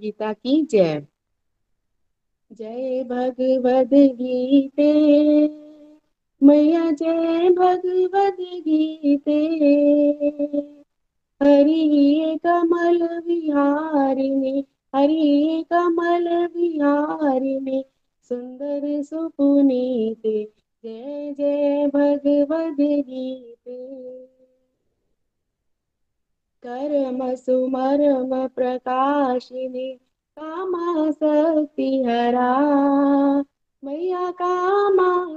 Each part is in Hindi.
गीता की जय। जय भगवद गीते। मैया जय भगवद गीते। हरि कमल विहारिणी हरि कमल विहारिणी सुंदर सुपुनीते। जय जय भगवद गीते। कर्म सुमरम प्रकाशिनी शक्ति हरा मैया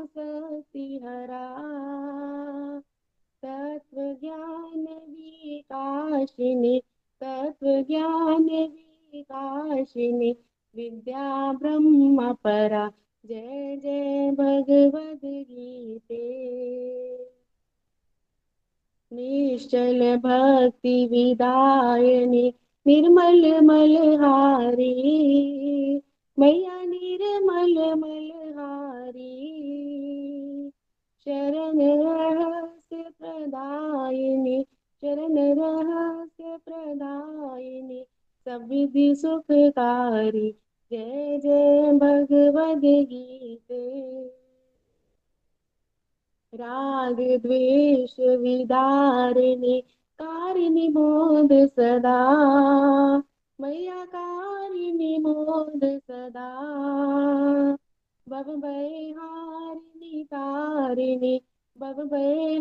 शक्ति हरा तत्व ज्ञान विकाशिनी तत्व ज्ञान विकाशिनी विद्या ब्रह्म परा जय जय भगवद गीते निश्चल भक्ति विदायनी, निर्मल मलहारी। मैया निर्मल मलहारी शरण रहस्य प्रदायिनी शरण रहस्य सब विधि सुखकारी। जय जय भगवद गीते राग द्वेष विदारिणी कारिणी मोद सदा। मैया कारिणी मोद सदा। बब हारिणी तारिणी बब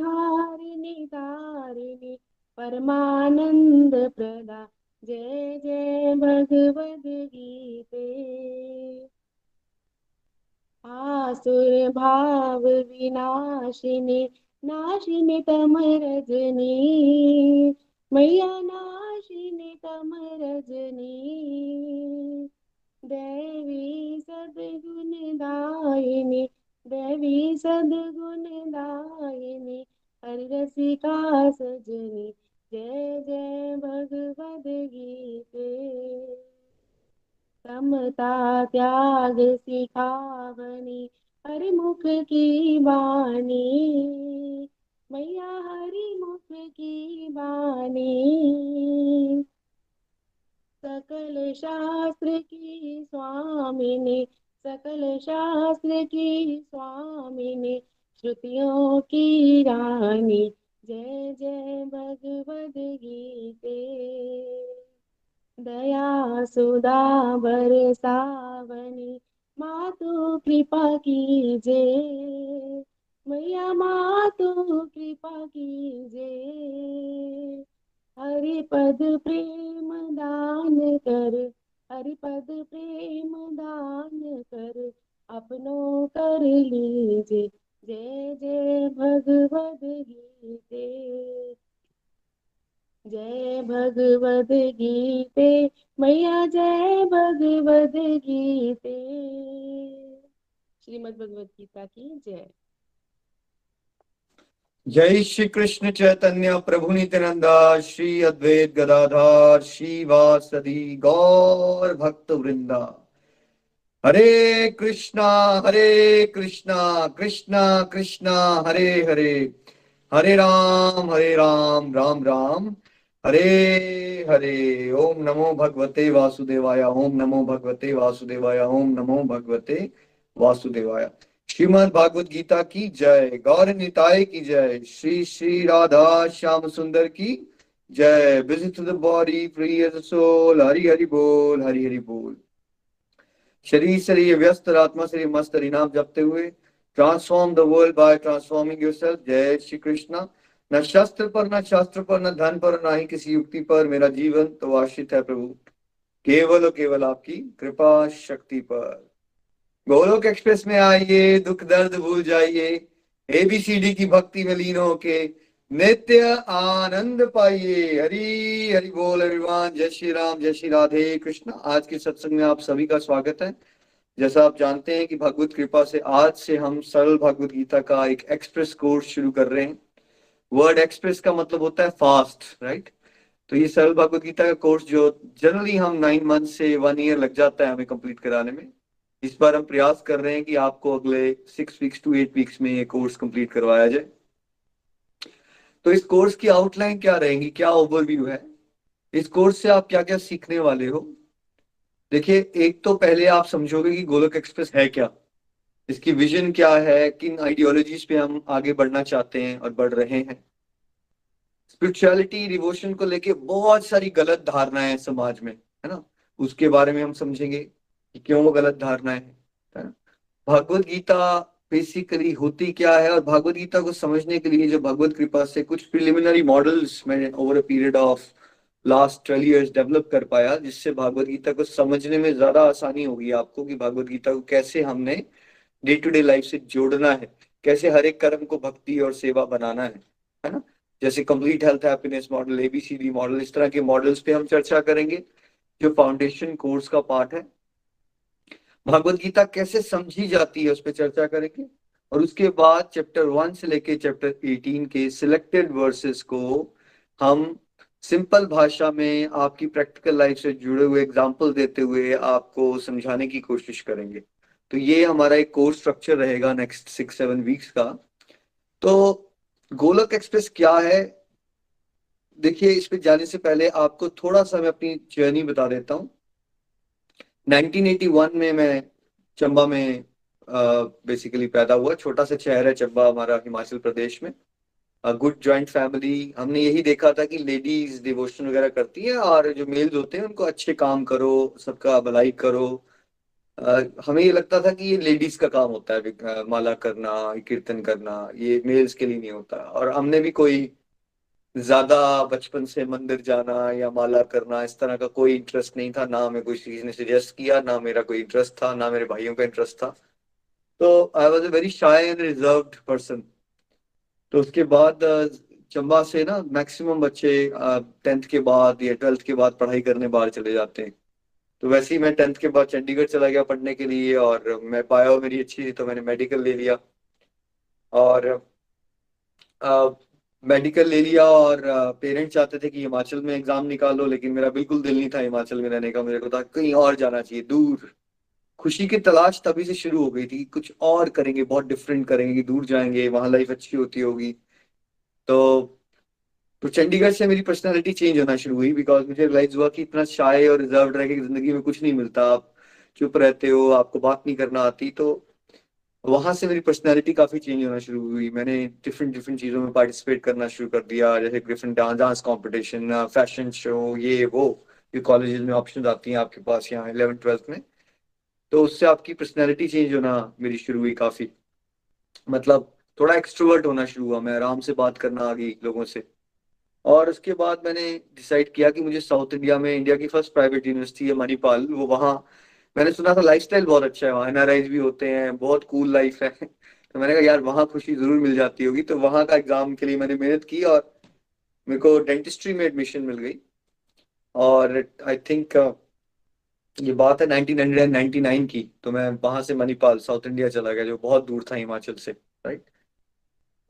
हारिणी तारिणी परमानंद प्रदा। जय जय भगवद गीते आसुर भाव विनाशिनी, नाशिनी तम रजनी मैया नाशिनी तम रजनी देवी सदगुण दायिनी देवी सदगुण दायिनी हरिसिका सजनी। जय जय भगवद गीते समता त्याग सिखावनी हरि मुख की बानी मैया हरि मुख की बानी सकल शास्त्र की स्वामिनी, सकल शास्त्र की स्वामिनी, श्रुतियों की रानी। जय जय भगवद गीते। दया सुदा बरसावनी मातु कृपा कीजे। मैया मातु कृपा कीजे। हरिपद प्रेम दान कर, हरिपद प्रेम दान कर, अपनो कर लीजे। जय जय भगवद गीते। जय भगवद गीते, मैया जय भगवद गीते। श्रीमद भगवद गीता की जय। जय श्री कृष्ण चैतन्य प्रभु नित्यानंदा, श्री अद्वैत गदाधार श्री वासदी गौर भक्त वृंदा। हरे कृष्णा हरे कृष्णा कृष्णा कृष्णा, हरे हरे। हरे राम हरे राम राम राम। हरे हरे, ओम नमो भगवते वासुदेवाय, ओम नमो भगवते वासुदेवाय, ओम नमो भगवते वासुदेवाय। श्रीमद भागवत गीता की जय, गौर निताय की जय, श्री श्री राधा श्याम सुंदर की जय। To the body as soul Hari Hari बोल, हरि हरि बोल। शरीर से व्यस्त, आत्मा से मस्त हरिनाम जपते हुए transform the world by transforming yourself जय श्री कृष्णा। न शस्त्र पर, न शास्त्र पर, न धन पर, न ही किसी युक्ति पर मेरा जीवन तो आश्रित है प्रभु। केवल और केवल आपकी कृपा शक्ति पर। गोलोक एक्सप्रेस में आइए, दुख दर्द भूल जाइए एबीसीडी की भक्ति में लीन होके नित्य आनंद पाइए। हरी, हरि बोल एवरीवन जय श्री राम, जय श्री राधे कृष्ण। आज के सत्संग में आप सभी का स्वागत है। जैसा आप जानते हैं कि भगवत कृपा से आज से हम सरल भगवत गीता का एक एक्सप्रेस कोर्स शुरू कर रहे हैं। वर्ड एक्सप्रेस का मतलब होता है फास्ट राइट तो ये सरल भगवत गीता का कोर्स जो जनरली हम नाइन मंथ से वन ईयर लग जाता है हमें कंप्लीट कराने में। इस बार हम प्रयास कर रहे हैं कि आपको अगले six weeks to eight weeks में ये कोर्स कंप्लीट करवाया जाए। तो इस कोर्स की आउटलाइन क्या रहेगी, क्या ओवरव्यू है? इस कोर्स से आप क्या क्या सीखने वाले हो? देखिए, एक तो पहले आप समझोगे कि गोलक एक्सप्रेस है क्या। इसकी विजन क्या है? किन आइडियोलॉजीज पे हम आगे बढ़ना चाहते हैं और बढ़ रहे हैं? स्पिरिचुअलिटी डिवोशन को लेके बहुत सारी गलत धारणाएँ हैं समाज में, है ना? उसके बारे में हम समझेंगे कि क्यों वो गलत धारणाएँ है भगवत गीता बेसिकली होती क्या है और भगवत गीता को समझने के लिए जो भगवत कृपा से कुछ प्रिलिमिनरी मॉडल्स मैंने over a period of last twelve years develop कर पाया, जिससे भगवत गीता को समझने में ज़्यादा आसानी होगी आपको कि भगवत गीता को कैसे हमने डे टू डे लाइफ से जोड़ना है। कैसे हर एक कर्म को भक्ति और सेवा बनाना है है ना? जैसे complete health happiness model A B C D model इस तरह के मॉडल्स पे हम चर्चा करेंगे, जो फाउंडेशन कोर्स का पार्ट है। भगवत गीता कैसे समझी जाती है उस पर चर्चा करेंगे, और उसके बाद चैप्टर वन से लेके चैप्टर एटीन के सिलेक्टेड वर्सेस को हम सिंपल भाषा में आपकी प्रैक्टिकल लाइफ से जुड़े हुए एग्ज़ाम्पल देते हुए आपको समझाने की कोशिश करेंगे। तो ये हमारा एक कोर्स स्ट्रक्चर रहेगा नेक्स्ट सिक्स सेवन वीक्स का। तो गोलक एक्सप्रेस क्या है? देखिए इस पे जाने से पहले आपको थोड़ा सा मैं अपनी जर्नी बता देता हूँ। 1981 में मैं चंबा में बेसिकली uh, पैदा हुआ। छोटा सा शहर है चंबा हमारा हिमाचल प्रदेश में। गुड ज्वाइंट फैमिली हमने यही देखा था कि लेडीज़ डिवोशन वगैरह करती हैं और जो मेल्स होते हैं उनको अच्छे काम करो सबका भलाई करो। हमें ये लगता था कि ये लेडीज़ का काम होता है माला करना, कीर्तन करना, ये मेल्स के लिए नहीं होता। और हमने भी कोई ज़्यादा बचपन से मंदिर जाना या माला करना, इस तरह का कोई इंटरेस्ट नहीं था, ना हमें कोई चीज़ ने सजेस्ट किया, ना मेरा कोई इंटरेस्ट था, ना मेरे भाइयों का इंटरेस्ट था। तो I was a very shy and reserve person तो उसके बाद चंबा से ना मैक्सिमम बच्चे टेंथ के बाद या ट्वेल्थ के बाद पढ़ाई करने बाहर चले जाते हैं। तो वैसे ही मैं टेंथ के बाद चंडीगढ़ चला गया पढ़ने के लिए और मैं बायो मेरी अच्छी थी तो मैंने मेडिकल ले लिया। और मेडिकल ले लिया और पेरेंट्स चाहते थे कि हिमाचल में एग्ज़ाम निकालो, लेकिन मेरा बिल्कुल दिल नहीं था हिमाचल में रहने का। मेरे को था कहीं और जाना चाहिए, दूर। खुशी की तलाश तभी से शुरू हो गई थी कुछ और करेंगे, बहुत डिफरेंट करेंगे दूर जाएँगे, वहाँ लाइफ अच्छी होती होगी। तो तो चंडीगढ़ से मेरी पर्सनालिटी चेंज होना शुरू हुई बिकॉज़ मुझे रियलाइज़ हुआ कि इतना शाय और रिज़र्व रह के ज़िंदगी में कुछ नहीं मिलता। आप चुप रहते हो, आपको बात नहीं करना आती तो वहाँ से मेरी पर्सनैलिटी काफ़ी चेंज होना शुरू हुई। मैंने डिफरेंट डिफरेंट चीज़ों में पार्टिसिपेट करना शुरू कर दिया, जैसे different dance dance competition fashion show ये, वो ये कॉलेज में ऑप्शन आती हैं आपके पास यहाँ इलेवन ट्वेल्थ में। तो उससे आपकी पर्सनैलिटी चेंज होना मेरी शुरू हुई काफ़ी। मतलब थोड़ा एक्सट्रोवर्ट होना शुरू हुआ, मैं आराम से बात करना आ गई लोगों से। और उसके बाद मैंने डिसाइड किया कि मुझे साउथ इंडिया में इंडिया की फ़र्स्ट प्राइवेट यूनिवर्सिटी है मणिपाल वो वहाँ। मैंने सुना था लाइफस्टाइल बहुत अच्छा है वहाँ एनआरआईज भी होते हैं, बहुत कूल लाइफ है। तो मैंने कहा, यार, वहाँ खुशी ज़रूर मिल जाती होगी। तो वहाँ का एग्ज़ाम के लिए मैंने मेहनत की और मेरे को डेंटिस्ट्री में एडमिशन मिल गई। और आई थिंक ये बात है 1999 की तो मैं वहाँ से मणिपाल साउथ इंडिया चला गया, जो बहुत दूर था हिमाचल से राइट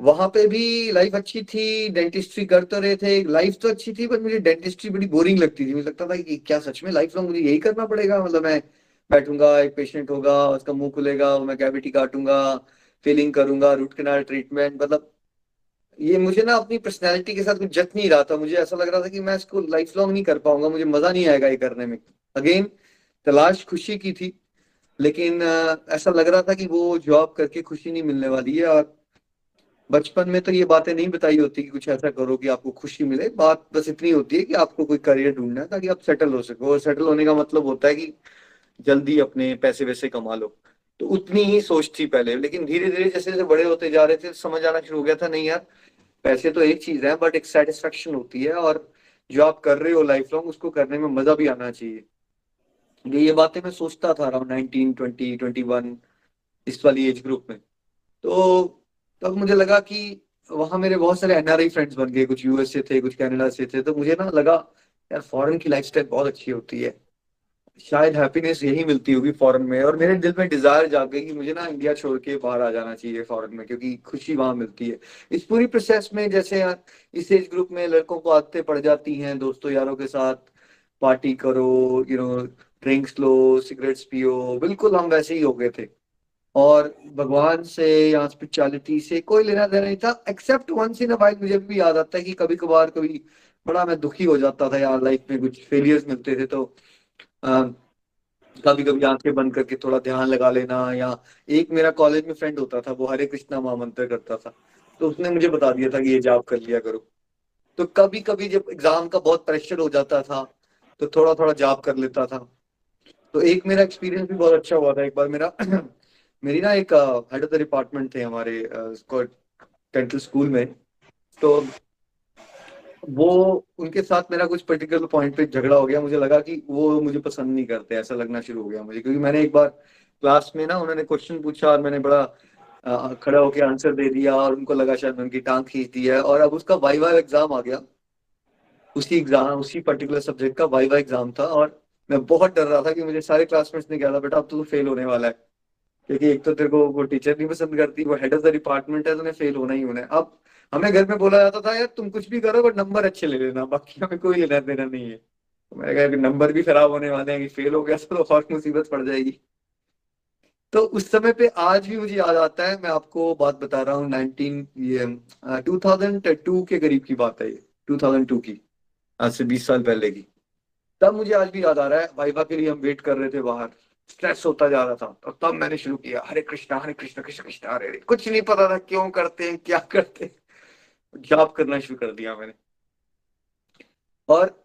वहाँ पे भी लाइफ अच्छी थी डेंटिस्ट्री कर तो रहे थे। लाइफ तो अच्छी थी बट मुझे डेंटिस्ट्री बड़ी बोरिंग लगती थी। मुझे लगता था कि क्या सच में लाइफ लॉन्ग मुझे यही करना पड़ेगा। मतलब मैं बैठूँगा, एक पेशेंट होगा, उसका मुँह खुलेगा, मैं कैविटी काटूँगा फिलिंग करूँगा रूट कैनाल ट्रीटमेंट मतलब ये मुझे ना अपनी पर्सनैलिटी के साथ कुछ जत नहीं रहा था। मुझे ऐसा लग रहा था कि मैं इसको लाइफ लॉन्ग नहीं कर पाऊँगा। मुझे मज़ा नहीं आएगा ये करने में। अगेन तलाश खुशी की थी, लेकिन ऐसा लग रहा था कि वो जॉब करके खुशी नहीं मिलने वाली है। और बचपन में तो ये बातें नहीं बताई होती कि कुछ ऐसा करो कि आपको खुशी मिले। बात बस इतनी होती है कि आपको कोई करियर ढूंढना है ताकि आप सेटल हो सको। और सेटल होने का मतलब होता है कि जल्दी अपने पैसे वैसे कमा लो। तो उतनी ही सोच थी पहले, लेकिन धीरे धीरे जैसे जैसे बड़े होते जा रहे थे, समझ आना शुरू हो गया था, नहीं यार, पैसे तो एक चीज़ है बट एक सेटिस्फेक्शन होती है और जो आप कर रहे हो लाइफ लॉन्ग उसको करने में मज़ा भी आना चाहिए। ये बातें मैं सोचता था around nineteen twenty twenty one इस वाली एज ग्रुप में। तो तब मुझे लगा कि वहाँ मेरे बहुत सारे एनआरआई फ्रेंड्स बन गए, कुछ यूएस से थे, कुछ कनाडा से थे तो मुझे ना लगा, यार फॉरेन की लाइफस्टाइल बहुत अच्छी होती है। शायद हैप्पीनेस यही मिलती होगी फॉरेन में। और मेरे दिल में डिज़ायर जाग गई कि मुझे ना इंडिया छोड़ के बाहर आ जाना चाहिए फॉरेन में, क्योंकि खुशी वहाँ मिलती है। इस पूरी प्रोसेस में जैसे इस एज ग्रुप में लड़कों को आदतें पड़ जाती हैं, दोस्तों यारों के साथ पार्टी करो यू नो ड्रिंक्स लो सिगरेट्स पियो, बिल्कुल हम वैसे ही हो गए थे। और भगवान से या स्पिरिचुअलिटी से कोई लेना देना नहीं था एक्सेप्ट वंस इन वाइल मुझे भी याद आता है कि कभी कभार कभी बड़ा मैं दुखी हो जाता था यार लाइफ में, कुछ फेलियर्स मिलते थे तो कभी कभी आँखें बंद करके थोड़ा ध्यान लगा लेना या एक मेरा कॉलेज में फ्रेंड होता था, वो हरे कृष्णा महामंत्र करता था तो उसने मुझे बता दिया था कि ये जाप कर लिया करो। तो कभी कभी जब एग्ज़ाम का बहुत प्रेशर हो जाता था तो थोड़ा थोड़ा जाप कर लेता था। तो एक मेरा एक्सपीरियंस भी बहुत अच्छा हुआ था, एक बार मेरा मेरी ना एक हेड ऑफ़ द डिपार्टमेंट थे हमारे डेंटल स्कूल में। तो वो उनके साथ मेरा कुछ पर्टिकुलर पॉइंट पे झगड़ा हो गया। मुझे लगा कि वो मुझे पसंद नहीं करते ऐसा लगना शुरू हो गया मुझे। क्योंकि मैंने एक बार क्लास में ना उन्होंने क्वेश्चन पूछा और मैंने बड़ा आ, खड़ा होकर आंसर दे दिया और उनको लगा शायद उनकी टांग खींच दी है। और अब उसका वाई वाई एग्ज़ाम आ गया। उसी एग्ज़ाम उसी पर्टिकुलर सब्जेक्ट का वाई वाई एग्ज़ाम था और मैं बहुत डर रहा था कि मुझे सारे क्लासमेट्स ने कहा था बेटा अब तो फेल होने वाला है। क्योंकि एक तो तेरे को वो टीचर नहीं पसंद करती, वो हेड ऑफ़ द डिपार्टमेंट है तो फेल होना ही होना है। अब हमें घर में बोला जाता था, यार, तुम कुछ भी करो बट नंबर अच्छे ले लेना, बाकी हमें कोई लेना देना नहीं है। तो मैंने कहा नंबर भी खराब होने वाले हैं, कि फेल हो गया तो और मुसीबत पड़ जाएगी। तो उस समय पे आज भी मुझे याद आता है, मैं आपको बात बता रहा हूँ टू थाउज़ेंड टू के करीब की बात है ये टू थाउज़ेंड टू की, आज से बीस साल पहले की। तब मुझे आज भी याद आ रहा है भाई के लिए हम वेट कर रहे थे बाहर। स्ट्रेस होता जा रहा था। और तब मैंने शुरू किया, हरे कृष्णा हरे कृष्णा, कृष्ण कृष्ण हरे कुछ नहीं पता था क्यों करते हैं, क्या करते हैं। जाप करना शुरू कर दिया मैंने। और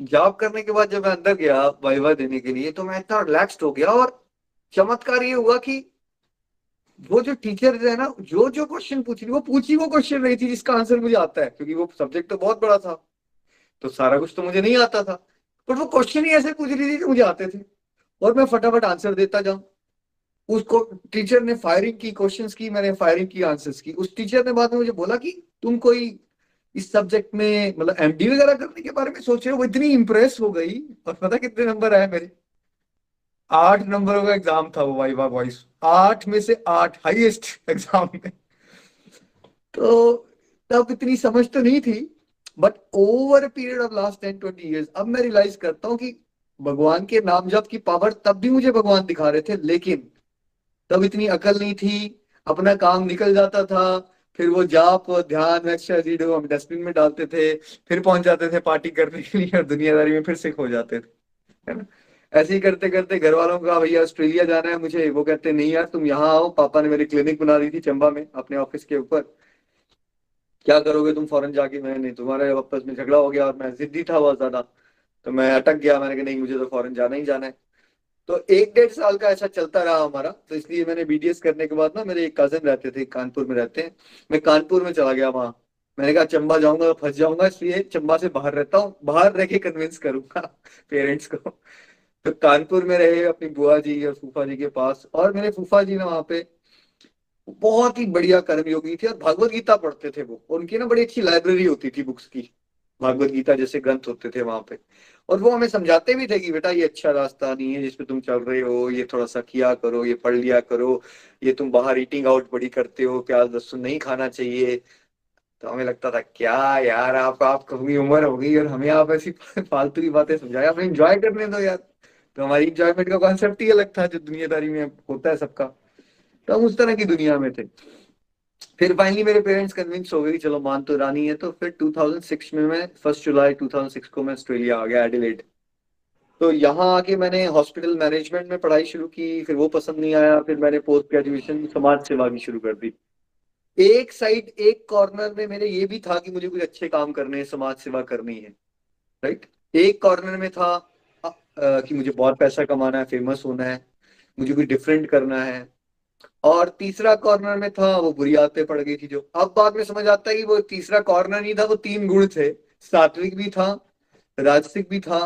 जाप करने के बाद जब मैं अंदर गया वाइवा देने के लिए तो मैं इतना रिलैक्स्ड हो गया और चमत्कार ये हुआ कि वो जो टीचर है ना, जो जो क्वेश्चन पूछ रही, वो पूछी वो क्वेश्चन रही थी जिसका आंसर मुझे आता है, क्योंकि वो सब्जेक्ट तो बहुत बड़ा था। तो सारा कुछ तो मुझे नहीं आता था। पर वो क्वेश्चन ही ऐसे पूछ रही थी जो मुझे आते थे। और मैं फटाफट आंसर देता जाऊँ। उसको टीचर ने फायरिंग की क्वेश्चंस की, मैंने फायरिंग की आंसर्स की। उस टीचर ने बाद में मुझे बोला कि तुम कोई इस सब्जेक्ट में मतलब एमडी वगैरह करने के बारे में सोच रहे हो? वो इतनी इंप्रेस हो गई। और पता कितने नंबर आए मेरे? आठ नंबरों का एग्ज़ाम था वो वाइवा वॉइस आठ में से आठ हाईएस्ट एग्ज़ाम में। तो तब इतनी समझ तो नहीं थी but over period of last ten twenty years अब मैं रियलाइज़ करता हूँ कि भगवान के नाम जप की पावर तब भी मुझे भगवान दिखा रहे थे, लेकिन तब इतनी अकल नहीं थी, अपना काम निकल जाता था, फिर वो जाप, ध्यान हम डस्टबिन में डालते थे, फिर पहुँच जाते थे पार्टी करने के लिए और दुनियादारी में फिर से खो जाते थे, है ना? ऐसे ही करते करते घर वालों का, भैया, ऑस्ट्रेलिया जाना है मुझे। वो कहते, नहीं यार, तुम यहाँ आओ। पापा ने मेरी क्लिनिक बना दी थी चंबा में, अपने ऑफ़िस के ऊपर। क्या करोगे तुम फॉरन जाके? मैं नहीं तुम्हारे आपस में झगड़ा हो गया और मैं जिद्दी था बहुत ज़्यादा। तो मैं अटक गया। मैंने कहा, नहीं, मुझे तो फॉरन जाना ही जाना है। तो एक डेढ़ साल का ऐसा चलता रहा हमारा। तो इसलिए मैंने बीडीएस करने के बाद ना, मेरे एक कज़न रहते थे, कानपुर में रहते हैं। मैं कानपुर में चला गया वहाँ। मैंने कहा, चंबा जाऊँगा, फंस जाऊँगा, इसलिए चंबा से बाहर रहता हूँ। बाहर रह के कन्विंस करूँगा पेरेंट्स को। तो कानपुर में रहे अपनी बुआ जी और फूफा जी के पास। और मेरे फूफा जी ने वहाँ पे बहुत ही बढ़िया कर्मयोगी थे और भगवत गीता पढ़ते थे वो। उनकी ना बड़ी अच्छी लाइब्रेरी होती थी बुक्स की। भागवत गीता जैसे ग्रंथ होते थे वहाँ पे। और वो हमें समझाते भी थे कि बेटा ये अच्छा रास्ता नहीं है जिसपे तुम चल रहे हो, ये थोड़ा सा किया करो, ये पढ़ लिया करो, ये तुम बाहर ईटिंग आउट बड़ी करते हो, प्याज लहसुन नहीं खाना चाहिए। तो हमें लगता था, क्या यार, आप आप कभी उम्र हो गई और हमें आप ऐसी फालतू की बातें समझाया हमें इंजॉय करने दो यार। तो हमारी इंजॉयमेंट का कॉन्सेप्ट ही अलग था जो दुनियादारी में होता है सबका। तो हम उस तरह की दुनिया में थे। फिर फाइनली मेरे पेरेंट्स कन्विंस हो गए कि चलो मान तो रानी है तो फिर 2006 में मैं फ़र्स्ट जुलाई 2006 को मैं ऑस्ट्रेलिया आ गया एडिलेड तो यहाँ आके मैंने हॉस्पिटल मैनेजमेंट में पढ़ाई शुरू की फिर वो पसंद नहीं आया फिर मैंने पोस्ट ग्रेजुएशन समाज सेवा की शुरू कर दी। एक साइड एक कॉर्नर में मेरे ये भी था कि मुझे कुछ अच्छे काम करने हैं समाज सेवा करनी है राइट एक कॉर्नर में था आ, कि मुझे बहुत पैसा कमाना है फ़ेमस होना है मुझे कुछ डिफरेंट करना है। और तीसरा कॉर्नर में था, वो बुरी आदतें पड़ गई थी जो। अब बाद में समझ आता है कि वो तीसरा कॉर्नर नहीं था, वो तीन गुण थे। सात्विक भी था, राजसिक भी था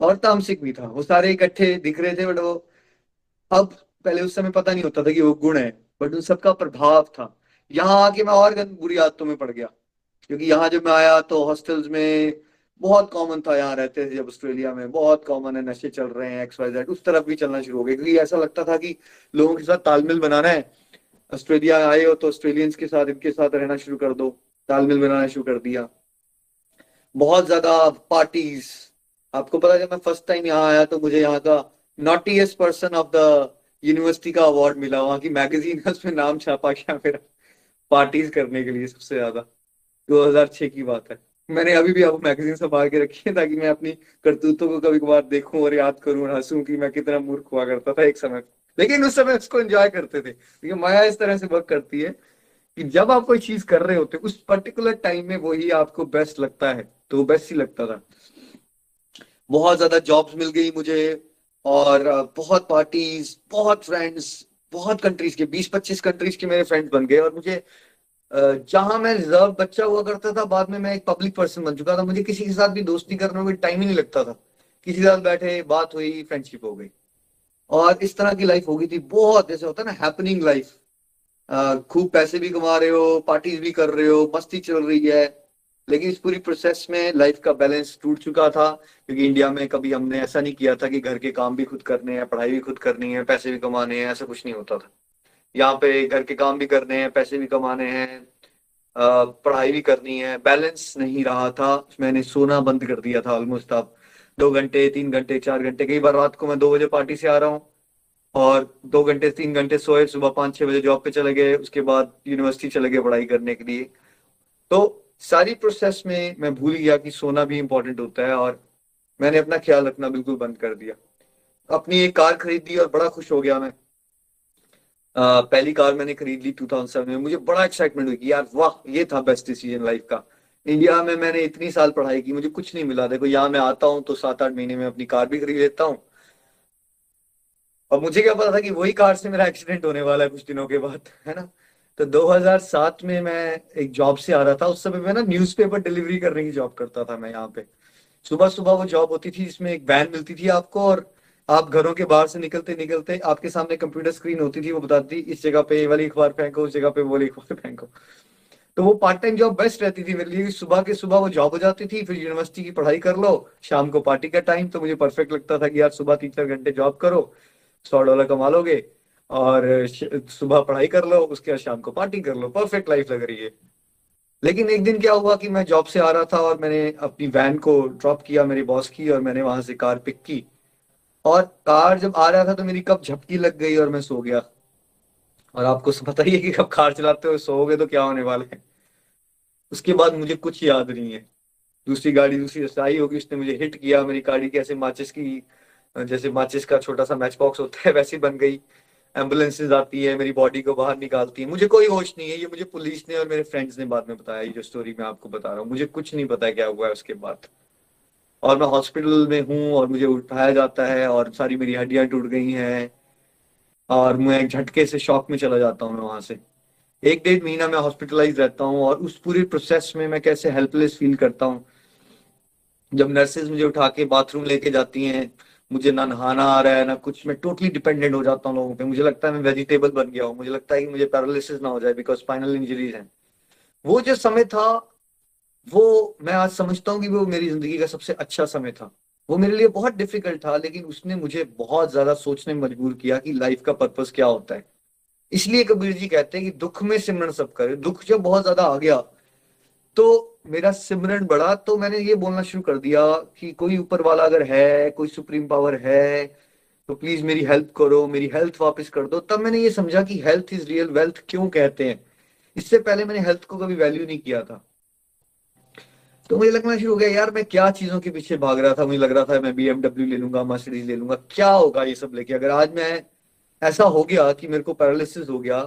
और तामसिक भी था। वो सारे इकट्ठे दिख रहे थे बट वो अब पहले उस समय पता नहीं होता था कि वो गुण है बट उन सबका प्रभाव था। यहाँ आके मैं और बुरी आदतों में पड़ गया, क्योंकि यहाँ जब मैं आया तो हॉस्टल्स में बहुत कॉमन था यहाँ रहते थे जब ऑस्ट्रेलिया में। बहुत कॉमन है, नशे चल रहे हैं एक्स वाई जेड उस तरफ़ भी चलना शुरू हो गया। क्योंकि ऐसा लगता था कि लोगों के साथ तालमेल बनाना है। ऑस्ट्रेलिया आए हो तो ऑस्ट्रेलियंस के साथ, इनके साथ रहना शुरू कर दो। तालमेल बनाना शुरू कर दिया। बहुत ज़्यादा पार्टीज़ आपको पता जब मैं फ़र्स्ट टाइम यहाँ आया तो मुझे यहाँ का naughtiest person of the university का अवार्ड मिला। वहाँ की मैगजीन है, उसमें नाम छापा गया मेरा। पार्टीज़ करने के लिए सबसे ज़्यादा। 2006 की बात है। मैंने अभी भी आपको मैगजीन संभाल के रखी है ताकि मैं अपनी करतूतों को कभी कभार देखूँ और याद करूँ और हंसूं कि मैं कितना मूर्ख हुआ करता था एक समय लेकिन उस समय उसको एंजॉय करते थे। क्योंकि माया इस तरह से वर्क करती है कि जब आप कोई चीज़ कर रहे होते, उस पर्टिकुलर टाइम में वही आपको बेस्ट लगता है तो बेस्ट ही लगता था। बहुत ज़्यादा जॉब्स मिल गई मुझे और बहुत पार्टीज़ बहुत फ्रेंड्स बहुत कंट्रीज़ के 20-25 कंट्रीज़ के मेरे फ्रेंड्स बन गए और मुझे जहाँ मैं रिज़र्व बच्चा हुआ करता था, बाद में मैं एक पब्लिक पर्सन बन चुका था। मुझे किसी के साथ भी दोस्ती करने में टाइम ही नहीं लगता था। किसी के साथ बैठे, बात हुई फ्रेंडशिप हो गई। और इस तरह की लाइफ हो गई थी। बहुत जैसे होता है ना हैपनिंग लाइफ खूब पैसे भी कमा रहे हो पार्टीज़ भी कर रहे हो, मस्ती चल रही है। लेकिन इस पूरी प्रोसेस में लाइफ का बैलेंस टूट चुका था, क्योंकि इंडिया में कभी हमने ऐसा नहीं किया था कि घर के काम भी खुद करने हैं, पढ़ाई भी खुद करनी है, पैसे भी कमाने हैं, ऐसा कुछ नहीं होता था। यहाँ पे घर के काम भी करने हैं, पैसे भी कमाने हैं पढ़ाई भी करनी है। बैलेंस नहीं रहा था, मैंने सोना बंद कर दिया था ऑलमोस्ट अब। दो घंटे, तीन घंटे, चार घंटे, कई बार रात को मैं दो बजे पार्टी से आ रहा हूँ और दो घंटे, तीन घंटे सोए, सुबह पाँच छह बजे जॉब पे चले गए, उसके बाद यूनिवर्सिटी चले गए पढ़ाई करने के लिए। तो सारी प्रोसेस में मैं भूल गया कि सोना भी इंपॉर्टेंट होता है और मैंने अपना ख्याल रखना बिल्कुल बंद कर दिया। अपनी एक कार खरीद और बड़ा खुश हो गया मैं। पहली कार मैंने खरीद ली 2007 में। मुझे बड़ा एक्साइटमेंट हुई यार, वाह, ये था बेस्ट डिसीज़न लाइफ का। इंडिया में मैंने इतनी साल पढ़ाई की, मुझे कुछ नहीं मिला। देखो, यहाँ मैं आता हूँ तो सात आठ महीने में अपनी कार भी खरीद लेता हूँ। और मुझे क्या पता था कि वही कार से मेरा एक्सीडेंट होने वाला है कुछ दिनों के बाद, है ना? तो 2007 में मैं एक जॉब से आ रहा था। उस समय मैं ना न्यूज़पेपर डिलीवरी करने की जॉब करता था मैं यहाँ पे। सुबह सुबह वो जॉब होती थी, जिसमें एक वैन मिलती थी आपको और आप घरों के बाहर से निकलते निकलते आपके सामने कंप्यूटर स्क्रीन होती थी, वो बताती इस जगह पे ये वाली अखबार फेंको, उस जगह पे वो वाली अखबार फेंको। तो वो पार्ट टाइम जॉब बेस्ट रहती थी मेरे लिए, सुबह के सुबह वो जॉब हो जाती थी, फिर यूनिवर्सिटी की पढ़ाई कर लो, शाम को पार्टी का टाइम तो मुझे परफेक्ट लगता था कि यार सुबह तीन चार घंटे जॉब करो, सौ डॉलर कमा लोगे, और सुबह पढ़ाई कर लो, उसके बाद शाम को पार्टी कर लो परफेक्ट लाइफ लग रही है। लेकिन एक दिन क्या हुआ कि मैं जॉब से आ रहा था और मैंने अपनी वैन को ड्रॉप किया, मेरे बॉस की, और मैंने वहाँ से कार पिक की। और कार जब आ रहा था तो मेरी कब झपकी लग गई और मैं सो गया। और आपको पता ही है कि कब कार चलाते हो सोओगे तो क्या होने वाले हैं। उसके बाद मुझे कुछ याद नहीं है। दूसरी गाड़ी, दूसरी आई होगी, उसने मुझे हिट किया, मेरी गाड़ी कैसे माचिस की, जैसे माचिस का छोटा सा मैच बॉक्स होता है, वैसी बन गई। एम्बुलेंसेज आती है, मेरी बॉडी को बाहर निकालती है। मुझे कोई होश नहीं है, ये मुझे पुलिस ने और मेरे फ्रेंड्स ने बाद में बताया। ये जो स्टोरी मैं आपको बता रहा हूँ, मुझे कुछ नहीं पता क्या हुआ है उसके बाद। और मैं हॉस्पिटल में हूँ और मुझे उठाया जाता है और सारी मेरी हड्डियाँ टूट गई हैं। और मैं एक झटके से शॉक में चला जाता हूँ मैं वहाँ से। एक डेढ़ महीना मैं हॉस्पिटलाइज रहता हूँ और उस पूरी प्रोसेस में मैं कैसे हेल्पलेस फील करता हूँ। जब नर्सेज मुझे उठा के बाथरूम लेके जाती हैं, मुझे ना नहाना आ रहा है, ना कुछ, मैं टोटली डिपेंडेंट हो जाता हूँ लोगों पे। मुझे लगता है मैं वेजिटेबल बन गया हूँ। मुझे लगता है कि मुझे पैरालिसिस ना हो जाए बिकॉज़ स्पाइनल इंजरीज हैं। वो जो समय था वो मैं आज समझता हूँ कि वो मेरी ज़िंदगी का सबसे अच्छा समय था। वो मेरे लिए बहुत डिफ़िकल्ट था, लेकिन उसने मुझे बहुत ज़्यादा सोचने मजबूर किया कि लाइफ का पर्पस क्या होता है। इसलिए कबीर जी कहते हैं कि दुख में सिमरण सब करे। दुख जब बहुत ज़्यादा आ गया तो मेरा सिमरण बढ़ा तो मैंने ये बोलना शुरू कर दिया कि कोई ऊपर वाला अगर है, कोई सुप्रीम पावर है तो प्लीज़ मेरी हेल्प करो, मेरी हेल्थ वापस कर दो। तब मैंने ये समझा कि हेल्थ इज़ रियल वेल्थ क्यों कहते हैं? इससे पहले मैंने हेल्थ को कभी वैल्यू नहीं किया था। तो मुझे लगना शुरू हो गया, यार, मैं क्या चीज़ों के पीछे भाग रहा था? मुझे लग रहा था मैं बीएमडब्ल्यू ले लूँगा मर्सिडीज ले लूँगा, क्या होगा ये सब लेके? अगर आज मैं ऐसा हो गया कि मेरे को पैरालिसिस हो गया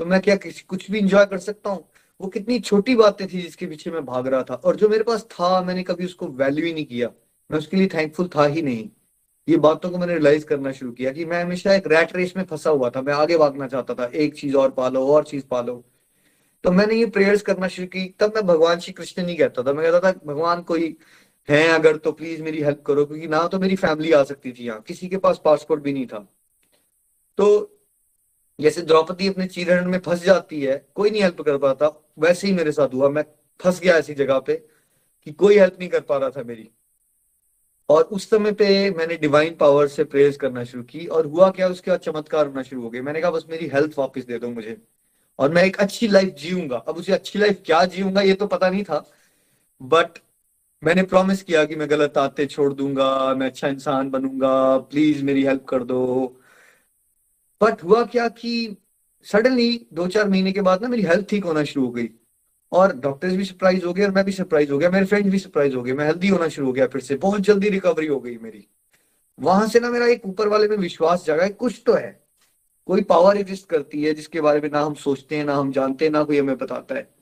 तो मैं क्या कुछ भी इंजॉय कर सकता हूँ? वो कितनी छोटी बातें थी जिसके पीछे मैं भाग रहा था। और जो मेरे पास था, मैंने कभी उसको वैल्यू ही नहीं किया। मैं उसके लिए थैंकफुल था ही नहीं। ये बातों को मैंने रियलाइज़ करना शुरू किया कि मैं हमेशा एक रैट रेस में फंसा हुआ था। मैं आगे भागना चाहता था, एक चीज़ और पालो, और चीज़ पालो। तो मैंने ये प्रेयर्स करना शुरू की। तब मैं भगवान श्री कृष्ण नहीं कहता था। मैं कहता था, भगवान, कोई है अगर तो प्लीज़ मेरी हेल्प करो, क्योंकि ना तो मेरी फैमिली आ सकती थी यहाँ। किसी के पास पासपोर्ट भी नहीं था। तो जैसे द्रौपदी अपने चीरण में फंस जाती है, कोई नहीं हेल्प कर पाता। वैसे ही मेरे साथ हुआ। मैं फंस गया ऐसी जगह पे कि कोई हेल्प नहीं कर पा रहा था मेरी। और उस समय पे मैंने डिवाइन पावर से प्रेयर्स करना शुरू की और हुआ क्या? उसके बाद चमत्कार होना शुरू हो गए। मैंने कहा, बस मेरी हेल्थ वापस दे दो मुझे। और मैं एक अच्छी लाइफ जीऊँगा। अब उसे अच्छी लाइफ क्या जीऊँगा, ये तो पता नहीं था। बट मैंने प्रॉमिस किया कि मैं गलत आते छोड़ दूँगा, मैं अच्छा इंसान बनूँगा प्लीज़ मेरी हेल्प कर दो। बट हुआ क्या कि सडनली दो चार महीने के बाद ना मेरी हेल्थ ठीक होना शुरू हो गई। और डॉक्टर्स भी सरप्राइज़ हो गए और मैं भी सरप्राइज़ हो गया, मेरे फ्रेंड्स भी सरप्राइज़ हो गए, मैं हेल्दी होना शुरू हो गया फिर से। बहुत जल्दी रिकवरी हो गई मेरी। वहाँ से ना मेरा एक ऊपर वाले में विश्वास जगा, कुछ तो है। कोई पावर एग्जिस्ट करती है जिसके बारे में ना हम सोचते हैं, ना हम जानते हैं, ना कोई हमें बताता है।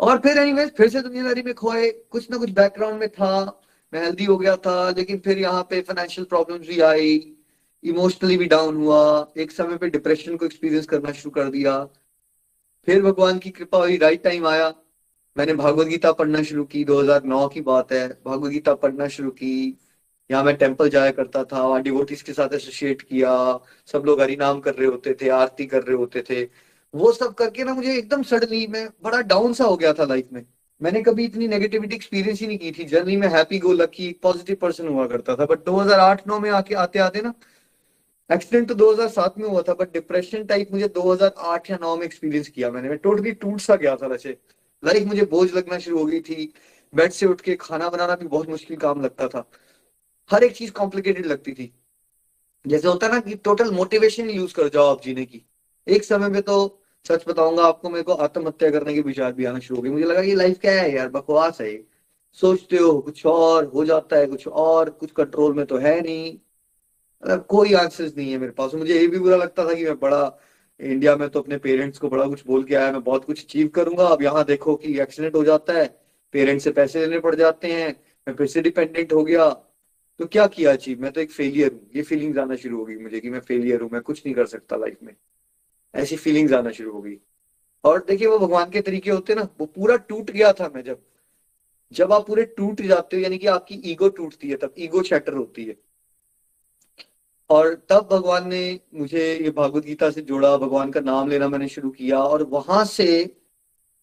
और फिर एनीवेज फिर से दुनियादारी में खोए कुछ ना कुछ बैकग्राउंड में था। मैं हेल्दी हो गया था, लेकिन फिर यहाँ पे फाइनेंशियल प्रॉब्लम्स भी आई। इमोशनली भी डाउन हुआ। एक समय पे डिप्रेशन को एक्सपीरियंस करना शुरू कर दिया। फिर भगवान की कृपा हुई। राइट टाइम आया। मैंने भागवत गीता पढ़ना शुरू की। 2009 की बात है। भागवत गीता पढ़ना शुरू की। यहाँ मैं टेंपल जाया करता था, वहाँ डिवोटिस के साथ एसोसिएट किया, सब लोग हरि नाम कर रहे होते थे, आरती कर रहे होते थे। वो सब करके ना मुझे एकदम सडनली मैं बड़ा डाउन सा हो गया था लाइफ में। मैंने कभी इतनी नेगेटिविटी एक्सपीरियंस ही नहीं की थी। जनरली मैं happy go lucky positive person हुआ करता था। बट 2008-9 में आके आते आते ना एक्सीडेंट तो 2007 में हुआ था बट डिप्रेशन टाइप मुझे 2008 या 9 में एक्सपीरियंस किया मैंने। मैं टोटली टूट सा गया था वैसे। लाइफ मुझे बोझ लगना शुरू हो गई थी। बेड से उठ के खाना बनाना भी बहुत मुश्किल काम लगता था। हर एक चीज़ कॉम्प्लिकेटेड लगती थी। जैसे होता ना कि टोटल मोटिवेशन यूज़ कर जाओ आप जीने की। एक समय में तो सच बताऊँगा आपको, मेरे को आत्महत्या करने के विचार भी आना शुरू हो गए। मुझे लगा ये लाइफ क्या है यार, बकवास है सोचते हो कुछ और, हो जाता है कुछ और, कुछ कंट्रोल में तो है नहीं। मतलब कोई आंसर्स नहीं है मेरे पास। मुझे ये भी बुरा लगता था कि मैं बड़ा इंडिया में तो अपने पेरेंट्स को बड़ा कुछ बोल के आया, मैं बहुत कुछ अचीव करूँगा। अब यहाँ देखो कि एक्सीडेंट हो जाता है पेरेंट्स से पैसे लेने पड़ जाते हैं, मैं फिर से डिपेंडेंट हो गया। तो क्या किया अचीव मैं तो एक फेलियर हूँ। ये फीलिंग्स आना शुरू हो गई मुझे कि मैं फेलियर हूँ, मैं कुछ नहीं कर सकता लाइफ में। ऐसी फीलिंग्स आना शुरू हो गई। और देखिए, वो भगवान के तरीके होते ना, वो पूरा टूट गया था मैं जब जब आप पूरे टूट जाते हो, यानी कि आपकी ईगो टूटती है, तब ईगो शैटर होती है। और तब भगवान ने मुझे ये भागवत गीता से जोड़ा, भगवान का नाम लेना मैंने शुरू किया, और वहाँ से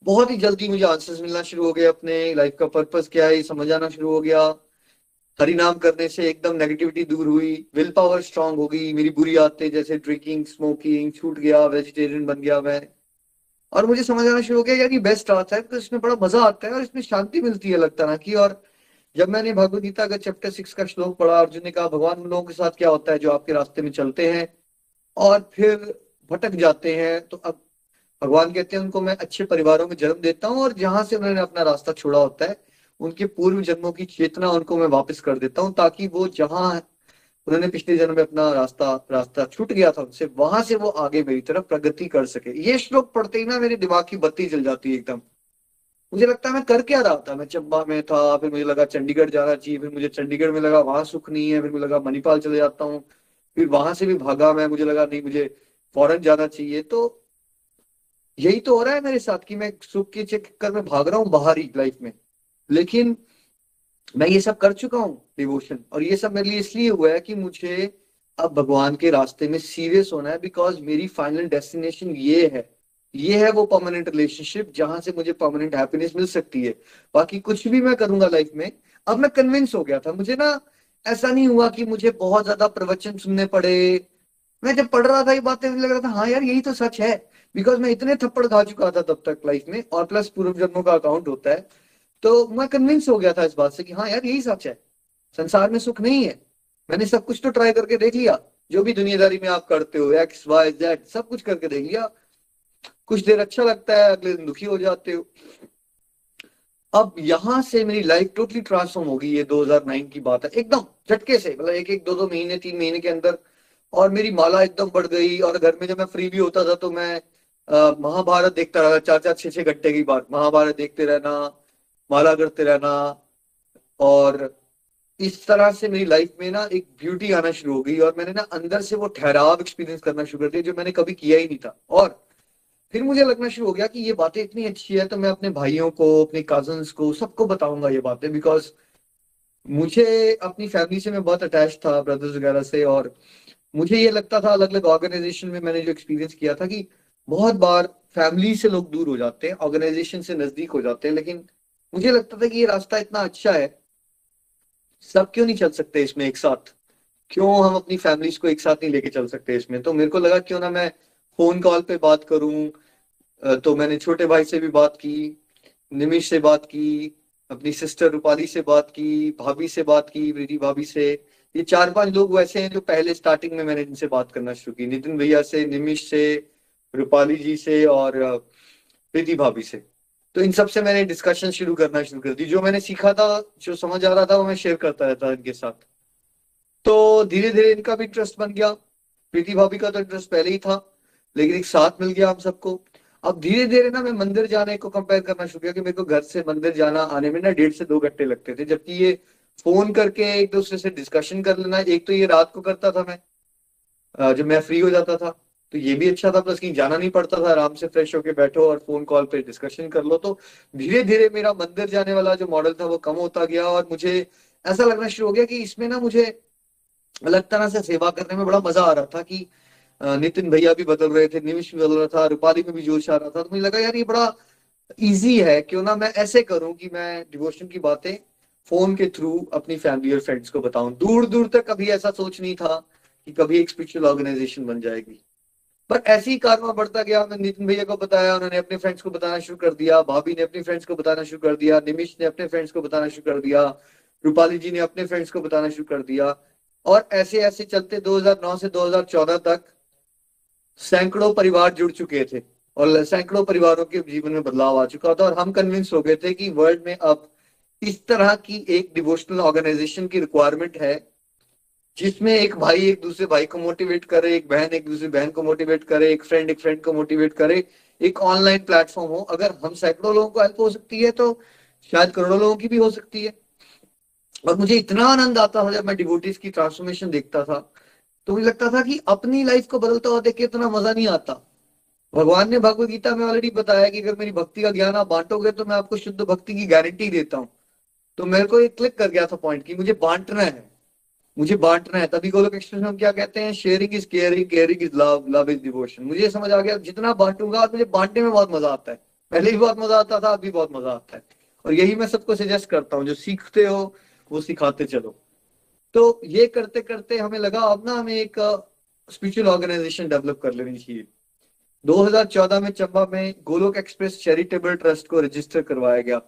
बहुत ही जल्दी मुझे आंसर्स मिलना शुरू हो गए अपने लाइफ का पर्पस क्या है समझ आना शुरू हो गया। हरि नाम करने से एकदम नेगेटिविटी दूर हुई विल पावर स्ट्रांग हो गई, मेरी बुरी आदतें जैसे ड्रिंकिंग स्मोकिंग छूट गया वेजिटेरियन बन गया मैं। और मुझे समझ आना शुरू हो गया ये बेस्ट आता है तो इसमें बड़ा मज़ा आता है और इसमें शांति मिलती है लगता ना कि और जब मैंने भगवत गीता का चैप्टर सिक्स का श्लोक पढ़ा अर्जुन ने कहा, भगवान उन लोगों के साथ क्या होता है जो आपके रास्ते में चलते हैं और फिर भटक जाते हैं? तो अब भगवान कहते हैं, उनको मैं अच्छे परिवारों में जन्म देता हूँ और जहाँ से उन्होंने अपना रास्ता छोड़ा होता है उनके पूर्व जन्मों की चेतना उनको मैं वापस कर देता हूँ, ताकि वो जहाँ उन्होंने पिछले जन्म में अपना रास्ता रास्ता छूट गया था उनसे, वहाँ से वो आगे मेरी तरफ़ प्रगति कर सके। ये श्लोक पढ़ते ही ना मेरे दिमाग की बत्ती जल जाती है एकदम। मुझे लगता है मैं कर क्या रहा था? मैं चंबा में था, फिर मुझे लगा चंडीगढ़ जाना चाहिए, फिर मुझे चंडीगढ़ में लगा वहाँ सुख नहीं है, फिर मुझे लगा मणिपाल चले जाता हूँ, फिर वहाँ से भी भागा मैं, मुझे लगा नहीं, मुझे फॉरन जाना चाहिए। तो यही तो हो रहा है मेरे साथ कि मैं सुख के चक्कर में भाग रहा हूँ बाहरी लाइफ में। लेकिन मैं ये सब कर चुका हूँ डिवोशन और ये सब मेरे लिए इसलिए हुआ है कि मुझे अब भगवान के रास्ते में सीरियस होना है बिकॉज़ मेरी फाइनल डेस्टिनेशन ये है। ये है वो परमानेंट रिलेशनशिप जहाँ से मुझे परमानेंट हैप्पीनेस मिल सकती है। बाकी कुछ भी मैं करूँगा लाइफ में, अब मैं कन्विंस हो गया था। मुझे ना ऐसा नहीं हुआ कि मुझे बहुत ज़्यादा प्रवचन सुनने पड़े। मैं जब पढ़ रहा था ये बातें लग रहा था हाँ यार, यही तो सच है। बिकॉज़ मैं इतने थप्पड़ खा चुका था तब तक लाइफ में। और प्लस पूर्व जन्मों का अकाउंट होता है। तो मैं कन्विंस हो गया था इस बात से कि हाँ यार, यही सच है। संसार में सुख नहीं है। मैंने सब कुछ तो ट्राई करके देख लिया। जो भी दुनियादारी में आप करते हो एक्स वाई जेड सब कुछ करके देख लिया। कुछ देर अच्छा लगता है, अगले दिन दुखी हो जाते हो। अब यहाँ से मेरी लाइफ टोटली ट्रांसफॉर्म हो होगी ये 2009 की बात है। एकदम झटके से मतलब एक एक, दो दो महीने, तीन महीने के अंदर। और मेरी माला एकदम बढ़ गई। और घर में जब मैं फ्री भी होता था तो मैं महाभारत देखता रहा चार चार, छह छह घंटे की बात। महाभारत देखते रहना माला करते रहना और इस तरह से मेरी लाइफ में ना एक ब्यूटी आना शुरू हो गई और मैंने ना अंदर से वो ठहराव एक्सपीरियंस करना शुरू कर दिया जो मैंने कभी किया ही नहीं था। और फिर मुझे लगना शुरू हो गया कि ये बातें इतनी अच्छी है तो मैं अपने भाइयों को, अपने कजन्स को, सबको बताऊँगा ये बातें बिकॉज़ मुझे अपनी फैमिली से मैं बहुत अटैच था ब्रदर्स वगैरह से और मुझे ये लगता था अलग अलग ऑर्गेनाइजेशन में मैंने जो एक्सपीरियंस किया था कि बहुत बार फैमिली से लोग दूर हो जाते हैं ऑर्गेनाइजेशन से नज़दीक हो जाते हैं, लेकिन मुझे लगता था कि ये रास्ता इतना अच्छा है। सब क्यों नहीं चल सकते इसमें एक साथ? क्यों हम अपनी फैमिलीज़ को एक साथ नहीं लेके चल सकते इसमें? तो मेरे को लगा क्यों ना मैं फ़ोन कॉल पे बात करूँ तो मैंने छोटे भाई से भी बात की निमिश से बात की, अपनी सिस्टर रूपाली से बात की, भाभी से बात की मेरी भाभी से। ये चार पाँच लोग वैसे हैं जो पहले स्टार्टिंग में मैंने इनसे बात करना शुरू की। नितिन भैया से निमिश से, रूपाली जी से और प्रीति भाभी से। तो इन सबसे मैंने डिस्कशन शुरू करना शुरू कर दी। जो मैंने सीखा था, जो समझ आ रहा था, वो मैं शेयर करता रहता इनके साथ। तो धीरे धीरे इनका भी इंटरेस्ट बन गया। प्रीति भाभी का तो इंटरेस्ट पहले ही था, लेकिन एक साथ मिल गया हम सबको। अब धीरे धीरे ना मैं मंदिर जाने को कंपेयर करना शुरू किया कि मेरे को घर से मंदिर जाना आने में ना डेढ़ से दो घंटे लगते थे, जबकि ये फ़ोन करके एक दूसरे से डिस्कशन कर लेना, एक तो ये रात को करता था मैं जब मैं फ्री हो जाता था। तो ये भी अच्छा था, प्लस कहीं जाना नहीं पड़ता था, आराम से फ्रेश होके बैठो और फ़ोन कॉल पे डिस्कशन कर लो। तो धीरे धीरे मेरा मंदिर जाने वाला जो मॉडल था वो कम होता गया और मुझे ऐसा लगना शुरू हो गया कि इसमें ना मुझे अलग तरह से सेवा करने में बड़ा मज़ा आ रहा था कि नितिन भैया भी बदल रहे थे निमिश भी बदल रहा था, रूपाली में भी जोश आ रहा था। तो मुझे लगा, यार ये बड़ा इजी है, क्यों ना मैं ऐसे करूँ कि मैं डिवोशन की बातें फ़ोन के थ्रू अपनी फैमिली और फ्रेंड्स को बताऊँ। दूर दूर तक कभी ऐसा सोच नहीं था कि कभी एक स्पिरिचुअल ऑर्गेनाइजेशन बन जाएगी। पर ऐसे ही कारवा बढ़ता गया मैं नितिन भैया को बताया, उन्होंने अपने फ्रेंड्स को बताना शुरू कर दिया, भाभी ने अपने फ्रेंड्स को बताना शुरू कर दिया निमिश ने अपने फ्रेंड्स को बताना शुरू कर दिया, रूपाली जी ने अपने फ्रेंड्स को बताना शुरू कर दिया। और ऐसे ऐसे चलते 2009 से 2014 तक सैकड़ों परिवार जुड़ चुके थे और सैकड़ों परिवारों के जीवन में बदलाव आ चुका था और हम कन्विंस हो गए थे कि वर्ल्ड में अब इस तरह की एक डिवोशनल ऑर्गेनाइजेशन की रिक्वायरमेंट है जिसमें एक भाई एक दूसरे भाई को मोटिवेट करे, एक बहन एक दूसरी बहन को मोटिवेट करे, एक फ्रेंड एक फ्रेंड को मोटिवेट करे, एक ऑनलाइन प्लेटफॉर्म हो। अगर हम सैकड़ों लोगों को हेल्प हो सकती है तो शायद करोड़ों लोगों की भी हो सकती है। और मुझे इतना आनंद आता था जब मैं डिवोटीज की ट्रांसफॉर्मेशन देखता था। तो मुझे लगता था कि अपनी लाइफ को बदलता हुआ देख के इतना मज़ा नहीं आता। भगवान ने भगवत गीता में ऑलरेडी बताया कि अगर मेरी भक्ति का ज्ञान आप बांटोगे तो मैं आपको शुद्ध भक्ति की गारंटी देता हूँ। तो मेरे को एक क्लिक कर गया था पॉइंट की मुझे बांटना है। मुझे बांटना है, तभी गोलोक एक्सप्रेस में हम क्या कहते हैं? Sharing is caring caring is love love is devotion मुझे समझ आ गया, जितना बांटूँगा मुझे बांटने में बहुत मज़ा आता है। पहले भी बहुत मज़ा आता था अभी बहुत मज़ा आता है। और यही मैं सबको सजेस्ट करता हूँ, जो सीखते हो, वो सिखाते चलो। तो ये करते करते हमें लगा, अब ना हमें एक स्पिरिचुअल ऑर्गेनाइजेशन डेवलप कर लेनी चाहिए। 2014 में चंबा में गोलोक एक्सप्रेस चैरिटेबल ट्रस्ट को रजिस्टर करवाया गया।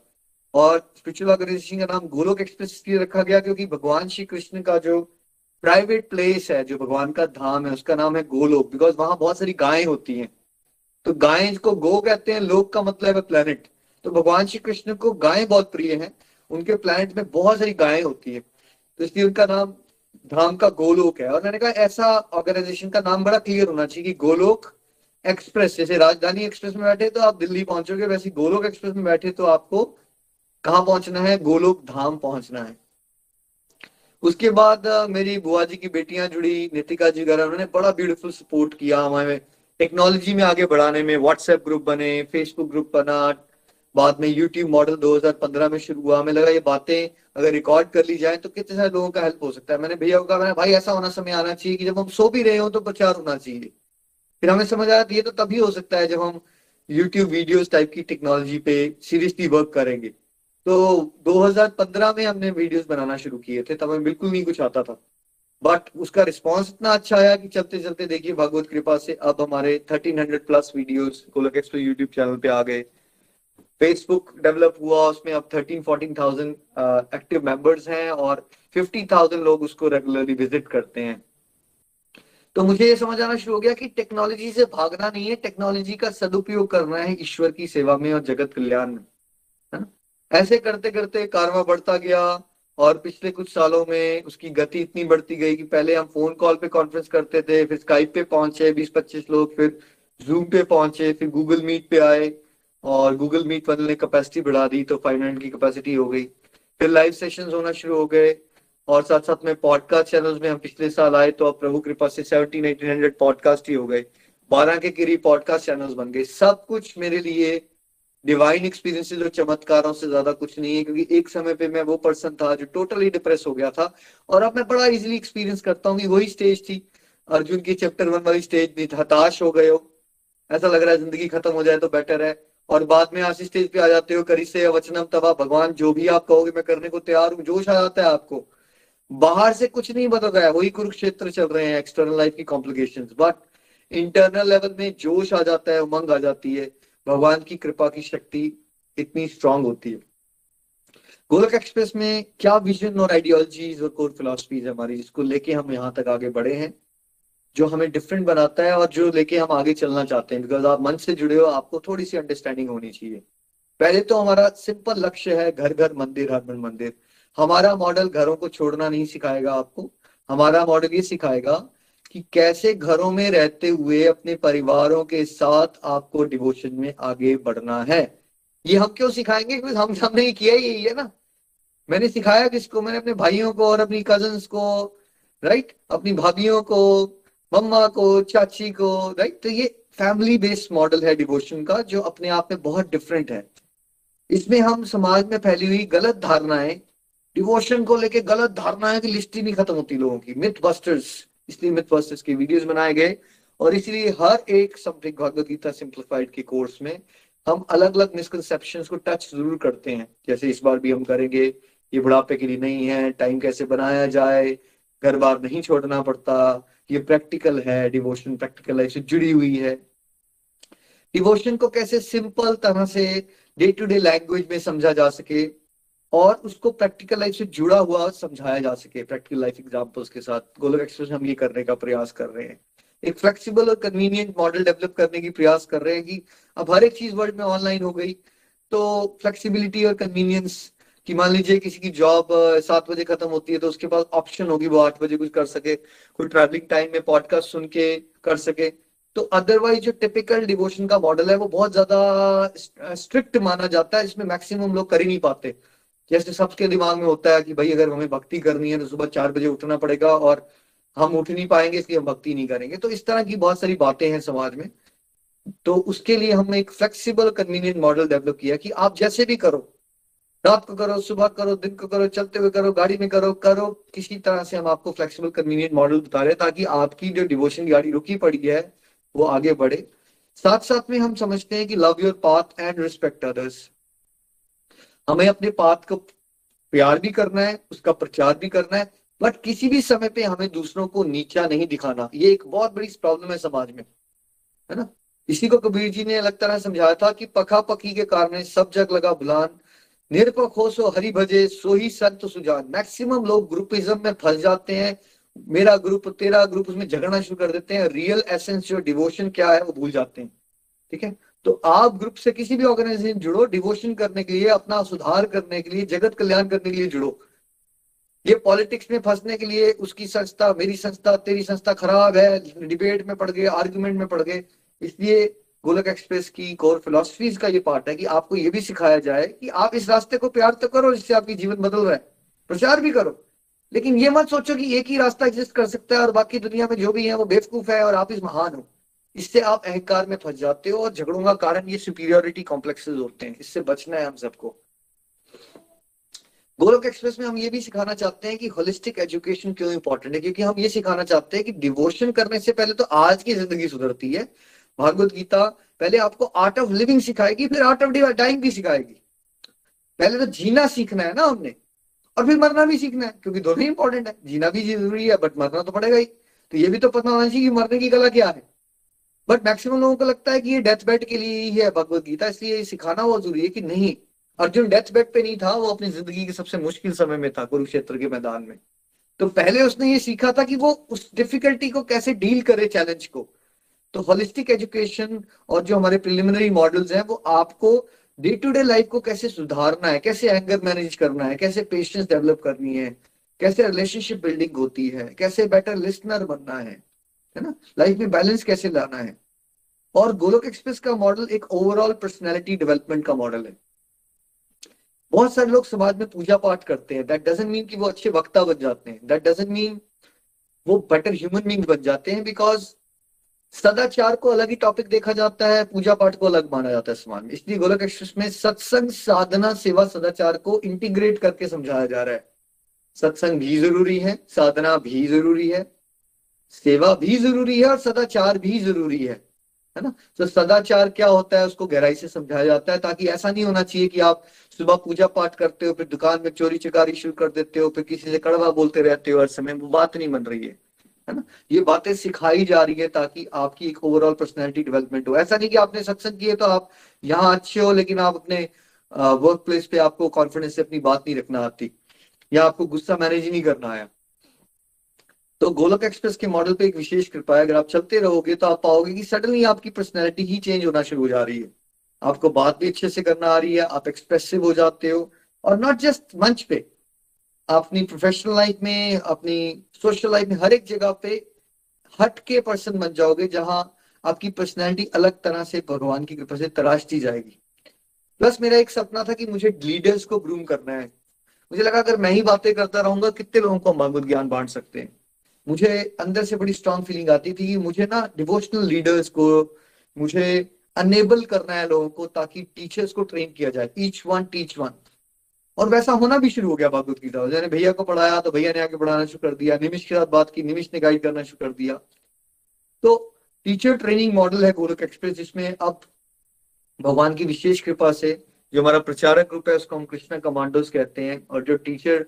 और स्पिरिचुअल ऑर्गेनाइजेशन का नाम गोलोक एक्सप्रेस इसलिए रखा गया क्योंकि भगवान श्री कृष्ण का जो प्राइवेट प्लेस है, जो भगवान का धाम है, उसका नाम है गोलोक बिकॉज़ वहाँ बहुत सारी गायें होती हैं। तो गायें को गो कहते हैं, लोक का मतलब है प्लेनेट तो भगवान श्री कृष्ण को गायें बहुत प्रिय हैं। उनके प्लेनेट में बहुत सारी गायें होती हैं। तो इसलिए उनका नाम, धाम का गोलोक है। और मैंने कहा, ऐसा ऑर्गेनाइजेशन का नाम बड़ा क्लियर होना चाहिए कि गोलोक एक्सप्रेस जैसे राजधानी एक्सप्रेस में बैठे तो आप दिल्ली पहुंचोगे, वैसे गोलोक एक्सप्रेस में बैठे तो आपको कहा पहुँचना है? गोलोक धाम पहुँचना है। उसके बाद मेरी बुआ जी की बेटियाँ जुड़ी, नितिका जी वगैरह, उन्होंने बड़ा ब्यूटीफुल सपोर्ट किया हमारे टेक्नोलॉजी में आगे बढ़ाने में व्हाट्सएप ग्रुप बने फेसबुक ग्रुप बना, बाद में यूट्यूब मॉडल 2015 में शुरू हुआ। हमें लगा ये बातें अगर रिकॉर्ड कर ली जाए तो कितने सारे लोगों का हेल्प हो सकता है। मैंने भैया को कहा, मैंने भाई, ऐसा होना समय आना चाहिए कि जब हम सो भी रहे हो तो प्रचार होना चाहिए। फिर हमें समझ आया, ये तो तभी हो सकता है जब हम यूट्यूब वीडियोस टाइप की टेक्नोलॉजी पे सीरियसली वर्क करेंगे। तो 2015 में हमने वीडियोस बनाना शुरू किए थे, तब हमें बिल्कुल नहीं कुछ आता था। बट उसका रिस्पांस इतना अच्छा आया कि चलते चलते देखिए, भगवत कृपा से अब हमारे 1300 प्लस वीडियोस गोलक एक्सप्रो यूट्यूब चैनल पे आ गए। फेसबुक डेवलप हुआ, उसमें अब thirteen fourteen thousand active members हैं और फिफ्टी थाउज़ेंड लोग उसको रेगुलरली विज़िट करते हैं। तो मुझे ये समझ आना शुरू हो गया कि टेक्नोलॉजी से भागना नहीं है टेक्नोलॉजी का सदुपयोग करना है ईश्वर की सेवा में और जगत कल्याण में। ऐसे करते करते कारवा बढ़ता गया और पिछले कुछ सालों में उसकी गति इतनी बढ़ती गई कि पहले हम फ़ोन कॉल पे कॉन्फ्रेंस करते थे, फिर स्काइप पे पहुँचे, बीस पच्चीस लोग, फिर जूम पे पहुँचे, फिर गूगल मीट पे आए और गूगल मीट वाले ने कैपेसिटी बढ़ा दी तो फाइव की कैपेसिटी हो गई। फिर लाइव सेशन होना शुरू हो गए और साथ साथ में पॉडकास्ट चैनल्स में हम पिछले साल आए तो अब प्रभु कृपा से सेवनटीन एटीन हंड्रेड पॉडकास्ट ही हो गए। बारह के करीब पॉडकास्ट चैनल्स बन गए। सब कुछ मेरे लिए डिवाइन एक्सपीरियंसेस और चमत्कारों से ज़्यादा कुछ नहीं है, क्योंकि एक समय पे मैं वो पर्सन था जो टोटली डिप्रेस हो गया था। और अब मैं बड़ा इजीली एक्सपीरियंस करता हूँ कि वही स्टेज थी। अर्जुन की चैप्टर वन वाली स्टेज नहीं हताश हो गए हो। ऐसा लग रहा है ज़िंदगी खत्म हो जाए तो बेटर है। और बाद में आज स्टेज पे आ जाते हो करी से वचनम तबा भगवान जो भी आप कहोगे मैं करने को तैयार हूँ, जोश आ जाता है आपको। बाहर से कुछ नहीं बदल रहा है वही कुरुक्षेत्र चल रहे हैं एक्सटर्नल लाइफ की कॉम्प्लिकेशन बट इंटरनल लेवल में जोश आ जाता है, उमंग आ जाती है। भगवान की कृपा की शक्ति इतनी स्ट्रांग होती है। गोलक एक्सप्रेस में क्या विजन और आइडियोलॉजीज और कोर फिलोसफीज हमारी, जिसको लेके हम यहाँ तक आगे बढ़े हैं, जो हमें डिफरेंट बनाता है और जो लेके हम आगे चलना चाहते हैं। बिकॉज़ आप मन से जुड़े हो, आपको थोड़ी सी अंडरस्टैंडिंग होनी चाहिए। पहले तो हमारा सिंपल लक्ष्य है घर घर मंदिर हर मन मंदिर। हमारा मॉडल घरों को छोड़ना नहीं सिखाएगा आपको। हमारा मॉडल ये सिखाएगा कि कैसे घरों में रहते हुए अपने परिवारों के साथ आपको डिवोशन में आगे बढ़ना है? ये हम क्यों सिखाएँगे? क्योंकि हम हमने किया ही है ना। मैंने सिखाया किसको? मैंने अपने भाइयों को और अपनी कज़न को राइट अपनी भाभीियों को, मम्मा को, चाची को राइट तो ये फैमिली बेस्ड मॉडल है डिवोशन का, जो अपने आप में बहुत डिफरेंट है। इसमें हम समाज में फैली हुई गलत धारणाएँ डिवोशन को लेके गलत धारणाएँ की लिस्ट ही नहीं खत्म होती लोगों की। मिथ बस्टर्स इसलिए मिथ बस्टर्स के वीडियोस बनाए गए। और इसलिए हर एक सब्जेक्ट भगवत गीता सिंप्लीफाइड के कोर्स में हम अलग अलग मिसकंसेप्शन को टच ज़रूर करते हैं। जैसे इस बार भी हम करेंगे, ये बुढ़ापे के लिए नहीं है टाइम कैसे बनाया जाए, घर बार नहीं छोड़ना पड़ता, ये प्रैक्टिकल है डिवोशन प्रैक्टिकल लाइफ से जुड़ी हुई है। डिवोशन को कैसे सिंपल तरह से डे टू डे लैंग्वेज में समझा जा सके और उसको प्रैक्टिकल लाइफ से जुड़ा हुआ समझाया जा सके प्रैक्टिकल लाइफ एग्जांपल्स के साथ। गोलक एक्सप्रेस हम ये करने का प्रयास कर रहे हैं। एक फ्लेक्सिबल और कन्वीनियंट मॉडल डेवलप करने की प्रयास कर रहे हैं कि अब हर एक चीज़ वर्ल्ड में ऑनलाइन हो गई तो फ्लेक्सिबिलिटी और कन्वीनियंस कि मान लीजिए किसी की जॉब सात बजे खत्म होती है तो उसके पास ऑप्शन होगी, वो आठ बजे कुछ कर सके, कोई ट्रैवलिंग टाइम में पॉडकास्ट सुन के कर सके। तो अदरवाइज़ जो टिपिकल डिवोशन का मॉडल है, वो बहुत ज़्यादा स्ट्रिक्ट माना जाता है, जिसमें मैक्सिमम लोग कर ही नहीं पाते। जैसे सबके दिमाग में होता है कि भाई अगर हमें भक्ति करनी है तो सुबह चार बजे उठना पड़ेगा और हम उठ नहीं पाएँगे, इसलिए हम भक्ति नहीं करेंगे। तो इस तरह की बहुत सारी बातें हैं समाज में। तो उसके लिए हमने एक फ्लेक्सिबल कन्वीनियंट मॉडल डेवलप किया कि आप जैसे भी करो, रात को करो, सुबह करो, दिन को करो, चलते हुए करो, गाड़ी में करो करो, किसी तरह से हम आपको फ्लेक्सिबल कन्वीनियंट मॉडल बता रहे हैं ताकि आपकी जो डिवोशन गाड़ी रुकी पड़ी है, वो आगे बढ़े। साथ साथ में हम समझते हैं कि love your path and respect others हमें अपने पाथ को प्यार भी करना है, उसका प्रचार भी करना है बट किसी भी समय पे हमें दूसरों को नीचा नहीं दिखाना। ये एक बहुत बड़ी प्रॉब्लम है समाज में, है ना? इसी को कबीर जी ने अलग तरह समझाया था कि पखा पकी के कारण सब जग लगा बुलान निरपक हो सो हरि भजे, सो ही संत सुजान। मैक्सिमम लोग ग्रुपिज्म में फंस जाते हैं, मेरा ग्रुप तेरा ग्रुप उसमें झगड़ना शुरू कर देते हैं रियल एसेंस जो डिवोशन क्या है, वो भूल जाते हैं। ठीक है? तो आप ग्रुप से किसी भी ऑर्गेनाइजेशन जुड़ो, डिवोशन करने के लिए, अपना सुधार करने के लिए, जगत कल्याण करने के लिए जुड़ो। ये पॉलिटिक्स में फंसने के लिए उसकी संस्था, मेरी संस्था, तेरी संस्था खराब है, डिबेट में पड़ गए आर्ग्यूमेंट में पड़ गए। इसलिए गोलक एक्सप्रेस की कोर फिलोसफीज का ये पार्ट है कि आपको ये भी सिखाया जाए कि आप इस रास्ते को प्यार तो करो जिससे आपकी जीवन बदल रहा है, प्रचार भी करो। लेकिन ये मत सोचो कि एक ही रास्ता एग्जिस्ट कर सकता है और बाकी दुनिया में जो भी है वो बेवकूफ़ है और आप इस महान हो। इससे आप अहंकार में फंस जाते हो और झगड़ों का कारण ये सुपीरियोरिटी कॉम्प्लेक्सेस होते हैं। इससे बचना है हम सबको। गोलक एक्सप्रेस में हम ये भी सिखाना चाहते हैं कि होलिस्टिक एजुकेशन क्यों इंपॉर्टेंट है? क्योंकि हम ये सिखाना चाहते हैं कि डिवोशन करने से पहले तो आज की ज़िंदगी सुधरती है। भागवत गीता पहले आपको आर्ट ऑफ़ लिविंग सिखाएगी, फिर आर्ट ऑफ़ डाइंग भी सिखाएगी। पहले तो जीना सीखना है ना हमने, और फिर मरना भी सीखना है, क्योंकि दोनों ही इंपॉर्टेंट है। जीना भी ज़रूरी है बट मरना तो पड़ेगा ही। तो ये भी तो पता होना चाहिए कि मरने की कला क्या है। बट मैक्सिमम लोगों को लगता है कि ये डेथ बेड के लिए ही है, भगवत गीता, इसलिए सिखाना बहुत ज़रूरी है कि नहीं। अर्जुन डेथ बेड पे नहीं था, वो अपनी ज़िंदगी के सबसे मुश्किल समय में था, कुरुक्षेत्र के मैदान में। तो पहले उसने ये सीखा था कि वो उस डिफिकल्टी को कैसे डील करे चैलेंज को। तो होलिस्टिक एजुकेशन और जो हमारे प्रिलिमिनरी मॉडल्स हैं, वो आपको डे टू डे लाइफ को कैसे सुधारना है, कैसे एंगर मैनेज करना है, कैसे पेशेंस डेवलप करनी है, कैसे रिलेशनशिप बिल्डिंग होती है, कैसे बेटर लिस्नर बनना है। है ना? लाइफ में बैलेंस कैसे लाना है? और गोलोक एक्सप्रेस का मॉडल एक ओवरऑल पर्सनैलिटी डेवलपमेंट का मॉडल है। बहुत सारे लोग समाज में पूजा पाठ करते हैं। दैट डजेंट मीन कि वो अच्छे वक्ता बन जाते हैं। दैट डजेंट मीन वो बेटर ह्यूमन बींग बन जाते हैं बिकॉज़ सदाचार को अलग ही टॉपिक देखा जाता है, पूजा पाठ को अलग माना जाता है समाज में। इसलिए गोलक एक्सप्रेस में सत्संग, साधना, सेवा, सदाचार को इंटीग्रेट करके समझाया जा रहा है। सत्संग भी ज़रूरी है, साधना भी ज़रूरी है। सेवा भी ज़रूरी है और सदाचार भी ज़रूरी है है ना? तो सदाचार क्या होता है, उसको गहराई से समझाया जाता है ताकि ऐसा नहीं होना चाहिए कि आप सुबह पूजा पाठ करते हो, फिर दुकान में चोरी चकारी शुरू कर देते हो, फिर किसी से कड़वा बोलते रहते हो, हर समय वो बात नहीं बन रही है है ना? ये बातें सिखाई जा रही है ताकि आपकी एक ओवरऑल पर्सनैलिटी डेवलपमेंट हो। ऐसा नहीं कि आपने सत्संग किए तो आप यहाँ अच्छे हो, लेकिन आप अपने वर्क प्लेस पे आपको कॉन्फिडेंस से अपनी बात नहीं रखना आती, या आपको गुस्सा मैनेज नहीं करना आया। तो गोलक एक्सप्रेस के मॉडल पे एक विशेष कृपा है। अगर आप चलते रहोगे तो आप पाओगे कि सडनली आपकी पर्सनैलिटी ही चेंज होना शुरू हो जा रही है। आपको बात भी अच्छे से करना आ रही है, आप एक्सप्रेसिव हो जाते हो। और नॉट जस्ट मंच पे, अपनी प्रोफेशनल लाइफ में, अपनी सोशल लाइफ में, हर एक जगह पे हट के पर्सन बन जाओगे जहाँ आपकी पर्सनैलिटी अलग तरह से भगवान की कृपा से तराश दी जाएगी। प्लस मेरा एक सपना था कि मुझे लीडर्स को ग्रूम करना है। मुझे लगा अगर मैं ही बातें करता रहूँगा, कितने लोगों को हम भगवत ज्ञान बांट सकते हैं। मुझे अंदर से बड़ी स्ट्रांग फीलिंग आती थी मुझे ना डिवोशनल लीडर्स को, मुझे अनेबल करना है लोगों को ताकि टीचर्स को ट्रेन किया जाए ईच वन टीच वन और वैसा होना भी शुरू हो गया भागवत गीता मैंने भैया को पढ़ाया तो भैया ने आके पढ़ाना शुरू कर दिया, निमिष के साथ बात की निमिश ने गाइड करना शुरू कर दिया। तो टीचर ट्रेनिंग मॉडल है गोरख एक्सप्रेस जिसमें अब भगवान की विशेष कृपा से जो हमारा प्रचारक ग्रुप है, उसको हम कृष्णा कमांडोज कहते हैं और जो टीचर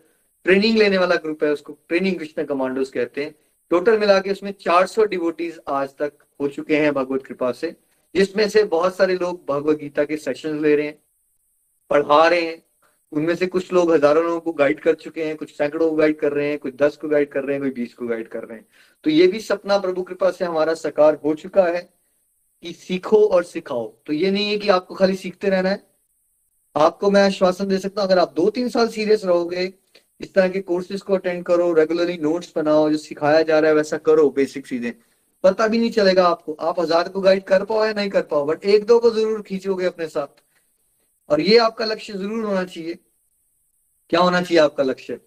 ट्रेनिंग लेने वाला ग्रुप है उसको, ट्रेनिंग कृष्णा कमांडोज कहते हैं। टोटल मिला के उसमें 400 डिवोटीज आज तक हो चुके हैं भगवत कृपा से, जिसमें से बहुत सारे लोग भगवत गीता के सेशन ले रहे हैं, पढ़ा रहे हैं। उनमें से कुछ लोग हज़ारों लोगों को गाइड कर चुके हैं, कुछ सैकड़ों को गाइड कर रहे हैं, कुछ दस को गाइड कर रहे हैं, कोई बीस को गाइड कर रहे हैं। तो ये भी सपना प्रभु कृपा से हमारा साकार हो चुका है कि सीखो और सिखाओ। तो ये नहीं है कि आपको खाली सीखते रहना है। आपको मैं आश्वासन दे सकता हूँ, अगर आप दो तीन साल सीरियस रहोगे इस तरह के कोर्सेज को अटेंड करो रेगुलरली नोट्स बनाओ, जो सिखाया जा रहा है वैसा करो बेसिक चीज़ें। पता भी नहीं चलेगा आपको। आप आज़ाद को गाइड कर पाओ या नहीं कर पाओ बट एक दो को ज़रूर खींचोगे अपने साथ। और ये आपका लक्ष्य ज़रूर होना चाहिए। क्या होना चाहिए आपका लक्ष्य?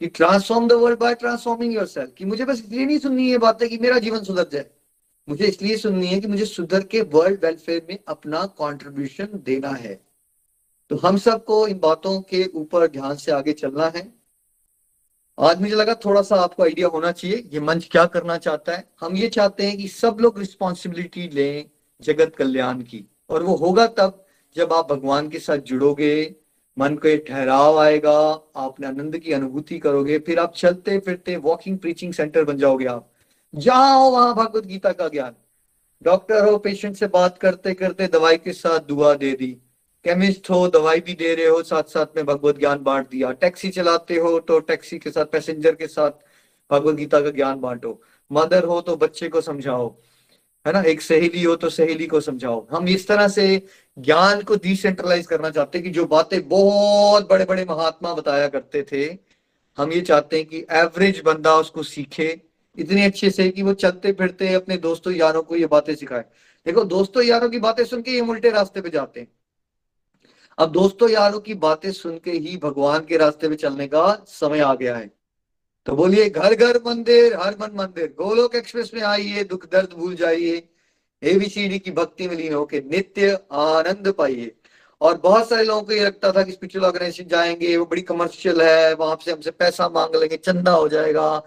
कि transform the world by transforming your self कि मुझे बस इसलिए नहीं सुननी है बातें कि मेरा जीवन सुधर जाए। मुझे इसलिए सुननी है कि मुझे सुधर के वर्ल्ड वेलफेयर में अपना कंट्रीब्यूशन देना है। तो हम सबको इन बातों के ऊपर ध्यान से आगे चलना है। आज मुझे लगा थोड़ा सा आपको आइडिया होना चाहिए ये मंच क्या करना चाहता है। हम ये चाहते हैं कि सब लोग रिस्पॉन्सिबिलिटी लें जगत कल्याण की। और वो होगा तब जब आप भगवान के साथ जुड़ोगे, मन को ठहराव आएगा, आपने आनंद की अनुभूति करोगे, फिर आप चलते फिरते वॉकिंग प्रीचिंग सेंटर बन जाओगे आप। जहाँ हो, वहाँ भगवत गीता का ज्ञान। डॉक्टर हो पेशेंट से बात करते करते दवाई के साथ दुआ दे दी। केमिस्ट हो, दवाई भी दे रहे हो साथ साथ में भगवत ज्ञान बांट दिया। टैक्सी चलाते हो तो टैक्सी के साथ, पैसेंजर के साथ भगवत गीता का ज्ञान बांटो। मदर हो तो बच्चे को समझाओ, है ना? एक सहेली हो तो सहेली को समझाओ। हम इस तरह से ज्ञान को डिसेंट्रलाइज करना चाहते हैं कि जो बातें बहुत बड़े बड़े महात्मा बताया करते थे, हम ये चाहते हैं कि एवरेज बंदा उसको सीखे, इतने अच्छे से कि वो चलते फिरते अपने दोस्तों यारों को ये बातें सिखाए। देखो, दोस्तों यारों की बातें सुन के ये उल्टे रास्ते पे जाते हैं। अब दोस्तों यारों की बातें सुन के ही भगवान के रास्ते में चलने का समय आ गया है। तो बोलिए, घर घर मंदिर, हर मन मंदिर, गोलोक एक्सप्रेस में आइए, दुख दर्द भूल जाइए एबीसीडी की भक्ति में लीन होके नित्य आनंद पाइए। और बहुत सारे लोगों को ये लगता था कि स्पिरिचुअल ऑर्गेनाइजेशन जाएँगे, वो बड़ी कमर्शियल है वहाँ से हमसे पैसा मांग लेंगे, चंदा हो जाएगा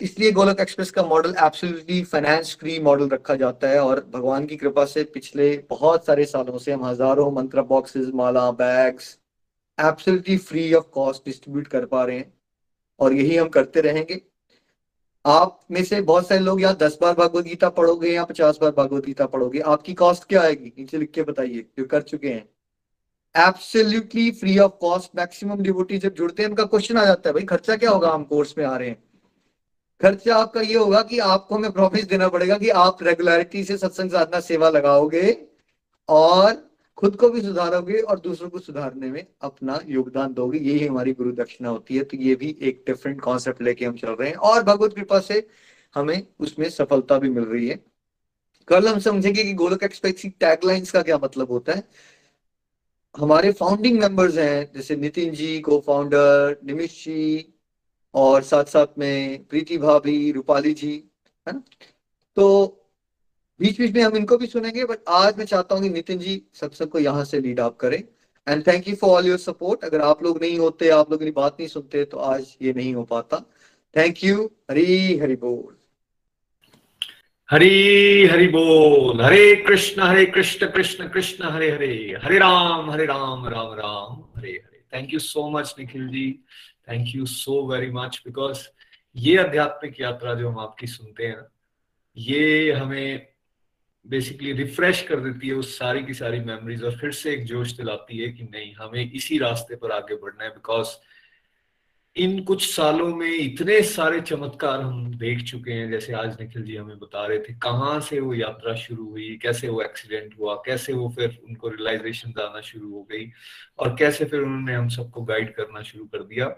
इसलिए गोलक एक्सप्रेस का model absolutely finance free model रखा जाता है और भगवान की कृपा से पिछले बहुत सारे सालों से हम हज़ारों मंत्र boxes Mala bags absolutely free of cost distribute कर पा रहे हैं और यही हम करते रहेंगे। आप में से बहुत सारे लोग यहाँ दस बार भगवत गीता पढ़ोगे या पचास बार भगवत गीता पढ़ोगे, आपकी कॉस्ट क्या आएगी? नीचे लिख के बताइए, जो कर चुके हैं। Absolutely free of cost maximum devotee जब जुड़ते हैं, उनका क्वेश्चन आ जाता है, भाई, खर्चा क्या होगा? हम कोर्स में आ रहे हैं। खर्चा आपका ये होगा कि आपको हमें प्रॉमिस देना पड़ेगा कि आप रेगुलरिटी से सत्संग साधना सेवा लगाओगे और खुद को भी सुधारोगे और दूसरों को सुधारने में अपना योगदान दोगे। यही हमारी गुरु दक्षिणा होती है। तो ये भी एक डिफरेंट कॉन्सेप्ट लेके हम चल रहे हैं और भगवत कृपा से हमें उसमें सफलता भी मिल रही है। कल हम समझेंगे कि गोलक एक्सप्रेस टैगलाइंस का क्या मतलब होता है। हमारे फाउंडिंग मेंबर्स हैं, जैसे नितिन जी को फाउंडर निमिश जी और साथ साथ में प्रीति भाभी, रूपाली जी, है ना? तो बीच बीच में हम इनको भी सुनेंगे बट आज मैं चाहता हूँ कि नितिन जी सत्संग को यहाँ से लीड अप करें। And thank you for all your support अगर आप लोग नहीं होते, आप लोग मेरी बात नहीं सुनते तो आज ये नहीं हो पाता। थैंक यू हरी हरि बोल। हरी हरि बोल। Hare Krishna Hare Krishna Krishna Krishna, Hare Hare. Hare Ram Hare Ram Ram Ram, Hare Hare. Thank you so much Nikhil ji. Thank you so very much because ये आध्यात्मिक यात्रा जो हम आपकी सुनते हैं, ये हमें बेसिकली रिफ्रेश कर देती है उस सारी की सारी मेमोरीज और फिर से एक जोश दिलाती है कि नहीं, हमें इसी रास्ते पर आगे बढ़ना है बिकॉज़ इन कुछ सालों में इतने सारे चमत्कार हम देख चुके हैं, जैसे आज निखिल जी हमें बता रहे थे, कहाँ से वो यात्रा शुरू हुई, कैसे वो एक्सीडेंट हुआ, कैसे वो फिर उनको रियलाइजेशन आना शुरू हो गई, और कैसे फिर उन्होंने हम सबको गाइड करना शुरू कर दिया।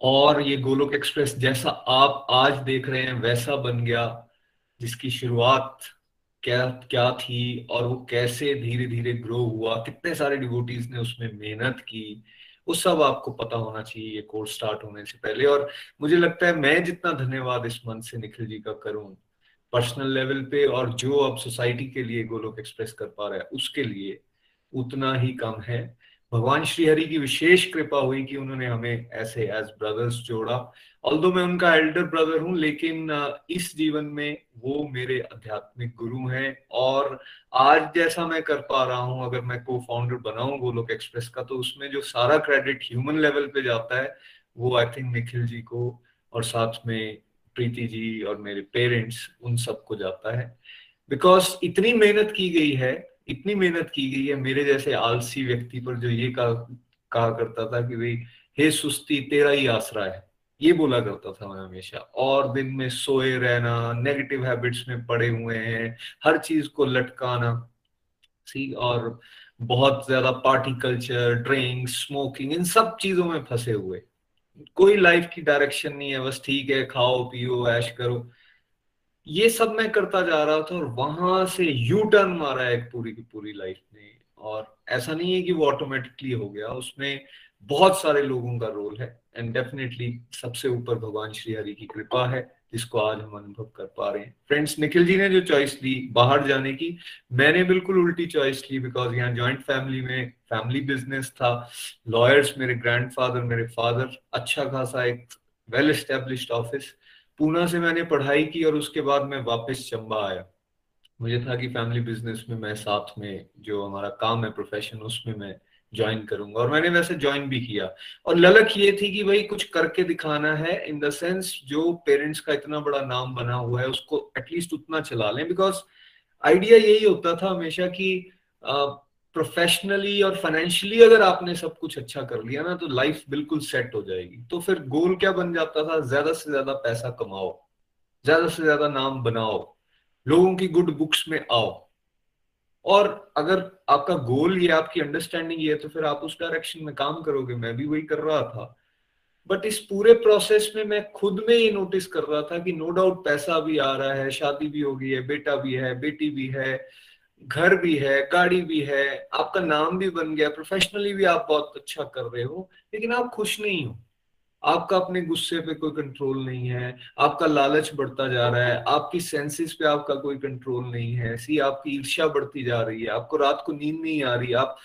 और ये गोलोक एक्सप्रेस जैसा आप आज देख रहे हैं, वैसा बन गया, जिसकी शुरुआत क्या क्या थी और वो कैसे धीरे धीरे ग्रो हुआ, कितने सारे डिवोटीज ने उसमें मेहनत की, वो सब आपको पता होना चाहिए, ये कोर्स स्टार्ट होने से पहले। और मुझे लगता है मैं जितना धन्यवाद इस मन से निखिल जी का करूँ पर्सनल लेवल पे और जो अब सोसाइटी के लिए गोलोक एक्सप्रेस कर पा रहा है, उसके लिए उतना ही कम है। भगवान श्री हरि की विशेष कृपा हुई कि उन्होंने हमें ऐसे एज ब्रदर्स जोड़ा। ऑल मैं उनका एल्डर ब्रदर हूँ, लेकिन इस जीवन में वो मेरे आध्यात्मिक गुरु हैं और आज जैसा मैं कर पा रहा हूँ, अगर मैं को फाउंडर बनाऊँ गोलोक एक्सप्रेस का तो उसमें जो सारा क्रेडिट ह्यूमन लेवल पे जाता है, वो आई थिंक निखिल जी को और साथ में प्रीति जी और मेरे पेरेंट्स उन सबको जाता है। बिकॉज़ इतनी मेहनत की गई है इतनी मेहनत की गई है, मेरे जैसे आलसी व्यक्ति पर जो ये कहा कहा करता था कि भाई, हे सुस्ती, तेरा ही आसरा है। ये बोला करता था मैं हमेशा। और दिन में सोए रहना नेगेटिव हैबिट्स में पड़े हुए हैं, हर चीज़ को लटकाना। सी, और बहुत ज़्यादा पार्टी कल्चर ड्रिंक स्मोकिंग इन सब चीज़ों में फंसे हुए। कोई लाइफ की डायरेक्शन नहीं है, बस ठीक है, खाओ, पियो, ऐश करो। ये सब मैं करता जा रहा था और वहाँ से यू टर्न मारा एक पूरी की पूरी लाइफ में और ऐसा नहीं है कि वो ऑटोमेटिकली हो गया, उसमें बहुत सारे लोगों का रोल है एंड डेफिनेटली सबसे ऊपर भगवान श्री हरि की कृपा है, जिसको आज हम अनुभव कर पा रहे हैं। फ्रेंड्स निखिल जी ने जो चॉइस ली बाहर जाने की, मैंने बिल्कुल उल्टी चॉइस ली बिकॉज़ यहाँ ज्वाइंट फैमिली में फैमिली बिज़नेस था लॉयर्स मेरे ग्रैंडफादर मेरे फादर अच्छा खासा एक वेल एस्टेब्लिश्ड ऑफ़िस पूना से मैंने पढ़ाई की और उसके बाद मैं वापस चंबा आया। मुझे था कि फैमिली बिज़नेस में मैं साथ में जो हमारा काम है प्रोफेशन उसमें मैं ज्वाइन करूँगा। और मैंने वैसे ज्वाइन भी किया। और ललक ये थी कि भाई कुछ करके दिखाना है इन द सेंस जो पेरेंट्स का इतना बड़ा नाम बना हुआ है, उसको एटलीस्ट उतना चला लें। बिकॉज़ आइडिया यही होता था हमेशा कि प्रोफेशनली और फाइनेंशियली अगर आपने सब कुछ अच्छा कर लिया ना तो लाइफ बिल्कुल सेट हो जाएगी। तो फिर गोल क्या बन जाता था? ज़्यादा से ज़्यादा पैसा कमाओ। ज़्यादा से ज़्यादा नाम बनाओ। लोगों की गुड बुक्स में आओ। और अगर आपका गोल ये, आपकी अंडरस्टैंडिंग ये है तो फिर आप उस डायरेक्शन में काम करोगे। मैं भी वही कर रहा था। बट इस पूरे प्रोसेस में मैं खुद में ये नोटिस कर रहा था कि नो डाउट पैसा भी आ रहा है, शादी भी हो गई है, बेटा भी है, बेटी भी है। घर भी है, गाड़ी भी है, आपका नाम भी बन गया प्रोफेशनली भी आप बहुत अच्छा कर रहे हो, लेकिन आप खुश नहीं हो। आपका अपने गुस्से पे कोई कंट्रोल नहीं है, आपका लालच बढ़ता जा रहा है, आपकी सेंसेस पे आपका कोई कंट्रोल नहीं है, सी, आपकी ईर्ष्या बढ़ती जा रही है, आपको रात को नींद नहीं आ रही, आप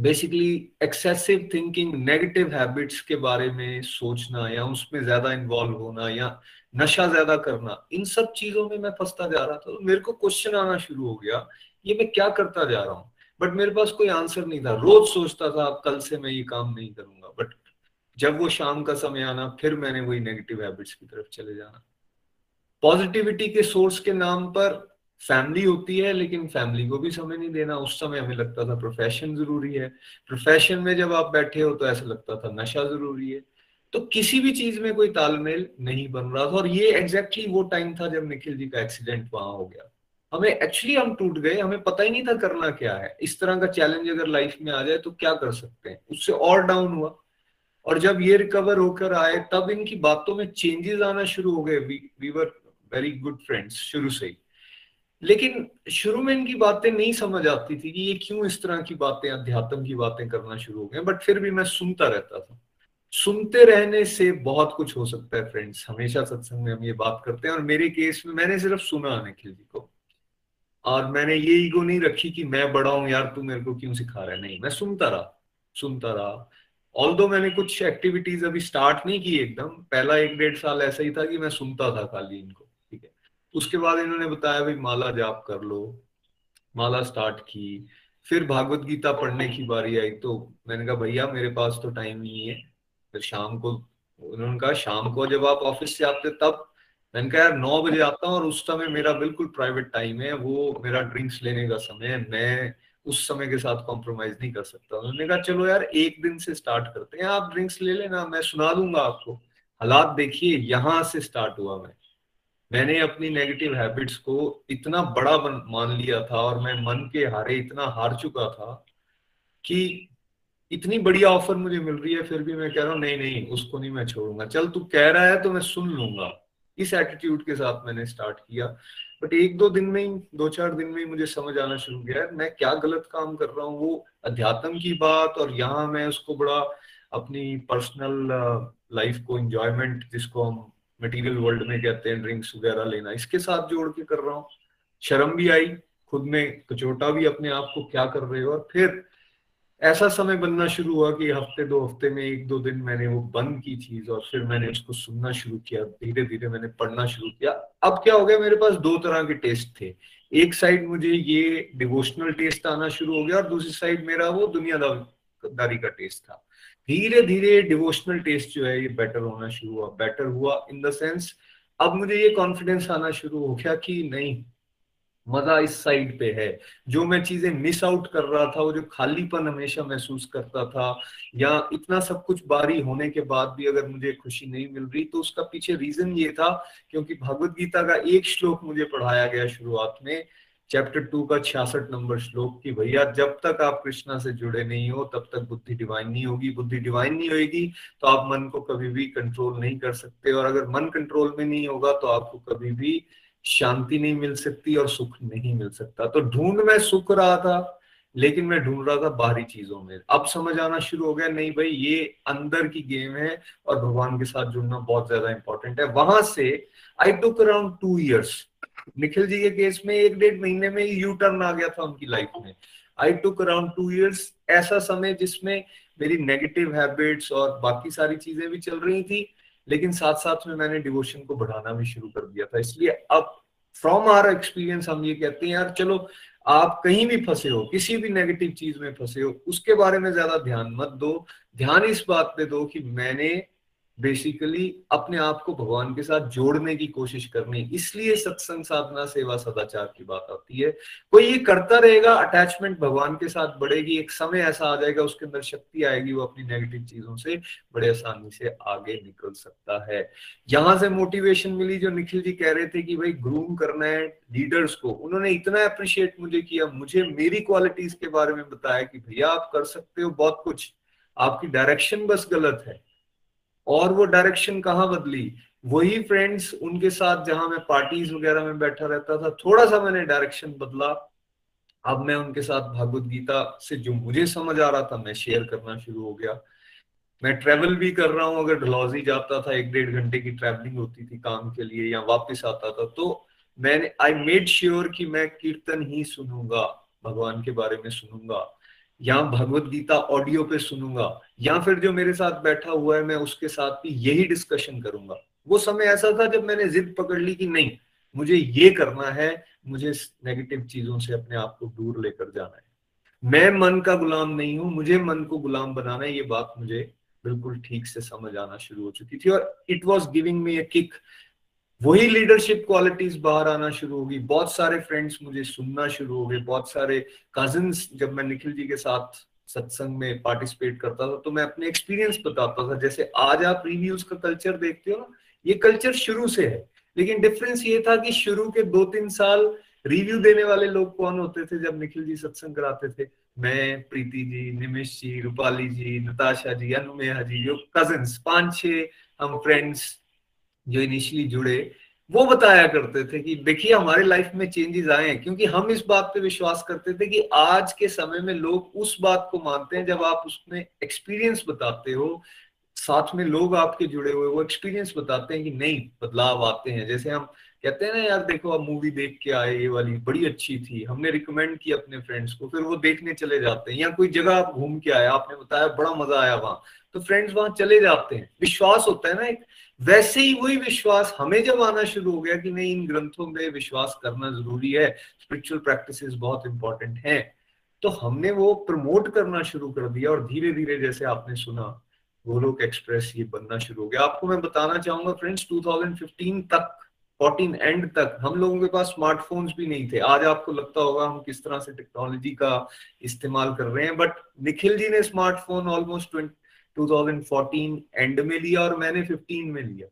basically excessive thinking negative habits के बारे में सोचना या उसमें ज़्यादा इन्वॉल्व होना या नशा ज़्यादा करना, इन सब चीज़ों में मैं फंसता जा रहा था तो मेरे को क्वेश्चन आना शुरू हो गया, ये मैं क्या करता जा रहा हूँ? बट मेरे पास कोई आंसर नहीं था। रोज सोचता था, अब कल से मैं ये काम नहीं करूँगा। बट जब वो शाम का समय आना, फिर मैंने वही नेगेटिव हैबिट्स की तरफ़ चले जाना। पॉजिटिविटी के सोर्स के नाम पर फैमिली होती है, लेकिन फैमिली को भी समय नहीं देना। उस समय हमें लगता था प्रोफेशन ज़रूरी है। प्रोफेशन में जब आप बैठे हो तो ऐसा लगता था नशा ज़रूरी है। तो किसी भी चीज़ में कोई तालमेल नहीं बन रहा था और ये एग्जैक्टली exactly वो टाइम था जब निखिल जी का एक्सीडेंट वहाँ हो गया। हमें एक्चुअली हम टूट गए, हमें पता ही नहीं था करना क्या है। इस तरह का चैलेंज अगर लाइफ में आ जाए तो क्या कर सकते हैं? उससे और डाउन हुआ। और जब ये रिकवर होकर आए, तब इनकी बातों में चेंजेस आना शुरू हो गए। We were very good friends शुरू से ही। लेकिन शुरू में इनकी बातें नहीं समझ आती थी कि ये क्यों इस तरह की बातें, अध्यात्म की बातें करना शुरू हो गए। बट फिर भी मैं सुनता रहता था। सुनते रहने से बहुत कुछ हो सकता है फ्रेंड्स हमेशा सत्संग में हम ये बात करते हैं और मेरे केस में मैंने सिर्फ़ सुना निखिल जी को। और मैंने ये ईगो नहीं रखी कि मैं बड़ा हूँ, यार तू मेरे को क्यों सिखा रहा है? नहीं, मैं सुनता रहा सुनता रहा। ऑल मैंने कुछ एक्टिविटीज़ अभी स्टार्ट नहीं की एकदम, पहला एक डेढ़ साल ऐसा ही था कि मैं सुनता था खाली इनको, ठीक है। उसके बाद इन्होंने बताया, भाई, माला जाप कर लो। माला स्टार्ट की। फिर भागवत गीता पढ़ने की बारी आई तो मैंने कहा, भैया, मेरे पास तो टाइम नहीं है। फिर शाम को उन्होंने कहा, शाम को जब आप ऑफ़िस से आते तब? मैंने कहा, यार, नौ बजे आता हूँ और उस समय मेरा बिल्कुल प्राइवेट टाइम है, वो मेरा ड्रिंक्स लेने का समय है, मैं उस समय के साथ कॉम्प्रोमाइज नहीं कर सकता। उन्होंने कहा, चलो यार, एक दिन से स्टार्ट करते हैं, आप ड्रिंक्स ले लेना, मैं सुना दूँगा आपको। हालात देखिए, यहाँ से स्टार्ट हुआ मैं। मैंने अपनी नेगेटिव हैबिट्स को इतना बड़ा मान लिया था और मैं मन के हारे इतना हार चुका था कि इतनी बढ़िया ऑफ़र मुझे मिल रही है, फिर भी मैं कह रहा हूँ, नहीं नहीं, उसको नहीं मैं छोड़ूँगा। चल, तू कह रहा है तो मैं सुन लूँगा। इस एटीट्यूड के साथ मैंने स्टार्ट किया। बट एक दो दिन में ही, दो चार दिन में ही मुझे समझ आना शुरू किया मैं क्या गलत काम कर रहा हूँ? वो अध्यात्म की बात और यहाँ मैं उसको बड़ा अपनी पर्सनल लाइफ को इंजॉयमेंट जिसको हम मटेरियल वर्ल्ड में कहते हैं ड्रिंक्स वगैरह लेना, इसके साथ जोड़ के कर रहा हूँ। शर्म भी आई, खुद में, कचोटा भी अपने आप को क्या कर रहे हो? और फिर ऐसा समय बनना शुरू हुआ कि हफ़्ते दो हफ़्ते में एक दो दिन मैंने वो बंद की चीज़ और फिर मैंने उसको सुनना शुरू किया धीरे धीरे मैंने पढ़ना शुरू किया। अब क्या हो गया, मेरे पास दो तरह के टेस्ट थे। एक साइड मुझे ये डिवोशनल टेस्ट आना शुरू हो गया और दूसरी साइड मेरा वो दुनियादारी का टेस्ट था। धीरे धीरे डिवोशनल टेस्ट जो है ये बेटर होना शुरू हुआ बेटर हुआ इन द सेंस अब मुझे ये कॉन्फिडेंस आना शुरू हो गया कि नहीं मज़ा इस साइड पे है। जो मैं चीज़ें मिस आउट कर रहा था, वो जो खालीपन हमेशा महसूस करता था, या इतना सब कुछ बारी होने के बाद भी अगर मुझे खुशी नहीं मिल रही तो उसका पीछे रीजन ये था, क्योंकि भगवत गीता का एक श्लोक मुझे पढ़ाया गया शुरुआत में चैप्टर टू का छियासठ नंबर श्लोक की, भैया, जब तक आप कृष्णा से जुड़े नहीं हो, तब तक बुद्धि डिवाइन नहीं होगी। बुद्धि डिवाइन नहीं होगी तो आप मन को कभी भी कंट्रोल नहीं कर सकते, और अगर मन कंट्रोल में नहीं होगा तो आपको कभी भी शांति नहीं मिल सकती और सुख नहीं मिल सकता। तो ढूंढ में सुख रहा था, लेकिन मैं ढूंढ रहा था बाहरी चीज़ों में। अब समझ आना शुरू हो गया, नहीं भाई, ये अंदर की गेम है और भगवान के साथ जुड़ना बहुत ज़्यादा इंपॉर्टेंट है। वहाँ से I took around two years Nikhil ji के केस में एक डेढ़ महीने में यू टर्न आ गया था उनकी लाइफ में। I took around two years ऐसा समय जिसमें मेरी नेगेटिव हैबिट्स और बाकी सारी चीज़ें भी चल रही थी। लेकिन साथ साथ में मैंने डिवोशन को बढ़ाना भी शुरू कर दिया था। इसलिए अब फ्रॉम आर एक्सपीरियंस हम ये कहते हैं, यार, चलो, आप कहीं भी फंसे हो, किसी भी नेगेटिव चीज़ में फंसे हो, उसके बारे में ज़्यादा ध्यान मत दो। ध्यान इस बात पे दो कि मैंने बेसिकली अपने आप को भगवान के साथ जोड़ने की कोशिश करनी। इसलिए सत्संग साधना, सेवा, सदाचार की बात आती है। कोई ये करता रहेगा अटैचमेंट भगवान के साथ बढ़ेगी, एक समय ऐसा आ जाएगा, उसके अंदर शक्ति आएगी, वो अपनी नेगेटिव चीज़ों से बड़े आसानी से आगे निकल सकता है। यहाँ से मोटिवेशन मिली, जो निखिल जी कह रहे थे कि भाई ग्रूम करना है लीडर्स को। उन्होंने इतना अप्रिशिएट मुझे किया, मुझे मेरी क्वालिटीज के बारे में बताया कि भैया आप कर सकते हो बहुत कुछ। आपकी डायरेक्शन बस गलत है। और वो डायरेक्शन कहाँ बदली? वही फ्रेंड्स उनके साथ जहाँ मैं पार्टीज़ वगैरह में बैठा रहता था थोड़ा सा मैंने डायरेक्शन बदला। अब मैं उनके साथ भागवत गीता से जो मुझे समझ आ रहा था, मैं शेयर करना शुरू हो गया। मैं ट्रेवल भी कर रहा हूँ, अगर ढलौजी जाता था, एक डेढ़ घंटे की ट्रेवलिंग होती थी काम के लिए या वापस आता था तो मैंने आई मेड श्योर कि मैं कीर्तन ही सुनूँगा, भगवान के बारे में सुनूँगा। या भगवत गीता ऑडियो पे सुनूँगा, या फिर जो मेरे साथ बैठा हुआ है, मैं उसके साथ भी यही डिस्कशन करूँगा। वो समय ऐसा था जब मैंने जिद पकड़ ली कि नहीं, मुझे ये करना है, मुझे नेगेटिव चीज़ों से अपने आप को दूर लेकर जाना है। मैं मन का गुलाम नहीं हूँ, मुझे मन को गुलाम बनाना है, ये बात मुझे बिल्कुल ठीक से समझ आना शुरू हो चुकी थी और it was giving me a kick वही लीडरशिप क्वालिटीज बाहर आना शुरू होगी। बहुत सारे फ्रेंड्स मुझे सुनना शुरू हो गए। बहुत सारे कजिन जब मैं निखिल जी के साथ सत्संग में पार्टिसिपेट करता था तो मैं अपने एक्सपीरियंस बताता था। जैसे आज आप रिव्यूज़ का कल्चर देखते हो ना, ये कल्चर शुरू से है। लेकिन डिफरेंस ये था कि शुरू के दो तीन साल रिव्यू देने वाले लोग कौन होते थे जब निखिल जी सत्संग कराते थे? मैं, प्रीति जी निमिश जी, रूपाली जी, नताशा जी, अनुमेहा जी जो कजिन पाँच छह हम फ्रेंड्स जो इनिशियली जुड़े, वो बताया करते थे कि देखिए, हमारे लाइफ में चेंजेस आए हैं, क्योंकि हम इस बात पे विश्वास करते थे कि आज के समय में लोग उस बात को मानते हैं जब आप उसमें एक्सपीरियंस बताते हो, साथ में लोग आपके जुड़े हुए, वो एक्सपीरियंस बताते हैं कि नहीं, बदलाव आते हैं। जैसे हम कहते हैं ना, यार देखो आप मूवी देख के आए, ये वाली बड़ी अच्छी थी। हमने रिकमेंड की अपने फ्रेंड्स को, फिर वो देखने चले जाते हैं। या कोई जगह आप घूम के आए, आपने बताया बड़ा मज़ा आया वहाँ। तो फ्रेंड्स वहाँ चले जाते हैं। विश्वास होता है ना एक, वैसे ही वही विश्वास हमें जब आना शुरू हो गया कि नहीं, इन ग्रंथों में विश्वास करना ज़रूरी है स्पिरिचुअल प्रैक्टिस बहुत इंपॉर्टेंट है। तो हमने वो प्रमोट करना शुरू कर दिया और धीरे धीरे जैसे आपने सुना गोलोक एक्सप्रेस ये बनना शुरू हो गया। आपको मैं बताना चाहूँगा फ्रेंड्स 2015 तक 14 एंड तक, हम लोगों के पास स्मार्टफोन्स भी नहीं थे। आज आपको लगता होगा हम किस तरह से टेक्नोलॉजी का इस्तेमाल कर रहे हैं बट निखिल जी ने स्मार्टफ़ोन ऑलमोस्ट 2014 एंड में लिया और मैंने 15 में लिया।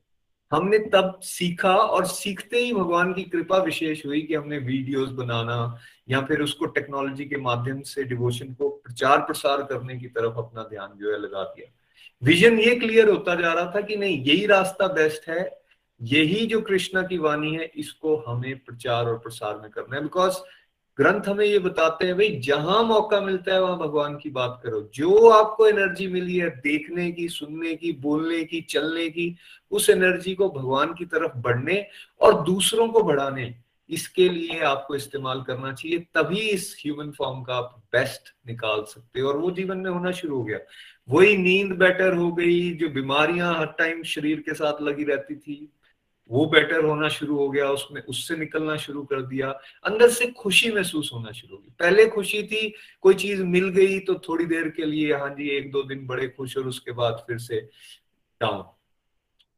हमने तब सीखा और सीखते ही भगवान की कृपा विशेष हुई कि हमने वीडियोस बनाना या फिर उसको टेक्नोलॉजी के माध्यम से डिवोशन को प्रचार प्रसार करने की तरफ़ अपना ध्यान जो है लगा दिया। विजन ये क्लियर होता जा रहा था कि नहीं, यही रास्ता बेस्ट है यही जो कृष्णा की वाणी है, इसको हमें प्रचार और प्रसार में करना है। बिकॉज़ ग्रंथ हमें ये बताते हैं, भाई, जहाँ मौका मिलता है, वहाँ भगवान की बात करो। जो आपको एनर्जी मिली है, देखने की, सुनने की, बोलने की, चलने की, उस एनर्जी को भगवान की तरफ़ बढ़ने और दूसरों को बढ़ाने, इसके लिए आपको इस्तेमाल करना चाहिए। तभी इस ह्यूमन फॉर्म का आप बेस्ट निकाल सकते हो। और वो जीवन में होना शुरू हो गया। वही नींद बेटर हो गई, जो बीमारियाँ हर टाइम शरीर के साथ लगी रहती थी। वो बेटर होना शुरू हो गया उसमें उससे निकलना शुरू कर दिया। अंदर से खुशी महसूस होना शुरू हो गई। पहले खुशी थी, कोई चीज़ मिल गई तो थोड़ी देर के लिए हाँ जी, एक दो दिन बड़े खुश और उसके बाद फिर से डाउन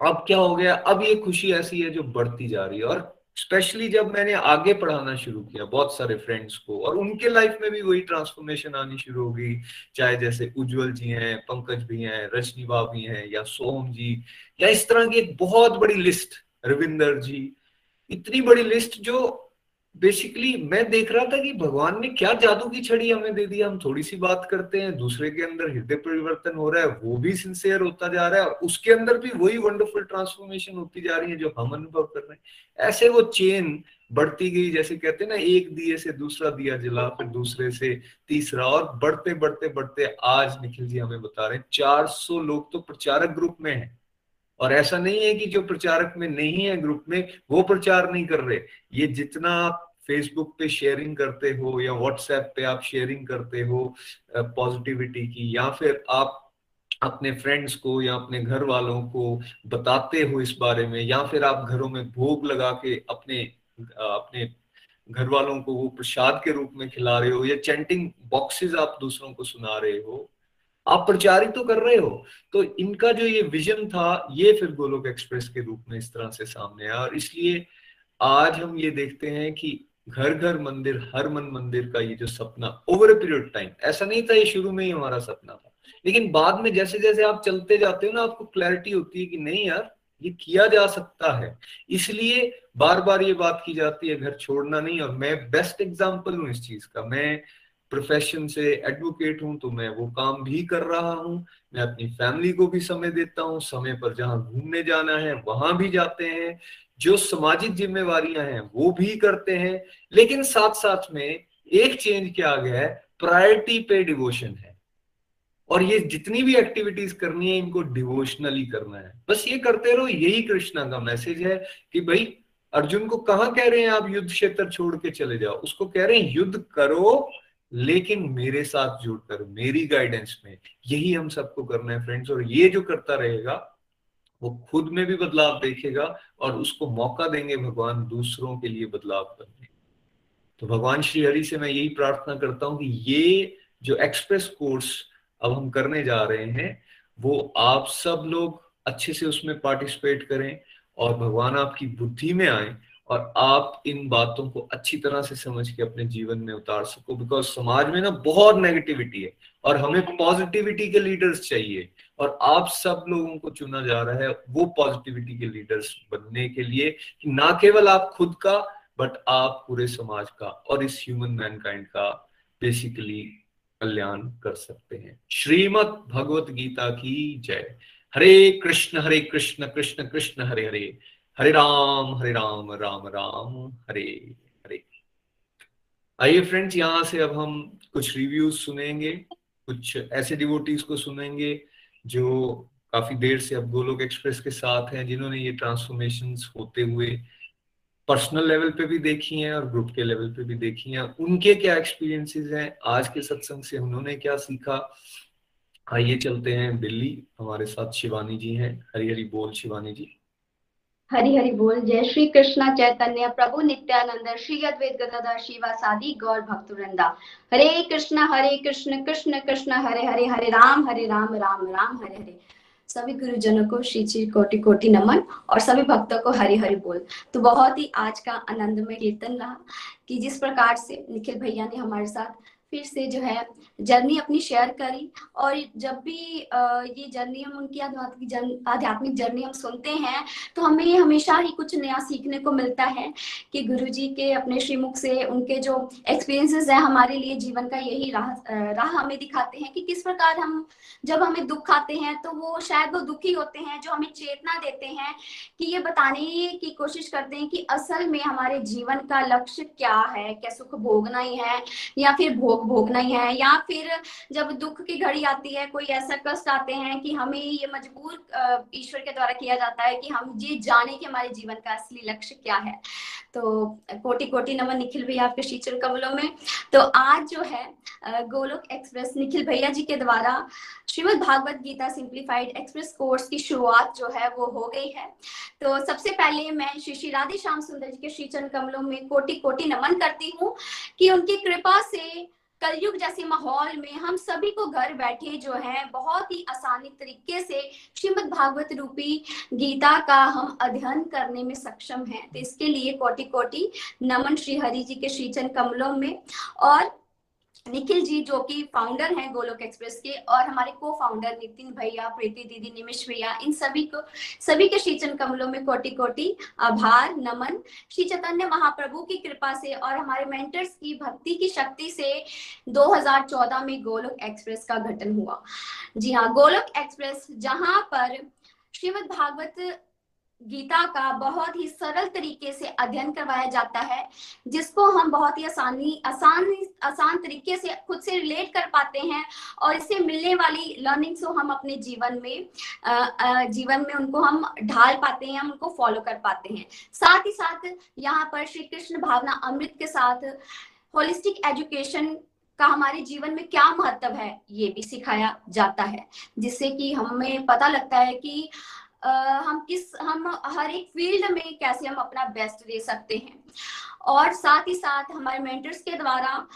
अब क्या हो गया? अब ये खुशी ऐसी है जो बढ़ती जा रही है और स्पेशली जब मैंने आगे पढ़ाना शुरू किया बहुत सारे फ्रेंड्स को और उनके लाइफ में भी वही ट्रांसफॉर्मेशन आनी शुरू हो गई, चाहे जैसे उज्जवल जी हैं, पंकज भी हैं, रजनी भी हैं या सोम जी, या इस तरह की एक बहुत बड़ी लिस्ट रविंदर जी, इतनी बड़ी लिस्ट जो बेसिकली मैं देख रहा था कि भगवान ने क्या जादू की छड़ी हमें दे दी, हम थोड़ी सी बात करते हैं, दूसरे के अंदर हृदय परिवर्तन हो रहा है, वो भी सिंसियर होता जा रहा है उसके अंदर भी वही वंडरफुल ट्रांसफॉर्मेशन होती जा रही है जो हम अनुभव कर रहे हैं। ऐसे वो चेन बढ़ती गई, जैसे कहते हैं ना, एक दिए से दूसरा दिया जला, फिर दूसरे से तीसरा, और बढ़ते बढ़ते बढ़ते आज निखिल जी हमें बता रहे हैं, चार सौ लोग तो प्रचारक ग्रुप में है। और ऐसा नहीं है कि जो प्रचारक में नहीं है ग्रुप में, वो प्रचार नहीं कर रहे। ये जितना आप फेसबुक पे शेयरिंग करते हो या व्हाट्सएप पे आप शेयरिंग करते हो पॉजिटिविटी की, या फिर आप अपने फ्रेंड्स को या अपने घर वालों को बताते हो इस बारे में, या फिर आप घरों में भोग लगा के अपने अपने घर वालों को वो प्रसाद के रूप में खिला रहे हो, या चैंटिंग बॉक्सेस आप दूसरों को सुना रहे हो आप प्रचारित तो कर रहे हो। तो इनका जो ये विजन था, ये फिर गोलोक एक्सप्रेस के रूप में इस तरह से सामने आया। और इसलिए आज हम ये देखते हैं कि घर घर मंदिर, हर मन मंदिर का ये जो सपना ओवर ए पीरियड टाइम ऐसा नहीं था ये शुरू में ही हमारा सपना था। लेकिन बाद में जैसे जैसे आप चलते जाते हो ना, आपको क्लैरिटी होती है कि नहीं यार, ये किया जा सकता है। इसलिए बार बार ये बात की जाती है, घर छोड़ना नहीं। और मैं बेस्ट एग्ज़ाम्पल हूँ इस चीज़ का। मैं प्रोफेशन से एडवोकेट हूँ तो मैं वो काम भी कर रहा हूँ, मैं अपनी फैमिली को भी समय देता हूँ, समय पर जहाँ घूमने जाना है, वहाँ भी जाते हैं, जो सामाजिक जिम्मेवारियाँ हैं, वो भी करते हैं, लेकिन साथ साथ में एक चेंज क्या आ गया है प्रायोरिटी पे डिवोशन है। और ये जितनी भी एक्टिविटीज़ करनी है, इनको डिवोशनली करना है। बस ये करते रहो, यही कृष्णा का मैसेज है कि भाई, अर्जुन को कहा कह रहे हैं आप युद्ध क्षेत्र छोड़ के चले जाओ? उसको कह रहे हैं, युद्ध करो लेकिन मेरे साथ जुड़कर, मेरी गाइडेंस में, यही हम सबको करना है फ्रेंड्स और ये जो करता रहेगा, वो खुद में भी बदलाव देखेगा और उसको मौका देंगे भगवान दूसरों के लिए बदलाव करने। तो भगवान श्री हरि से मैं यही प्रार्थना करता हूँ कि ये जो एक्सप्रेस कोर्स अब हम करने जा रहे हैं, वो आप सब लोग अच्छे से उसमें पार्टिसिपेट करें और भगवान आपकी बुद्धि में आए और आप इन बातों को अच्छी तरह से समझ के अपने जीवन में उतार सको बिकॉज़ समाज में ना बहुत नेगेटिविटी है और हमें पॉजिटिविटी के लीडर्स चाहिए और आप सब लोगों को चुना जा रहा है वो पॉजिटिविटी के लीडर्स बनने के लिए कि ना केवल आप खुद का बट आप पूरे समाज का और इस ह्यूमन मैनकाइंड का बेसिकली कल्याण कर सकते हैं। श्रीमद भगवत गीता की जय। हरे कृष्ण हरे कृष्ण कृष्ण कृष्ण, हरे हरे। हरे राम हरे राम राम राम, हरे हरे। आइए फ्रेंड्स यहाँ से अब हम कुछ रिव्यूज़ सुनेंगे, कुछ ऐसे डिवोटीज को सुनेंगे, जो काफ़ी देर से अब गोलोक एक्सप्रेस के साथ हैं, जिन्होंने ये ट्रांसफॉर्मेशन होते हुए पर्सनल लेवल पे भी देखी हैं और ग्रुप के लेवल पे भी देखी हैं। उनके क्या एक्सपीरियंसेस हैं? आज के सत्संग से उन्होंने क्या सीखा? आइए चलते हैं दिल्ली। हमारे साथ शिवानी जी हैं। हरी हरी बोल शिवानी जी। हरि हरि बोल, जय श्री कृष्ण, चैतन्य प्रभु, नित्यानंद, श्री अद्वैत गदाधर शिवासादि गौर भक्त वृंदा। हरे कृष्ण हरे कृष्ण कृष्ण कृष्ण, हरे हरे हरे राम हरे राम राम राम, हरे हरे। सभी गुरुजनों को श्री श्री कोटि कोटि नमन और सभी भक्तों को हरि हरि बोल। तो बहुत ही आज का आनंदमय कीर्तन रहा कि जिस प्रकार से निखिल भैया ने हमारे साथ फिर से जो है, जर्नी अपनी शेयर करी और जब भी ये जर्नी हम उनकी आध्यात्मिक आध्यात्मिक जर्नी हम सुनते हैं तो हमें हमेशा ही कुछ नया सीखने को मिलता है कि गुरु जी के अपने श्रीमुख से उनके जो एक्सपीरियंसेस है हमारे लिए जीवन का यही राह राह हमें दिखाते हैं कि किस प्रकार हम, जब हमें दुख आते हैं तो वो शायद वो दुखी होते हैं जो हमें चेतना देते हैं कि ये बताने की कोशिश करते हैं कि असल में हमारे जीवन का लक्ष्य क्या है, क्या सुख भोगना ही है या फिर भोग भोगना ही है, या फिर जब दुख की घड़ी आती है, कोई ऐसा कष्ट आते हैं कि हमें ये मजबूर ईश्वर के द्वारा किया जाता है कि हम ये जाने कि हमारे जीवन का असली लक्ष्य क्या है। तो कोटि कोटि नमन निखिल भैया आपके शीचर कमलों में। तो आज जो है गोलोक एक्सप्रेस निखिल भैया जी के द्वारा Shrimad Bhagavad Gita simplified express course की शुरुआत जो है, वो हो गई है। तो सबसे पहले मैं श्री श्री राधे श्याम सुंदर जी के श्रीचरण कमलों में कोटि कोटि नमन करती हूँ कि उनकी कृपा से कलयुग जैसे माहौल में हम सभी को घर बैठे जो है, बहुत ही आसानी तरीके से श्रीमद भागवत रूपी गीता का हम अध्ययन करने में सक्षम हैं। तो इसके लिए कोटि कोटि नमन श्री हरि जी के श्रीचन कमलों में और निखिल जी, जो कि फाउंडर हैं गोलोक एक्सप्रेस के, और हमारे को फाउंडर नितिन भैया, प्रीति दीदी, निमिष भैया, इन सभी को, सभी के श्रीचन कमलों में कोटि कोटि आभार, नमन। श्री चैतन्य महाप्रभु की कृपा से और हमारे मेंटर्स की भक्ति की शक्ति से 2014 में गोलोक एक्सप्रेस का गठन हुआ। जी हाँ गोलोक एक्सप्रेस जहाँ पर श्रीमद भागवत गीता का बहुत ही सरल तरीके से अध्ययन करवाया जाता है, जिसको हम बहुत ही आसानी, आसान आसान तरीके से खुद से रिलेट कर पाते हैं और इससे मिलने वाली लर्निंग्स को हम अपने जीवन में जीवन में उनको हम ढाल पाते हैं, हम उनको फॉलो कर पाते हैं। साथ ही साथ यहाँ पर श्री कृष्ण भावना अमृत के साथ होलिस्टिक एजुकेशन का हमारे जीवन में क्या महत्व है, ये भी सिखाया जाता है, जिससे कि हमें पता लगता है कि हम किस, हम हर एक फ़ील्ड में कैसे हम अपना बेस्ट दे सकते हैं? और साथ ही साथ हमारे मेंटर्स के द्वारा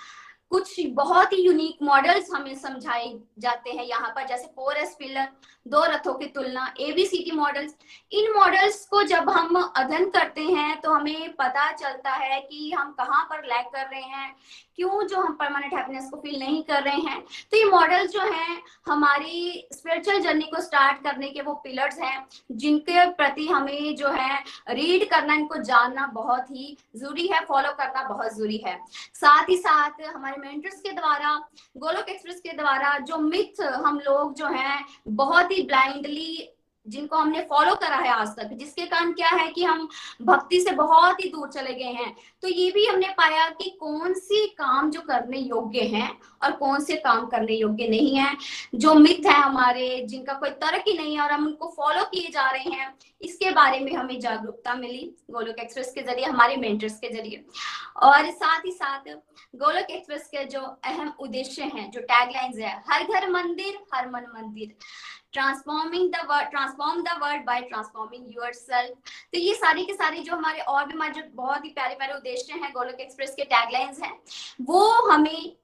कुछ बहुत ही यूनिक मॉडल्स हमें समझाए जाते हैं यहाँ पर, जैसे फोर एस पिलर दो रथों की तुलना एबीसीटी मॉडल्स इन मॉडल्स को जब हम अध्ययन करते हैं तो हमें पता चलता है कि हम कहाँ पर लैक कर रहे हैं, क्यों जो हम परमानेंट हैप्पीनेस को फील नहीं कर रहे हैं। तो ये मॉडल्स जो हैं, हमारी स्पिरिचुअल जर्नी को स्टार्ट करने के वो पिलर्स हैं, जिनके प्रति हमें जो है रीड करना, इनको जानना बहुत ही ज़रूरी है फॉलो करना बहुत ज़रूरी है। साथ ही साथ हमारे मेंटर्स के द्वारा गोलोक एक्सप्रेस के द्वारा जो मिथ हम लोग जो हैं, बहुत ही ब्लाइंडली जिनको हमने फॉलो करा है आज तक, जिसके कारण क्या है कि हम भक्ति से बहुत ही दूर चले गए हैं। तो ये भी हमने पाया कि कौन सी काम जो करने योग्य हैं और कौन से काम करने योग्य नहीं है, जो मिथ है हमारे, जिनका कोई तर्क ही नहीं है और हम उनको फॉलो किए जा रहे हैं, इसके बारे में हमें जागरूकता मिली गोलोक एक्सप्रेस के ज़रिए, हमारे मेंटर्स के ज़रिए। और साथ ही साथ गोलोक एक्सप्रेस के जो अहम उद्देश्य हैं, जो टैगलाइंस है, हर घर मंदिर, हर मन मंदिर। Transforming the word transform the word by transforming your तो ये सारी के सारी जो हमारे और भी हमारे जो बहुत ही प्यारे प्यारे उद्देश्य हैं, गोलोक एक्सप्रेस के टैगलाइंस हैं, वो हमें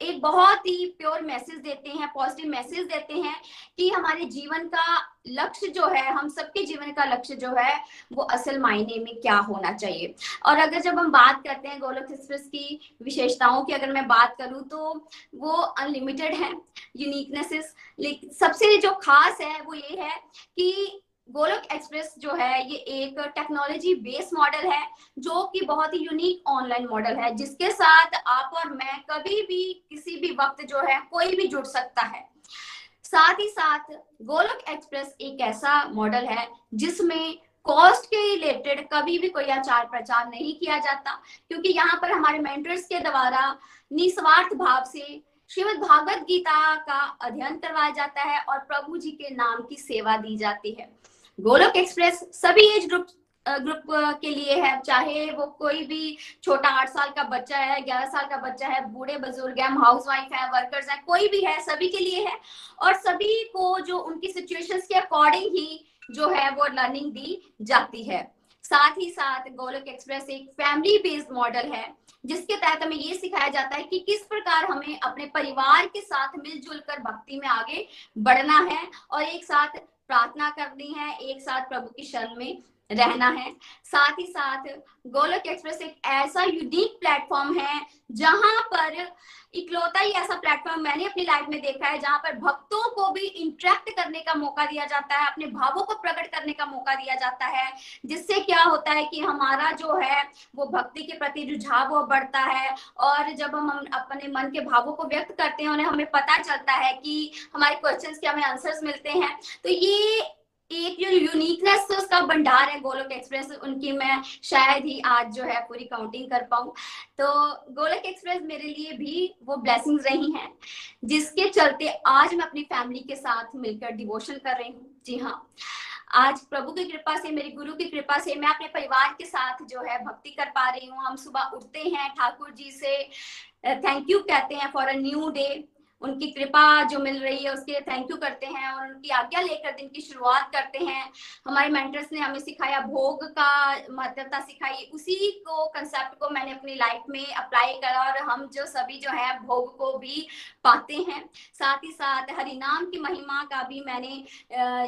एक बहुत ही प्योर मैसेज देते हैं पॉजिटिव मैसेज देते हैं कि हमारे जीवन का लक्ष्य जो है, हम सबके जीवन का लक्ष्य जो है, वो असल मायने में क्या होना चाहिए? और अगर जब हम बात करते हैं गोलक एक्सप्रेस की विशेषताओं की अगर मैं बात करूँ तो वो अनलिमिटेड है यूनिकनेसेस सबसे जो खास है, वो ये है कि गोलक एक्सप्रेस जो है, ये एक टेक्नोलॉजी बेस्ड मॉडल है, जो कि बहुत ही यूनिक ऑनलाइन मॉडल है, जिसके साथ आप और मैं कभी भी किसी भी वक्त जो है, कोई भी जुड़ सकता है। साथ ही साथ, गोलक एक्सप्रेस एक ऐसा मॉडल है, जिसमें कॉस्ट के रिलेटेड कभी भी कोई आचार प्रचार नहीं किया जाता, क्योंकि यहाँ पर हमारे मेंटर्स के द्वारा निस्वार्थ भाव से श्रीमद भागवत गीता का अध्ययन करवाया जाता है और प्रभु जी के नाम की सेवा दी जाती है। गोलोक एक्सप्रेस सभी एज ग्रुप ग्रुप के लिए है। चाहे वो कोई भी छोटा आठ साल का बच्चा है, ग्यारह साल का बच्चा है, बूढ़े बुज़ुर्ग है हाउस वाइफ है वर्कर्स है, कोई भी है, सभी के लिए है। और सभी को जो उनकी सिचुएशन के अकॉर्डिंग ही जो है, वो लर्निंग दी जाती है। साथ ही साथ गोलक एक्सप्रेस एक फैमिली बेस्ड मॉडल है, जिसके तहत हमें ये सिखाया जाता है कि किस प्रकार हमें अपने परिवार के साथ मिलजुल कर भक्ति में आगे बढ़ना है और एक साथ प्रार्थना करनी है एक साथ प्रभु की शरण में। रहना है। साथ ही साथ गोलक एक्सप्रेस एक ऐसा यूनिक प्लेटफॉर्म है, जहाँ पर इकलौता ही ऐसा प्लेटफॉर्म मैंने अपनी लाइफ में देखा है, जहाँ पर भक्तों को भी इंटरेक्ट करने का मौका दिया जाता है, अपने भावों को प्रकट करने का मौका दिया जाता है, जिससे क्या होता है कि हमारा जो है, वो भक्ति के प्रति रुझाव वो बढ़ता है, और जब हम अपने मन के भावों को व्यक्त करते हैं, उन्हें हमें पता चलता है कि हमारे क्वेश्चन के हमें आंसर्स मिलते हैं। तो ये एक जो यूनिकनेस उसका भंडार है, गोलक एक्सप्रेस, उनकी मैं शायद ही आज जो है पूरी काउंटिंग कर पाऊँ। तो गोलक एक्सप्रेस मेरे लिए भी वो ब्लेसिंग्स रही हैं, जिसके चलते आज मैं अपनी फैमिली के साथ मिलकर डिवोशन कर रही हूँ। जी हाँ आज प्रभु की कृपा से, मेरे गुरु की कृपा से मैं अपने परिवार के साथ जो है भक्ति कर पा रही हूँ। हम सुबह उठते हैं ठाकुर जी से थैंक यू कहते हैं फॉर अ न्यू डे उनकी कृपा जो मिल रही है, उसके थैंक यू करते हैं और उनकी आज्ञा लेकर दिन की शुरुआत करते हैं। हमारे मेंटर्स ने हमें सिखाया, भोग का महत्वता सिखाई, उसी को कंसेप्ट को मैंने अपनी लाइफ में अप्लाई करा और हम जो सभी जो है, भोग को भी पाते हैं। साथ ही साथ हरिनाम की महिमा का भी मैंने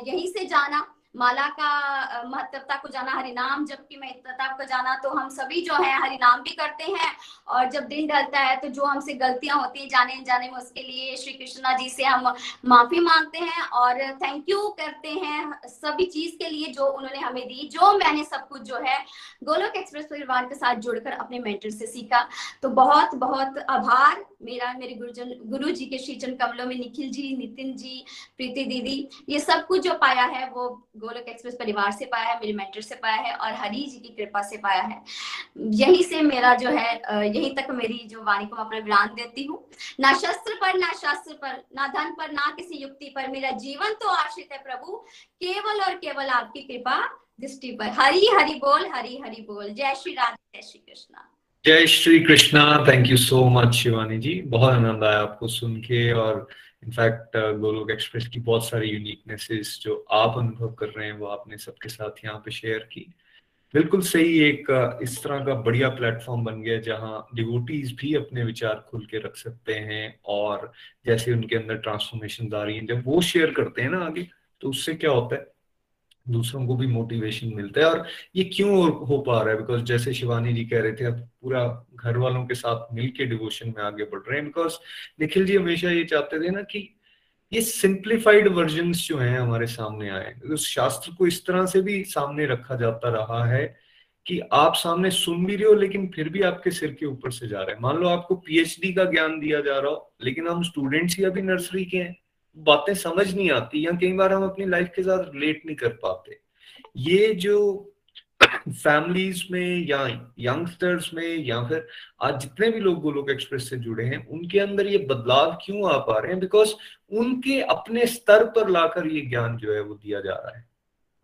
यहीं से जाना। माला का महत्वता को जाना, हरिनाम जबकि महत्वता को जाना तो हम सभी जो है, हरिनाम भी करते हैं। और जब दिन ढलता है तो जो हमसे गलतियाँ होती हैं, जाने जाने में उसके लिए श्री कृष्णा जी से हम माफ़ी मांगते हैं और थैंक यू करते हैं सभी चीज़ के लिए जो उन्होंने हमें दी, जो मैंने सब कुछ जो है, गोलोक एक्सप्रेस परिवार के साथ जुड़कर अपने मेंटर से सीखा। तो बहुत बहुत आभार मेरा, मेरे गुरुजन, गुरु जी के श्रीचन कमलों में निखिल जी, नितिन जी, प्रीति दीदी, ये सब कुछ जो पाया है, वो गोलक एक्सप्रेस परिवार से पाया है, मेरे मेंटर से पाया है और हरी जी की कृपा से पाया है। यही से मेरा जो है यही तक मेरी जो वाणी को मैं अपना विराम देती हूँ। ना शस्त्र पर, ना शास्त्र पर, ना धन पर, ना किसी युक्ति पर मेरा जीवन तो आश्रित है प्रभु। केवल और केवल आपकी कृपा दृष्टि पर। हरी हरि बोल, हरी हरि बोल। जय श्री राधे, जय श्री कृष्णा। जय Shri Krishna. Thank you so much Shivani ji. बहुत आनंद आया आपको सुन के और इनफैक्ट गोलोक एक्सप्रेस की बहुत सारी यूनिकनेसेस जो आप अनुभव कर रहे हैं वो आपने सबके साथ यहाँ पे शेयर की। बिल्कुल सही एक uh, इस तरह का बढ़िया प्लेटफॉर्म बन गया जहाँ डिवोटीज भी अपने विचार खुल के रख सकते हैं और जैसे उनके अंदर ट्रांसफॉर्मेशन आ रही है जब वो शेयर करते हैं ना आगे तो उससे क्या होता है? दूसरों को भी मोटिवेशन मिलता है। और ये क्यों हो पा रहा है? बिकॉज़ जैसे शिवानी जी कह रहे थे, अब पूरा घर वालों के साथ मिलके डिवोशन में आगे बढ़ रहे हैं। बिकॉज़ निखिल जी हमेशा ये चाहते थे ना कि ये सिंप्लीफाइड वर्जन जो हैं हमारे सामने आए। उस शास्त्र को इस तरह से भी सामने रखा जाता रहा है कि आप सामने सुन भी रहे हो, लेकिन फिर भी आपके सिर के ऊपर से जा रहे हैं। मान लो आपको पीएचडी का ज्ञान दिया जा रहा हो, लेकिन हम स्टूडेंट्स ही अभी नर्सरी के हैं। बातें समझ नहीं आती या कई बार हम अपनी लाइफ के साथ रिलेट नहीं कर पाते। ये जो फैमिलीज़ में या यंगस्टर्स में या फिर आज जितने भी लोग गोलोक एक्सप्रेस से जुड़े हैं, उनके अंदर ये बदलाव क्यों आ पा रहे हैं? बिकॉज़ उनके अपने स्तर पर लाकर ये ज्ञान जो है वो दिया जा रहा है।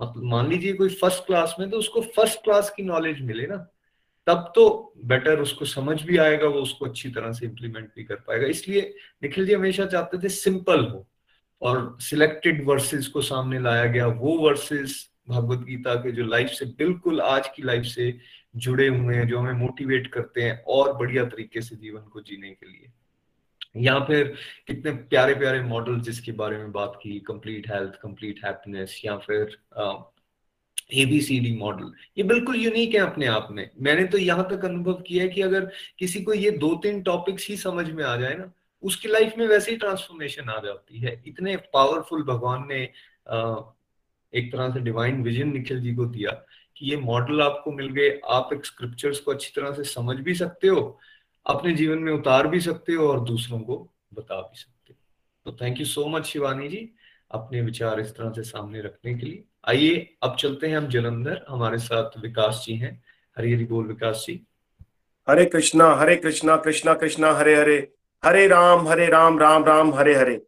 मतलब मान लीजिए कोई फ़र्स्ट क्लास में तो उसको फ़र्स्ट क्लास की नॉलेज मिले ना, तब तो बेटर उसको समझ भी आएगा, वो उसको अच्छी तरह से इंप्लीमेंट भी कर पाएगा। इसलिए निखिल जी हमेशा चाहते थे सिंपल हो। और सिलेक्टेड वर्सेस को सामने लाया गया, वो वर्सेस भगवत गीता के जो लाइफ से, बिल्कुल आज की लाइफ से जुड़े हुए हैं, जो हमें मोटिवेट करते हैं और बढ़िया तरीके से जीवन को जीने के लिए। या फिर कितने प्यारे प्यारे मॉडल जिसके बारे में बात की कंप्लीट हेल्थ कंप्लीट हैप्पीनेस या फिर एबीसीडी मॉडल ये बिल्कुल यूनिक है अपने आप में। मैंने तो यहाँ तक अनुभव किया है कि अगर किसी को ये दो तीन टॉपिक्स ही समझ में आ जाए ना उसकी लाइफ में वैसे ही ट्रांसफॉर्मेशन आ जाती है। इतने पावरफुल भगवान ने एक तरह से डिवाइन विजन निखिल जी को दिया कि ये मॉडल आपको मिल गए। आप एक स्क्रिप्चर्स को अच्छी तरह से समझ भी सकते हो, अपने जीवन में उतार भी सकते हो और दूसरों को बता भी सकते हो। तो thank you so much Shivani ji, अपने विचार इस तरह से सामने रखने के लिए। आइए, अब चलते हैं हम जलंधर। हमारे साथ विकास जी हैं। हरी हरी बोल विकास जी। हरे कृष्णा हरे कृष्णा कृष्णा कृष्णा, हरे हरे। हरे राम हरे राम राम राम, हरे हरे।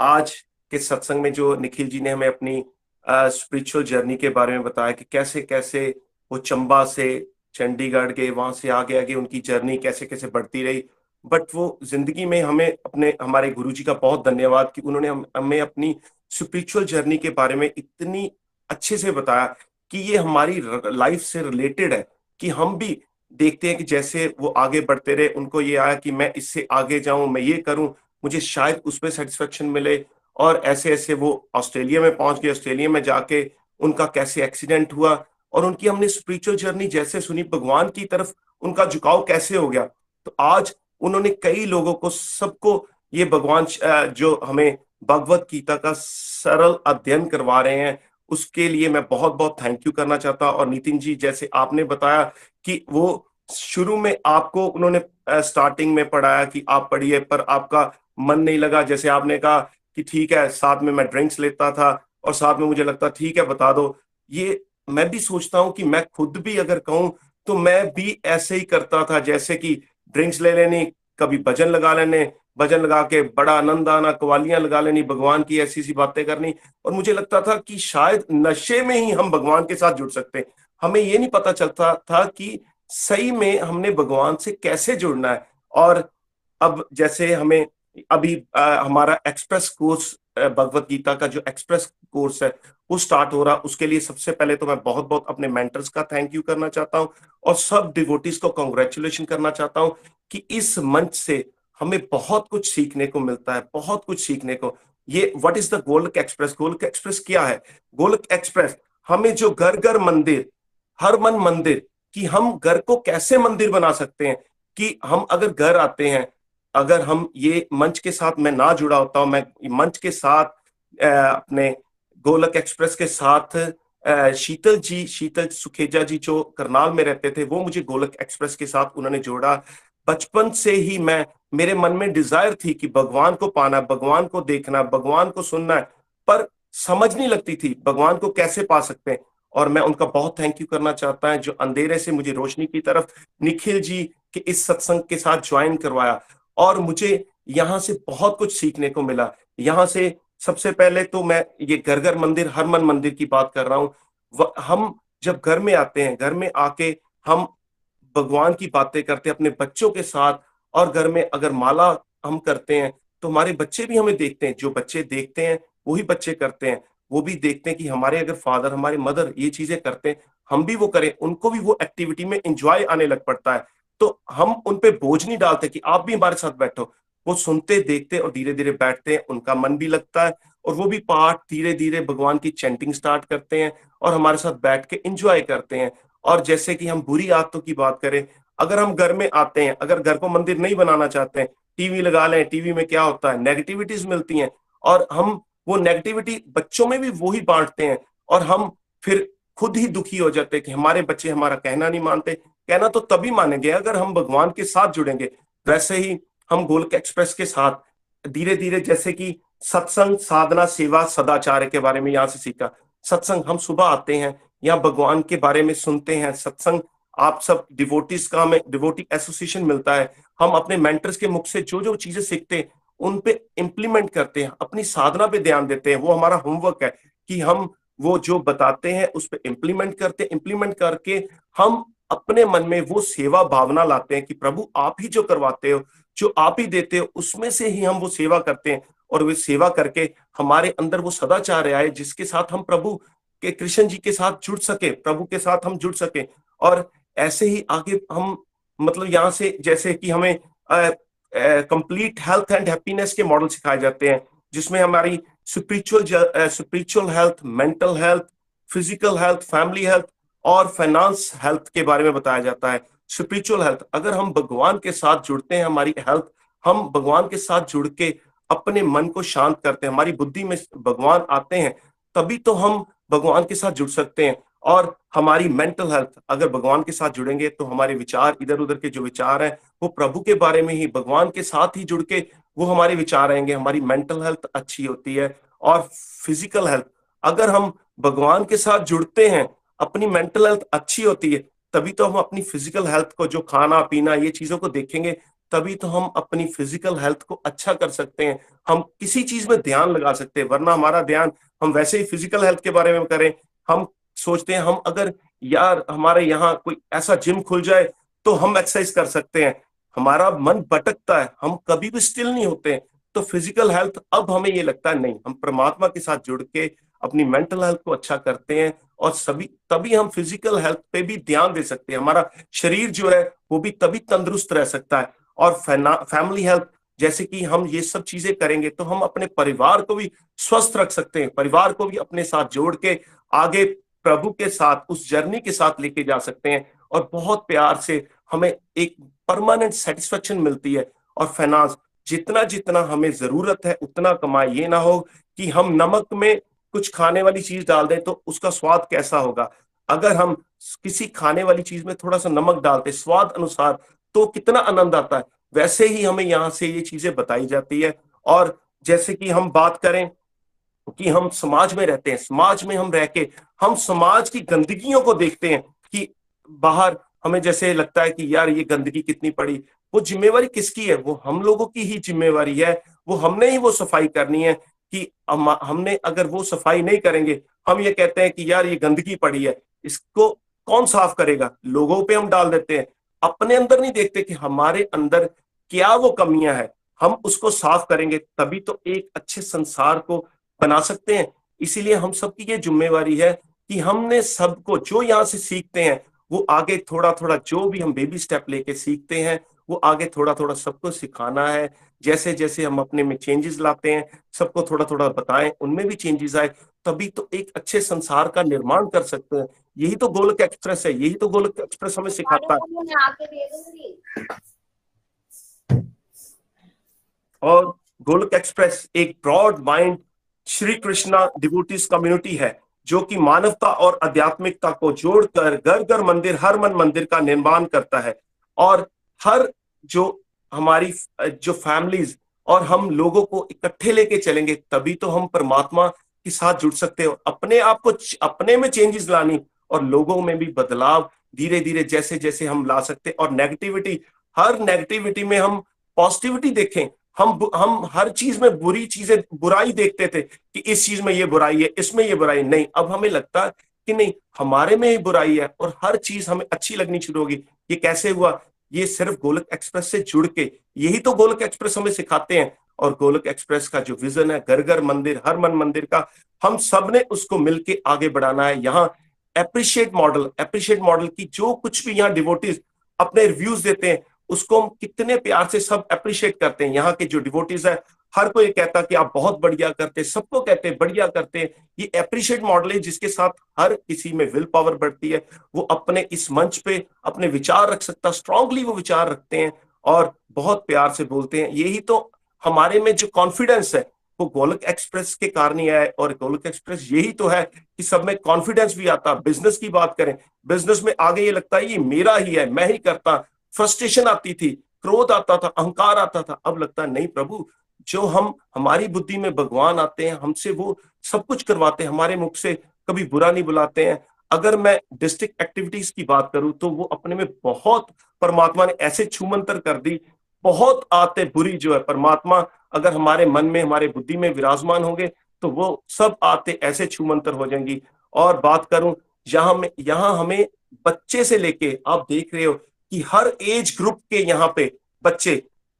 आज के सत्संग में जो निखिल जी ने हमें अपनी स्पिरिचुअल जर्नी के बारे में बताया कि कैसे कैसे वो चंबा से चंडीगढ़ के, वहाँ से आगे आगे उनकी जर्नी कैसे कैसे बढ़ती रही। बट वो ज़िंदगी में हमें अपने, हमारे गुरु जी का बहुत धन्यवाद कि उन्होंने हमें अपनी स्पिरिचुअल जर्नी के बारे में इतनी अच्छे से बताया कि ये हमारी लाइफ से रिलेटेड है कि हम भी देखते हैं कि जैसे वो आगे बढ़ते रहे, उनको ये आया कि मैं इससे आगे जाऊँ, मैं ये करूँ, मुझे शायद उसमें सेटिस्फेक्शन मिले। और ऐसे ऐसे वो ऑस्ट्रेलिया में पहुँच गए, ऑस्ट्रेलिया में जाके उनका कैसे एक्सीडेंट हुआ और उनकी हमने स्पिरिचुअल जर्नी जैसे सुनी, भगवान की तरफ़ उनका झुकाव कैसे हो गया। तो आज उन्होंने कई लोगों को, सबको ये भगवान जो हमें भगवत गीता का सरल अध्ययन करवा रहे हैं उसके लिए मैं बहुत बहुत थैंक यू करना चाहता और नितिन जी, जैसे आपने बताया कि वो शुरू में आपको उन्होंने स्टार्टिंग में पढ़ाया कि आप पढ़िए, पर आपका मन नहीं लगा। जैसे आपने कहा कि ठीक है, साथ में मैं ड्रिंक्स लेता था और साथ में मुझे लगता, ठीक है, बता दो। ये मैं भी सोचता हूँ कि मैं खुद भी अगर कहूँ तो मैं भी ऐसे ही करता था, जैसे कि ड्रिंक्स ले लेनी, कभी भजन लगा लेने भजन लगा के बड़ा आनंद आना कवालियाँ लगा लेनी भगवान की ऐसी सी बातें करनी। और मुझे लगता था कि शायद नशे में ही हम भगवान के साथ जुड़ सकते हैं। हमें ये नहीं पता चलता था कि सही में हमने भगवान से कैसे जुड़ना है। और अब जैसे हमें अभी आ, हमारा एक्सप्रेस कोर्स भगवत गीता का जो एक्सप्रेस कोर्स है वो स्टार्ट हो रहा। उसके लिए सबसे पहले तो मैं बहुत बहुत अपने मेंटर्स का थैंक यू करना चाहता हूँ। और सब डिवोटीज को कॉन्ग्रेचुलेशन करना चाहता हूँ कि इस मंच से हमें बहुत कुछ सीखने को मिलता है, बहुत कुछ सीखने को। ये what is the Golok express Golok express क्या है? गोलक एक्सप्रेस हमें जो घर घर मंदिर, हर मन मंदिर, कि हम घर को कैसे मंदिर बना सकते हैं, कि हम अगर घर आते हैं, अगर हम ये मंच के साथ मैं ना जुड़ा होता हूँ, मैं मंच के साथ अपने गोलक एक्सप्रेस के साथ शीतल जी, शीतल सुखेजा जी जो करनाल में रहते थे, वो मुझे गोलक एक्सप्रेस के साथ उन्होंने जोड़ा। बचपन से ही मैं, मेरे मन में डिज़ायर थी कि भगवान को पाना, भगवान को देखना, भगवान को सुनना है, पर समझ नहीं लगती थी भगवान को कैसे पा सकते हैं। और मैं उनका बहुत थैंक यू करना चाहता है, जो अंधेरे से मुझे रोशनी की तरफ़ निखिल जी के इस सत्संग के साथ ज्वाइन करवाया। और मुझे यहाँ से बहुत कुछ सीखने को मिला। यहाँ से सबसे पहले तो मैं ये घर घर मंदिर हर मन मंदिर की बात कर रहा हूँ। हम जब घर में आते हैं, घर में आके हम भगवान की बातें करते हैं, अपने बच्चों के साथ और घर में अगर माला हम करते हैं तो हमारे बच्चे भी हमें देखते हैं। जो बच्चे देखते हैं वही बच्चे करते हैं। वो भी देखते हैं कि हमारे अगर फादर हमारे मदर ये चीज़ें करते हैं, हम भी वो करें, उनको भी वो एक्टिविटी में इंजॉय आने लग पड़ता है। तो हम उन पे बोझ नहीं डालते कि आप भी हमारे साथ बैठो। वो सुनते, देखते और धीरे धीरे बैठते हैं, उनका मन भी लगता है और वो भी पाठ धीरे धीरे भगवान की चैंटिंग स्टार्ट करते हैं और हमारे साथ बैठ के इंजॉय करते हैं। और जैसे कि हम बुरी आदतों की बात करें, अगर हम घर में आते हैं, अगर घर को मंदिर नहीं बनाना चाहते हैं, टीवी लगा लें, टीवी में क्या होता है नेगेटिविटीज मिलती हैं और हम वो नेगेटिविटी बच्चों में भी वो ही बांटते हैं और हम फिर खुद ही दुखी हो जाते हैं कि हमारे बच्चे हमारा कहना नहीं मानते। कहना तो तभी मानेंगे अगर हम भगवान के साथ जुड़ेंगे। वैसे ही हम गोलक एक्सप्रेस के साथ धीरे धीरे जैसे कि सत्संग, साधना, सेवा, सदाचार के बारे में यहाँ से सीखा। सत्संग, हम सुबह आते हैं या भगवान के बारे में सुनते हैं, सत्संग, आप सब डिवोटीज का हमें डिवोटी एसोसिएशन मिलता है। हम अपने मेंटर्स के मुख से जो जो चीज़ें सीखते हैं, उन पे इम्प्लीमेंट करते हैं, अपनी साधना पे ध्यान देते हैं। वो हमारा होमवर्क है कि हम वो जो बताते हैं, उस पर इम्प्लीमेंट करते हैं इम्प्लीमेंट करके हम अपने मन में वो सेवा भावना लाते हैं कि प्रभु, आप ही जो करवाते हो, जो आप ही देते हो, उसमें से ही हम वो सेवा करते हैं। और वे सेवा करके हमारे अंदर वो सदाचार आए, जिसके साथ हम प्रभु के कृष्ण जी के साथ जुड़ सके, प्रभु के साथ हम जुड़ सके। और ऐसे ही आगे हम मतलब यहाँ से जैसे कि हमें कंप्लीट हेल्थ एंड हैप्पीनेस के मॉडल सिखाए जाते हैं, जिसमें हमारी spiritual spiritual health mental health physical health family health और फाइनेंस हेल्थ के बारे में बताया जाता है। स्पिरिचुअल हेल्थ अगर हम भगवान के साथ जुड़ते हैं हमारी हेल्थ हम भगवान के साथ जुड़ के अपने मन को शांत करते हैं, हमारी बुद्धि में भगवान आते हैं, तभी तो हम भगवान के साथ जुड़ सकते हैं। और हमारी मेंटल हेल्थ अगर भगवान के साथ जुड़ेंगे तो हमारे विचार इधर उधर के जो विचार हैं, वो प्रभु के बारे में ही, भगवान के साथ ही जुड़ के वो हमारे विचार आएँगे। हमारी मेंटल हेल्थ अच्छी होती है और फ़िज़िकल हेल्थ अगर हम भगवान के साथ जुड़ते हैं, अपनी मेंटल हेल्थ अच्छी होती है, तभी तो हम अपनी फ़िज़िकल हेल्थ को, जो खाना, पीना, ये चीज़ों को देखेंगे तभी तो हम अपनी फ़िज़िकल हेल्थ को अच्छा कर सकते हैं। हम किसी चीज़ में ध्यान लगा सकते हैं, वरना हमारा ध्यान, हम वैसे ही फ़िज़िकल हेल्थ के बारे में करें, हम सोचते हैं, हम अगर यार हमारे यहाँ कोई ऐसा जिम खुल जाए तो हम एक्सरसाइज कर सकते हैं। हमारा मन भटकता है, हम कभी भी स्टिल नहीं होते तो फ़िज़िकल हेल्थ अब हमें ये लगता है, नहीं, हम परमात्मा के साथ जुड़ के अपनी मेंटल हेल्थ को अच्छा करते हैं और सभी, तभी हम फ़िज़िकल हेल्थ पे भी ध्यान दे सकते हैं। हमारा शरीर जो है, वो भी तभी तंदुरुस्त रह सकता है। और फैमिली हेल्थ जैसे कि हम ये सब चीज़ें करेंगे तो हम अपने परिवार को भी स्वस्थ रख सकते हैं, परिवार को भी अपने साथ जोड़ के आगे प्रभु के साथ, उस जर्नी के साथ लेके जा सकते हैं और बहुत प्यार से हमें एक परमानेंट सेटिस्फेक्शन मिलती है। और फाइनेंस जितना जितना हमें ज़रूरत है, उतना कमाए, ये ना हो कि हम नमक में कुछ खाने वाली चीज़ डाल दें तो उसका स्वाद कैसा होगा? अगर हम किसी खाने वाली चीज़ में थोड़ा सा नमक डालते, स्वाद अनुसार तो कितना आनंद आता है। वैसे ही हमें यहाँ से ये चीज़ें बताई जाती है। और जैसे कि हम बात करें कि हम समाज में रहते हैं, समाज में हम रह के हम समाज की गंदगियों को देखते हैं कि बाहर हमें जैसे लगता है कि यार ये गंदगी कितनी पड़ी, वो जिम्मेवारी किसकी है? वो हम लोगों की ही जिम्मेवारी है। वो हमने ही वो सफ़ाई करनी है कि हमने अगर वो सफ़ाई नहीं करेंगे, हम ये कहते हैं कि यार ये गंदगी पड़ी है, इसको कौन साफ़ करेगा? लोगों पे हम डाल देते हैं। अपने अंदर नहीं देखते कि हमारे अंदर क्या वो कमियाँ है। हम उसको साफ़ करेंगे, तभी तो एक अच्छे संसार को बना सकते हैं। इसीलिए हम सबकी ये जिम्मेवारी है कि हमने सबको जो यहाँ से सीखते हैं, वो आगे थोड़ा थोड़ा जो भी हम बेबी स्टेप लेके सीखते हैं, वो आगे थोड़ा थोड़ा सबको सिखाना है। जैसे जैसे हम अपने में चेंजेस लाते हैं, सबको थोड़ा थोड़ा बताएँ, उनमें भी चेंजेस आए। तभी तो एक अच्छे संसार का निर्माण कर सकते हैं। यही तो गोलक एक्सप्रेस है यही तो गोलक एक्सप्रेस हमें सिखाता है। और गोलक एक्सप्रेस एक broad mind Shri Krishna devotees community है जो कि मानवता और आध्यात्मिकता को जोड़कर घर घर मंदिर हर मन मंदिर का निर्माण करता है। और हर जो हमारी जो फैमिलीज़ और हम लोगों को इकट्ठे लेके चलेंगे तभी तो हम परमात्मा के साथ जुड़ सकते हो। अपने आप को अपने में चेंजेस लानी और लोगों में भी बदलाव धीरे धीरे जैसे जैसे हम ला सकते और नेगेटिविटी हर नेगेटिविटी में हम पॉजिटिविटी देखें। हम हम हर चीज़ में बुरी चीज़ें, बुराई देखते थे कि इस चीज़ में ये बुराई है, इसमें ये बुराई नहीं, अब हमें लगता कि नहीं, हमारे में ही बुराई है और हर चीज़ हमें अच्छी लगनी शुरू होगी। ये कैसे हुआ? ये सिर्फ़ गोलक एक्सप्रेस से जुड़ के, यही तो गोलक एक्सप्रेस हमें सिखाते हैं। और गोलक एक्सप्रेस का जो विजन है घर घर मंदिर हर मन मंदिर का, हम सबने उसको मिलके आगे बढ़ाना है। यहाँ एप्रिशिएट मॉडल अप्रिशिएट मॉडल की जो कुछ भी यहाँ डिवोटीज अपने रिव्यूज़ देते हैं, उसको हम कितने प्यार से सब अप्रिशिएट करते हैं। यहाँ के जो डिवोटीज है, हर कोई कहता कि आप बहुत बढ़िया करते सबको कहते हैं, बढ़िया करते हैं। ये अप्रिशिएट मॉडल है जिसके साथ हर किसी में विल पावर बढ़ती है। वो अपने इस मंच पे अपने विचार रख सकता स्ट्रांगली वो विचार रखते हैं और बहुत प्यार से बोलते हैं। यही तो हमारे में जो कॉन्फिडेंस है, वो गोलक एक्सप्रेस के कारण ही है और गोलक एक्सप्रेस यही तो है कि सब में कॉन्फिडेंस भी आता बिज़नेस की बात करें बिज़नेस में आगे ये लगता है ये मेरा ही है, मैं ही करता। फ्रस्ट्रेशन आती थी, क्रोध आता था, अहंकार आता था। अब लगता नहीं प्रभु, जो हम, हमारी बुद्धि में भगवान आते हैं, हमसे वो सब कुछ करवाते हैं, हमारे मुख से कभी बुरा नहीं बुलाते हैं। अगर मैं डिस्ट्रिक्ट एक्टिविटीज़ की बात करूँ तो वो अपने में बहुत परमात्मा ने ऐसे छूमंतर कर दी बहुत आते बुरी जो है, परमात्मा अगर हमारे मन में, हमारे बुद्धि में विराजमान होंगे तो वो सब आते ऐसे छूमंतर हो जाएँगी। और बात करूँ, यहाँ में, यहाँ हमें बच्चे से लेके, आप देख रहे हो कि हर एज ग्रुप के यहाँ पे बच्चे,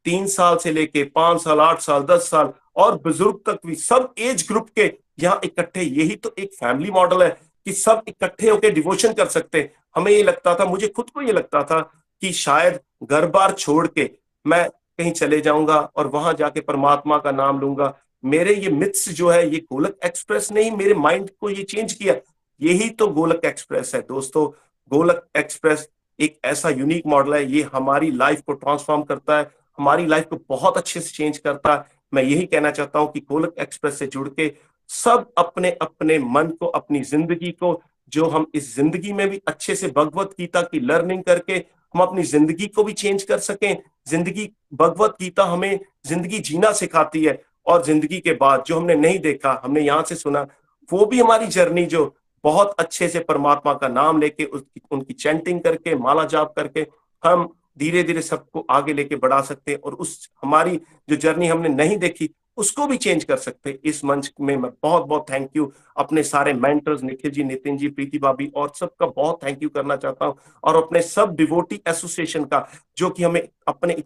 तीन साल से लेके पाँच साल, आठ साल, दस साल, और बुज़ुर्ग तक भी सब एज ग्रुप के यहाँ इकट्ठे, यही तो एक फैमिली मॉडल है कि सब इकट्ठे होकर डिवोशन कर सकते हमें ये लगता था, मुझे खुद को ये लगता था कि शायद घर बार छोड़ के मैं कहीं चले जाऊँगा और वहाँ जाके परमात्मा का नाम लूँगा। मेरे ये मिथ्स जो है, ये गोलक एक्सप्रेस ने ही मेरे माइंड को ये चेंज किया। यही तो गोलक एक्सप्रेस है दोस्तों। गोलक एक्सप्रेस एक ऐसा यूनिक मॉडल है, ये हमारी लाइफ को ट्रांसफॉर्म करता है, हमारी लाइफ को बहुत अच्छे से चेंज करता है। मैं यही कहना चाहता हूँ कि गोलक एक्सप्रेस से जुड़ के सब अपने अपने मन को, अपनी ज़िंदगी को, जो हम इस ज़िंदगी में भी अच्छे से भगवत गीता की लर्निंग करके हम अपनी ज़िंदगी को भी चेंज कर सकें। ज़िंदगी भगवत गीता हमें ज़िंदगी जीना सिखाती है और ज़िंदगी के बाद जो हमने नहीं देखा, हमने यहाँ से सुना, वो भी हमारी जर्नी जो बहुत अच्छे से परमात्मा का नाम लेके उनकी चैंटिंग करके, माला जाप करके हम धीरे धीरे सबको आगे लेके बढ़ा सकते हैं और उस हमारी जो जर्नी हमने नहीं देखी उसको भी चेंज कर सकते हैं। इस मंच में मैं बहुत बहुत थैंक यू अपने सारे मेंटर्स निखिल जी, नितिन जी, प्रीति भाभी और सबका बहुत थैंक यू करना चाहता हूँ और अपने सब डिवोटी एसोसिएशन का, जो कि हमें अपने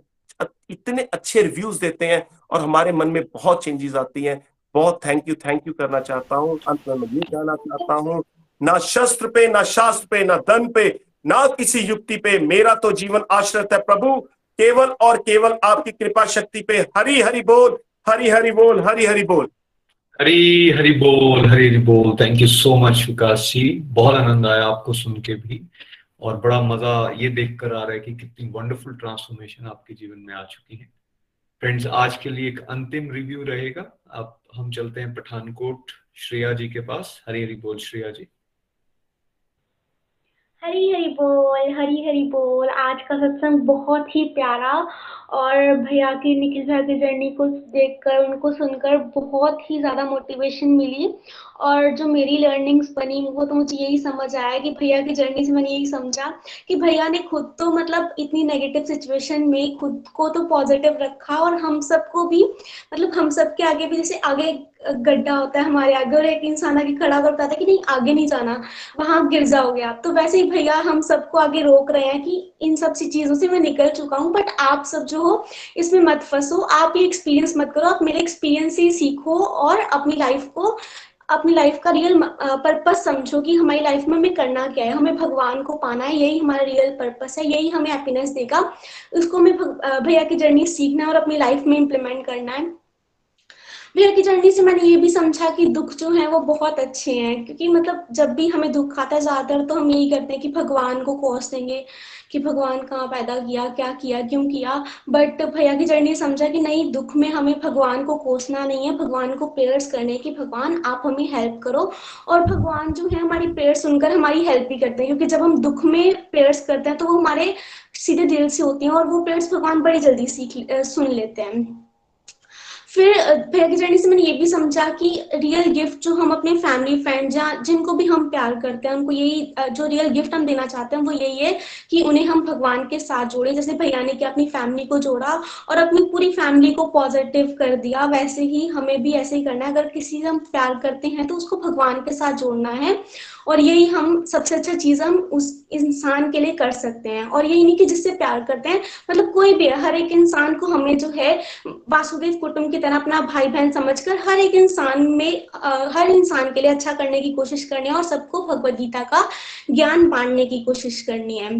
इतने अच्छे रिव्यूज़ देते हैं और हमारे मन में बहुत चेंजेस आती हैं। बहुत थैंक यू थैंक यू करना चाहता हूँ। अंत में मैं ये कहना चाहता हूँ, ना शस्त्र पे, ना शास्त्र पे, ना धन पे, ना किसी युक्ति पे, मेरा तो जीवन आश्रित है प्रभु। केवल और केवल आपकी कृपा शक्ति पे हरी, हरि बोल। हरी हरी बोल हरी हरी बोल हरी हरी बोल हरी हरी बोल thank you so much Vikas ji बहुत आनंद आया आपको सुन के भी। और बड़ा मज़ा ये देख कर आ रहा है कि कितनी वंडरफुल ट्रांसफॉर्मेशन आपके जीवन में आ चुकी है। फ्रेंड्स आज के लिए एक अंतिम रिव्यू रहेगा। अब हम चलते हैं पठानकोट, श्रेया जी के पास। हरी हरी बोल, श्रेया जी। हरी हरी बोल हरी हरी बोल। आज का सत्संग बहुत ही प्यारा और भैया की निखिल भैया की जर्नी को देखकर, उनको सुनकर बहुत ही ज़्यादा मोटिवेशन मिली। और जो मेरी लर्निंग्स बनी वो तो मुझे यही समझ आया कि भैया की जर्नी से मैंने यही समझा कि भैया ने खुद तो मतलब इतनी नेगेटिव सिचुएशन में खुद को तो पॉजिटिव रखा और हम सबको भी मतलब हम सबके आगे भी जैसे आगे गड्ढा होता है हमारे आगे और एक इंसान आगे खड़ा कर पाता है कि नहीं, आगे नहीं जाना, वहाँ गिर जाओगे आप। तो वैसे ही भैया हम सबको आगे रोक रहे हैं कि इन सब सी चीज़ों से मैं निकल चुका हूँ बट आप सब जो हो, इसमें मत फंसो, आप ये एक्सपीरियंस मत करो, आप मेरे एक्सपीरियंस से सीखो और अपनी लाइफ को अपनी लाइफ का रियल पर्पस समझो कि हमारी लाइफ में हमें करना क्या है। हमें भगवान को पाना है, यही हमारा रियल पर्पस है, यही हमें हैप्पीनेस देगा। उसको हमें भैया की जर्नी सीखना है और अपनी लाइफ में इम्प्लीमेंट करना है। भैया की जर्नी से मैंने ये भी समझा कि दुख जो है वो बहुत अच्छे हैं, क्योंकि मतलब जब भी हमें दुख आता है ज़्यादातर तो हम यही करते हैं कि भगवान को कोस देंगे कि भगवान कहाँ पैदा किया, क्या किया, क्यों किया। बट भैया की जर्नी समझा कि नहीं, दुख में हमें भगवान को कोसना नहीं है, भगवान को प्रेयर्स करने की भगवान आप हमें हेल्प करो। और भगवान जो है हमारी प्रेयर सुनकर हमारी हेल्प भी करते हैं, क्योंकि जब हम दुख में प्रेयर्स करते हैं तो वो हमारे सीधे दिल से होती हैं और वो प्रेयर्स भगवान बड़ी जल्दी सीख, सुन लेते हैं। फिर भैया की जर्नी से मैंने ये भी समझा कि रियल गिफ्ट जो हम अपने फैमिली फ्रेंड या जिनको भी हम प्यार करते हैं, उनको यही जो रियल गिफ्ट हम देना चाहते हैं, वो यही है कि उन्हें हम भगवान के साथ जोड़े। जैसे भैया ने क्या अपनी फैमिली को जोड़ा और अपनी पूरी फैमिली को पॉजिटिव कर दिया, वैसे ही हमें भी ऐसे ही करना है। अगर किसी से हम प्यार करते हैं तो उसको भगवान के साथ जोड़ना है। और यही हम सबसे अच्छा चीज़ हम उस इंसान के लिए कर सकते हैं। और यही नहीं कि जिससे प्यार करते हैं मतलब कोई भी हर एक इंसान को हमें जो है, वासुदेव कुटुंब की तरह अपना भाई बहन समझकर हर एक इंसान में हर इंसान के लिए अच्छा करने की कोशिश करनी है और सबको भगवत गीता का ज्ञान बांटने की कोशिश करनी है।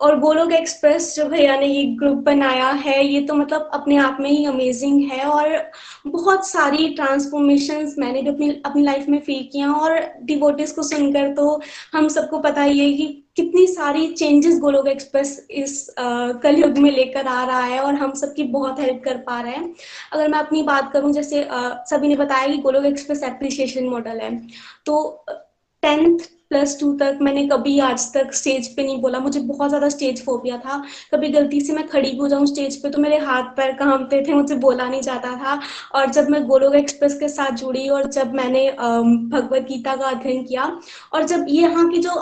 और गोलोक एक्सप्रेस जो भैया ने ये ग्रुप बनाया है, ये तो मतलब अपने आप में ही अमेजिंग है और बहुत सारी ट्रांसफॉर्मेशन मैंने भी अपनी अपनी लाइफ में फील किया और डिवोटिस को सुनकर तो हम सबको पता ही है कि कितनी सारी चेंजेस गोलोक एक्सप्रेस इस कलयुग में लेकर आ रहा है और हम सबकी बहुत हेल्प कर पा रहे हैं। अगर मैं अपनी बात करूँ, जैसे सभी ने बताया कि गोलोक एक्सप्रेस एप्रिसिएशन मॉडल है। तो टेंथ प्लस टू तक मैंने कभी आज तक स्टेज पे नहीं बोला। मुझे बहुत ज़्यादा स्टेज फोबिया था। कभी गलती से मैं खड़ी हो जाऊँ स्टेज पे तो मेरे हाथ पैर कांपते थे, मुझे बोला नहीं जाता था। और जब मैं गोलोक एक्सप्रेस के साथ जुड़ी और जब मैंने भगवत गीता का अध्ययन किया और जब ये यहाँ की जो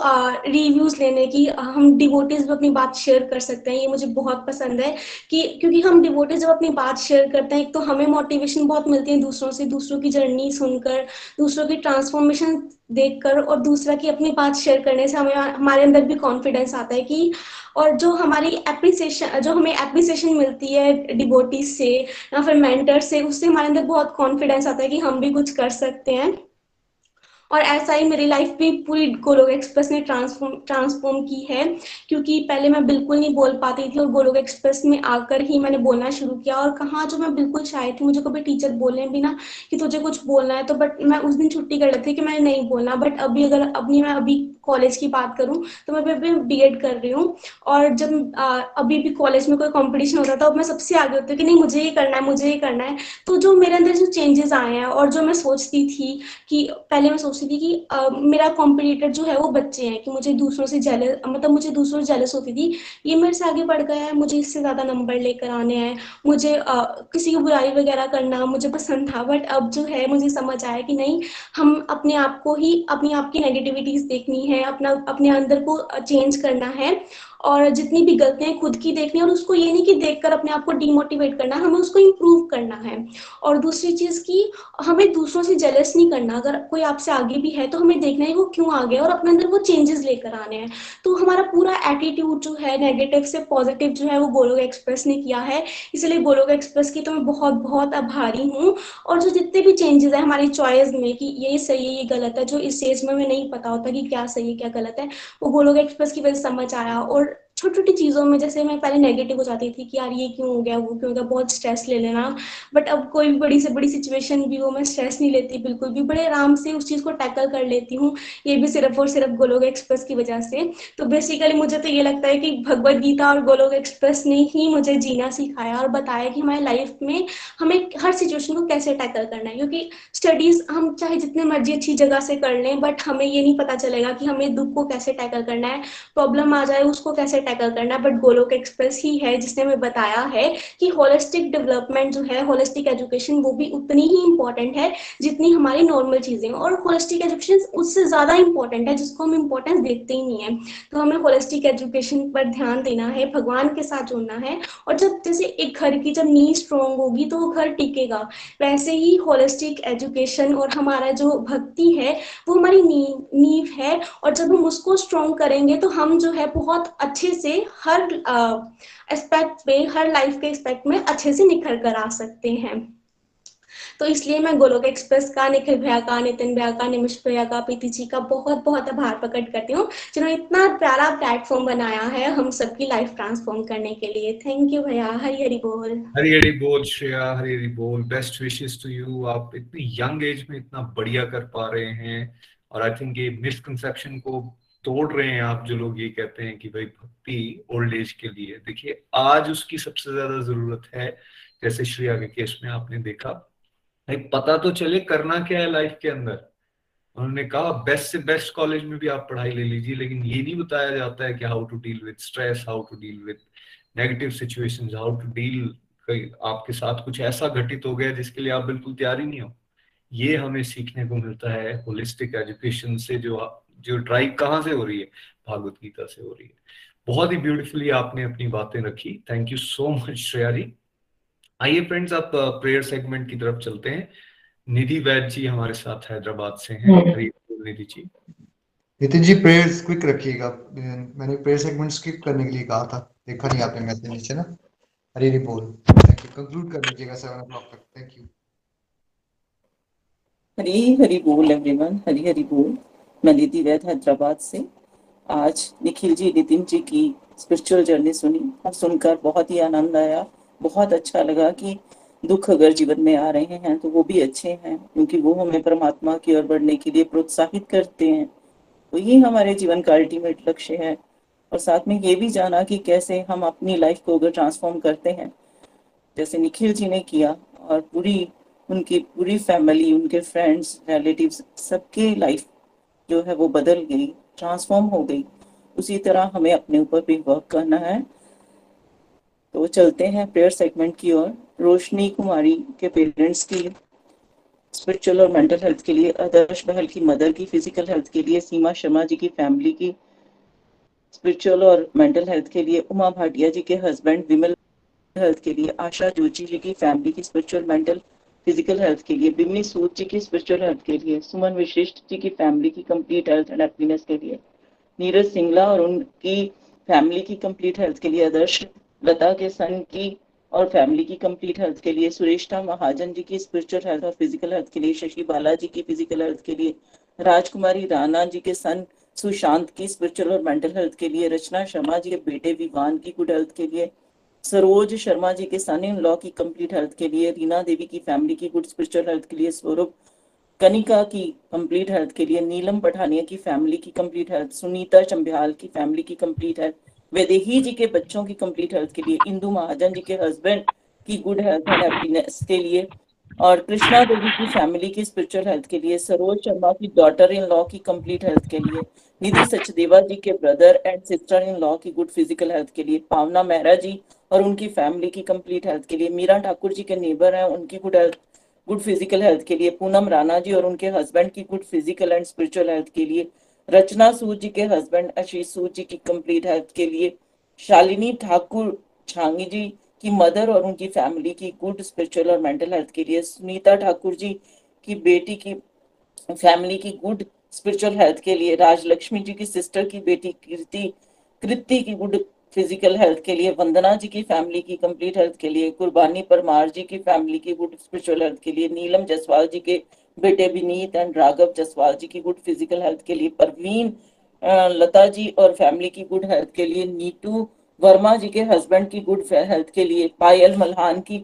रिव्यूज़ लेने की हम डिवोटीज भी अपनी बात शेयर कर सकते हैं, ये मुझे बहुत पसंद है कि, क्योंकि हम डिवोटीज जब अपनी बात शेयर करते हैं, एक तो हमें मोटिवेशन बहुत मिलती है दूसरों से, दूसरों की जर्नी सुनकर, दूसरों की ट्रांसफॉर्मेशन देखकर और दूसरा की अपनी बात शेयर करने से हमें, हमारे अंदर भी कॉन्फिडेंस आता है कि और जो हमारी एप्रिसिएशन जो हमें एप्रिसिएशन मिलती है डिबोटी से या फिर मेंटर से, उससे हमारे अंदर बहुत कॉन्फिडेंस आता है कि हम भी कुछ कर सकते हैं। और ऐसा ही मेरी लाइफ भी पूरी गोलोक एक्सप्रेस ने ट्रांसफॉर्म ट्रांसफॉर्म की है, क्योंकि पहले मैं बिल्कुल नहीं बोल पाती थी और गोलोक एक्सप्रेस में आकर ही मैंने बोलना शुरू किया और कहाँ जो मैं बिल्कुल शायद थी, मुझे कभी टीचर बोले भी ना कि तुझे कुछ बोलना है तो बट मैं उस दिन छुट्टी कर लेती कि मैं नहीं बोलना बट अभी अगर अभी मैं अभी कॉलेज की बात करूँ तो मैं अभी बी एड कर रही हूँ और जब आ, अभी भी कॉलेज में कोई कंपटीशन होता था मैं सबसे आगे होती हूँ कि नहीं मुझे ये करना है मुझे ये करना है। तो जो मेरे अंदर जो चेंजेस आए हैं और जो मैं सोचती थी कि पहले मैं सोचती थी कि आ, मेरा कॉम्पिटिटर जो है वो बच्चे हैं कि मुझे दूसरों से जेलस मतलब मुझे दूसरों से जेलस होती थी। ये मेरे से आगे बढ़ गया है मुझे इससे ज़्यादा नंबर लेकर आने हैं मुझे किसी की बुराई वगैरह करना मुझे पसंद था बट अब जो है मुझे समझ आया कि नहीं हम अपने आप को ही अपनी आप की नेगेटिविटीज देखनी है। अपना अपने अंदर को चेंज करना है। और जितनी भी गलतियाँ खुद की देखनी है और उसको ये नहीं कि देखकर अपने आप को डिमोटिवेट करना हमें उसको इम्प्रूव करना है। और दूसरी चीज़ की हमें दूसरों से जेलस नहीं करना। अगर कोई आपसे आगे भी है तो हमें देखना है वो क्यों आगे और अपने अंदर वो चेंजेस लेकर आने हैं। तो हमारा पूरा एटीट्यूड जो है नेगेटिव से पॉजिटिव जो है, वो गोलोक एक्सप्रेस ने किया है। इसलिए गोलोक एक्सप्रेस की तो मैं बहुत बहुत आभारी हूँ। और जो जितने भी चेंजेस है हमारी चॉइस में कि ये सही है, ये गलत है, जो इस स्टेज में हमें नहीं पता होता कि क्या सही है, क्या गलत है, वो गोलोक एक्सप्रेस की वजह समझ आया। और छोटी छोटी चीज़ों में, जैसे मैं पहले नेगेटिव हो जाती थी कि यार ये क्यों हो गया, वो क्यों हो गया, बहुत स्ट्रेस ले लेना। बट अब कोई भी बड़ी से बड़ी सिचुएशन भी हो, मैं स्ट्रेस नहीं लेती बिल्कुल भी। बड़े आराम से उस चीज़ को टैकल कर लेती हूँ, ये भी सिर्फ़ और सिर्फ़ गोलोक एक्सप्रेस की वजह से। तो बेसिकली मुझे तो ये लगता है कि भगवत गीता और गोलोक एक्सप्रेस ने ही मुझे जीना सिखाया और बताया कि हमारे लाइफ में हमें हर सिचुएशन को कैसे टैकल करना है। क्योंकि स्टडीज़ हम चाहे जितने मर्ज़ी अच्छी जगह से कर लें बट हमें ये नहीं पता चलेगा कि हमें दुख को कैसे टैकल करना है प्रॉब्लम आ जाए उसको कैसे टैकल करना है बट गोलोक एक्सप्रेस ही है, जिसने हमें बताया है कि होलिस्टिक डेवलपमेंट जो है होलिस्टिक एजुकेशन वो भी उतनी ही इंपॉर्टेंट है जितनी हमारी नॉर्मल चीज़ें और होलिस्टिक एजुकेशन उससे ज़्यादा इंपॉर्टेंट है, जिसको हम इंपॉर्टेंस देते ही नहीं है। तो हमें होलिस्टिक एजुकेशन पर ध्यान देना है, भगवान के साथ जुड़ना है। और जब जैसे एक घर की जब नींव स्ट्रोंग होगी तो घर टिकेगा। वैसे ही होलिस्टिक एजुकेशन और हमारा जो भक्ति है, वो हमारी नींव है। और जब हम उसको स्ट्रॉन्ग करेंगे तो हम जो है बहुत अच्छे से हर एस्पेक्ट पे हर लाइफ के एस्पेक्ट में अच्छे से निखर कर आ सकते हैं। तो इसलिए मैं गोलोक एक्सप्रेस का, निखिल भैया का, नितिन भैया का, निमिष भैया का, प्रीति जी का बहुत बहुत आभार प्रकट करती हूँ, जिन्होंने इतना प्यारा प्लेटफॉर्म बनाया है हम सबकी लाइफ ट्रांसफॉर्म करने के लिए। थैंक यू भैया हरी हरी बोल। हरी हरी बोल, श्रेया हरी हरी बोल। बेस्ट विशेष टू यू आप इतनी यंग एज में इतना बढ़िया कर पा रहे हैं, और आई थिंक ये मिसकंसेप्शन को तोड़ रहे हैं आप जो लोग ये कहते हैं कि भाई भक्ति ओल्ड एज के लिए। देखिए, आज उसकी सबसे ज़्यादा ज़रूरत है, जैसे श्रेया के केस में आपने देखा, भाई पता तो चले करना क्या है लाइफ के अंदर। उन्होंने कहा बेस्ट से बेस्ट कॉलेज में भी आप पढ़ाई ले लीजिए, लेकिन ये नहीं बताया जाता है कि how to deal with stress how to deal with negative situation how to deal आपके साथ कुछ ऐसा घटित हो गया जिसके लिए आप बिल्कुल तैयार ही नहीं हो। ये हमें सीखने को मिलता है होलिस्टिक एजुकेशन से जो जो ड्राइव कहाँ से हो रही है? भागवत गीता से हो रही है। बहुत ही ब्यूटीफुली आपने अपनी बातें रखी। Thank you so much Shreya ji आइए फ्रेंड्स आप प्रेयर सेगमेंट की तरफ़ चलते हैं। निधि वैद जी हमारे साथ हैदराबाद से हैं। हम्म। निधि जी। नितिन जी प्रेयर्स क्विक रखिएगा। मैंने प्रेयर सेगमेंट स्किप करने के लिए कहा था। देखा नहीं आपने मैसेज नीचे ना? हरी हरी बोल। थैंक यू कंक्लूड कर लीजिएगा सेवन ओ तक। थैंक यू हरी हरी बोल एवरीवन हरी हरी बोल। मैं निधि वैद हैदराबाद से। आज निखिल जी, नितिन जी की स्पिरिचुअल जर्नी सुनी। और सुनकर बहुत ही आनंद आया। बहुत अच्छा लगा कि दुख अगर जीवन में आ रहे हैं तो वो भी अच्छे हैं, क्योंकि वो हमें परमात्मा की ओर बढ़ने के लिए प्रोत्साहित करते हैं। तो ये हमारे जीवन का अल्टीमेट लक्ष्य है। और साथ में ये भी जाना कि कैसे हम अपनी लाइफ को अगर ट्रांसफॉर्म करते हैं, जैसे निखिल जी ने किया, और पूरी उनकी, पूरी फैमिली उनके फ्रेंड्स रिलेटिव्स सबके लाइफ जो है वो बदल गई ट्रांसफॉर्म हो गई। उसी तरह हमें अपने ऊपर भी वर्क करना है। तो चलते हैं प्रेयर सेगमेंट की ओर। रोशनी कुमारी के पेरेंट्स की स्पिरिचुअल और मेंटल हेल्थ के लिए, आदर्श बहल की मदर की फ़िज़िकल हेल्थ के लिए, सीमा शर्मा जी की फैमिली की स्पिरिचुअल और मेंटल हेल्थ के लिए, उमा भाटिया जी के हस्बैंड विमल हेल्थ के लिए, आशा जोशी जी की फैमिली की स्पिरिचुअल मेंटल फ़िज़िकल हेल्थ के लिए, बिमनी सूद जी की स्पिरिचुअल हेल्थ के लिए, सुमन विशिष्ट जी की फैमिली की कंप्लीट हेल्थ एंड हैप्पीनेस के लिए, नीरज सिंगला और उनकी फैमिली की कंप्लीट हेल्थ के लिए, आदर्श लता के सन की और फैमिली की कंप्लीट हेल्थ के लिए, सुरेष्ठा महाजन जी की स्पिरिचुअल हेल्थ और फ़िज़िकल हेल्थ के लिए, शशि बालाजी की फ़िज़िकल हेल्थ के लिए, राजकुमारी राणा जी के सन सुशांत की स्पिरिचुअल और मेंटल हेल्थ के लिए, रचना शर्मा जी के बेटे विवान की गुड हेल्थ के लिए सरोज शर्मा जी के सन इन लॉ की कंप्लीट हेल्थ के लिए, रीना देवी की फैमिली की गुड स्पिरिचुअल हेल्थ के लिए सौरभ कनिका की कंप्लीट हेल्थ के लिए, नीलम पठानिया की फैमिली की कंप्लीट हेल्थ सुनीता चंबियाल की फैमिली की कंप्लीट हेल्थ वैदेही जी के बच्चों की कंप्लीट हेल्थ के लिए, इंदु महाजन जी के हस्बैंड की गुड हेल्थ एंड हैप्पीनेस के लिए और कृष्णा देवी की फैमिली की स्पिरिचुअल हेल्थ के लिए, सरोज शर्मा की डॉटर इन लॉ की कंप्लीट हेल्थ के लिए, निधि सचदेवा जी के brother and sister in law की गुड फ़िज़िकल हेल्थ के लिए, पावना मेहरा जी और उनकी फैमिली की कंप्लीट हेल्थ के लिए। मीरा ठाकुर जी के नेबर हैं, उनकी good health good physical health के लिए। पूनम राणा जी और उनके हस्बैंड की good physical and spiritual health के लिए। रचना सूद जी के हस्बैंड आशीष सूद जी की कंप्लीट हेल्थ के लिए। शालिनी ठाकुर छांगी जी की मदर और उनकी फैमिली की गुड स्पिरिचुअल और मेंटल हेल्थ के लिए। सुनीता ठाकुर जी की बेटी की फैमिली की गुड स्पिरिचुअल हेल्थ के लिए। राजलक्ष्मी जी की सिस्टर की बेटी कीर्ति कृति की गुड फ़िज़िकल हेल्थ के लिए, वंदना जी की फैमिली की कंप्लीट हेल्थ के लिए, कुर्बानी परमार जी की फैमिली की गुड स्पिरिचुअल हेल्थ के लिए, नीलम जसवाल जी के बेटे विनीत एंड राघव जसवाल जी की गुड फ़िज़िकल हेल्थ के लिए, परवीन लता जी और फैमिली की गुड हेल्थ के लिए नीटू वर्मा जी के हस्बैंड की गुड हेल्थ के लिए, पायल मल्हान की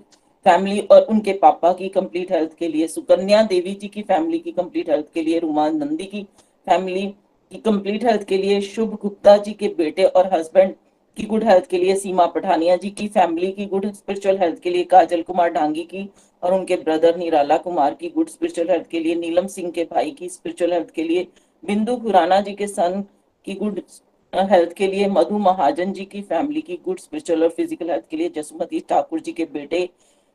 फैमिली और उनके पापा की कंप्लीट हेल्थ के लिए, सुकन्या देवी जी की फैमिली की कंप्लीट हेल्थ के लिए, रुमान नंदी की फैमिली की कंप्लीट हेल्थ के लिए, शुभ गुप्ता जी के बेटे और हस्बैंड की गुड हेल्थ के लिए सीमा पठानिया जी की फैमिली की गुड स्पिरिचुअल हेल्थ के लिए काजल कुमार डांगी की और उनके ब्रदर निराला कुमार की गुड स्पिरिचुअल हेल्थ के लिए, नीलम सिंह के भाई की स्पिरिचुअल हेल्थ के लिए, बिंदु खुराना जी के सन की गुड हेल्थ के लिए, मधु महाजन जी की फैमिली की गुड स्पिरिचुअल और फ़िज़िकल हेल्थ के लिए, जसुमती ठाकुर जी के बेटे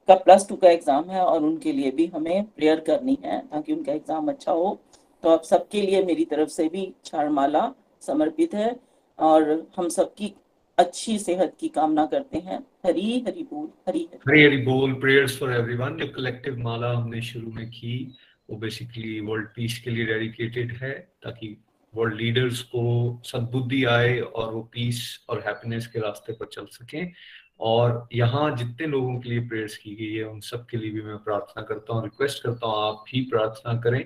का प्लस टू का एग्ज़ाम है और उनके लिए भी हमें प्रेयर करनी है ताकि उनका एग्ज़ाम अच्छा हो। तो आप सबके लिए मेरी तरफ़ से भी क्षणमाला समर्पित है और हम सबकी अच्छी सेहत की कामना करते हैं। हरी हरी बोल, हरी हरी। हरी हरी बोल प्रेयर्स फॉर एवरीवन जो कलेक्टिव माला हमने शुरू में की। वो बेसिकली वर्ल्ड पीस के लिए डेडिकेटेड है, ताकि वर्ल्ड लीडर्स को सद्बुद्धि आए और वो पीस और हैप्पीनेस के रास्ते पर चल सकें। और यहाँ जितने लोगों के लिए प्रेयर्स की गई है, उन सब के लिए भी मैं प्रार्थना करता हूँ रिक्वेस्ट करता हूँ आप भी प्रार्थना करें।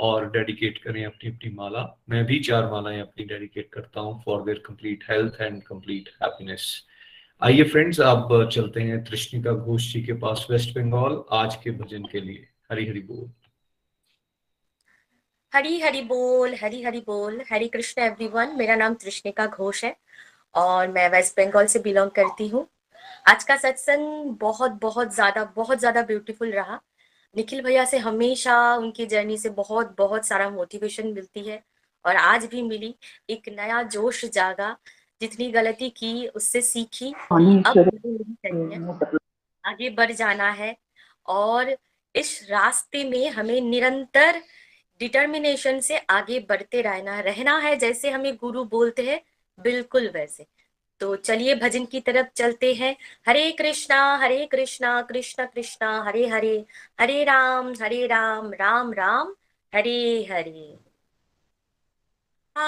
और डेडिकेट करें अपनी अपनी माला। मैं भी चार मालाएँ अपनी डेडिकेट करता हूँ for their complete health and complete happiness आइए फ्रेंड्स अब चलते हैं तृष्णिका घोष जी के पास वेस्ट बंगाल आज के भजन के लिए। हरी हरी बोल। हरी हरी बोल, हरी हरी बोल। हरी कृष्ण एवरीवन मेरा नाम तृष्णिका घोष है और मैं वेस्ट बंगाल से बिलोंग करती हूँ। आज का सत्संग बहुत बहुत ज़्यादा बहुत ज़्यादा ब्यूटीफुल रहा। निखिल भैया से हमेशा उनकी जर्नी से बहुत बहुत सारा मोटिवेशन मिलती है और आज भी मिली एक नया जोश जागा जितनी गलती की उससे सीखी अब आगे बढ़ जाना है और इस रास्ते में हमें निरंतर डिटर्मिनेशन से आगे बढ़ते रहना रहना है जैसे हमें गुरु बोलते हैं बिल्कुल वैसे। तो चलिए भजन की तरफ़ चलते हैं। हरे कृष्णा हरे कृष्णा, कृष्ण कृष्णा, हरे हरे हरे राम हरे राम राम राम, हरे हरे। आ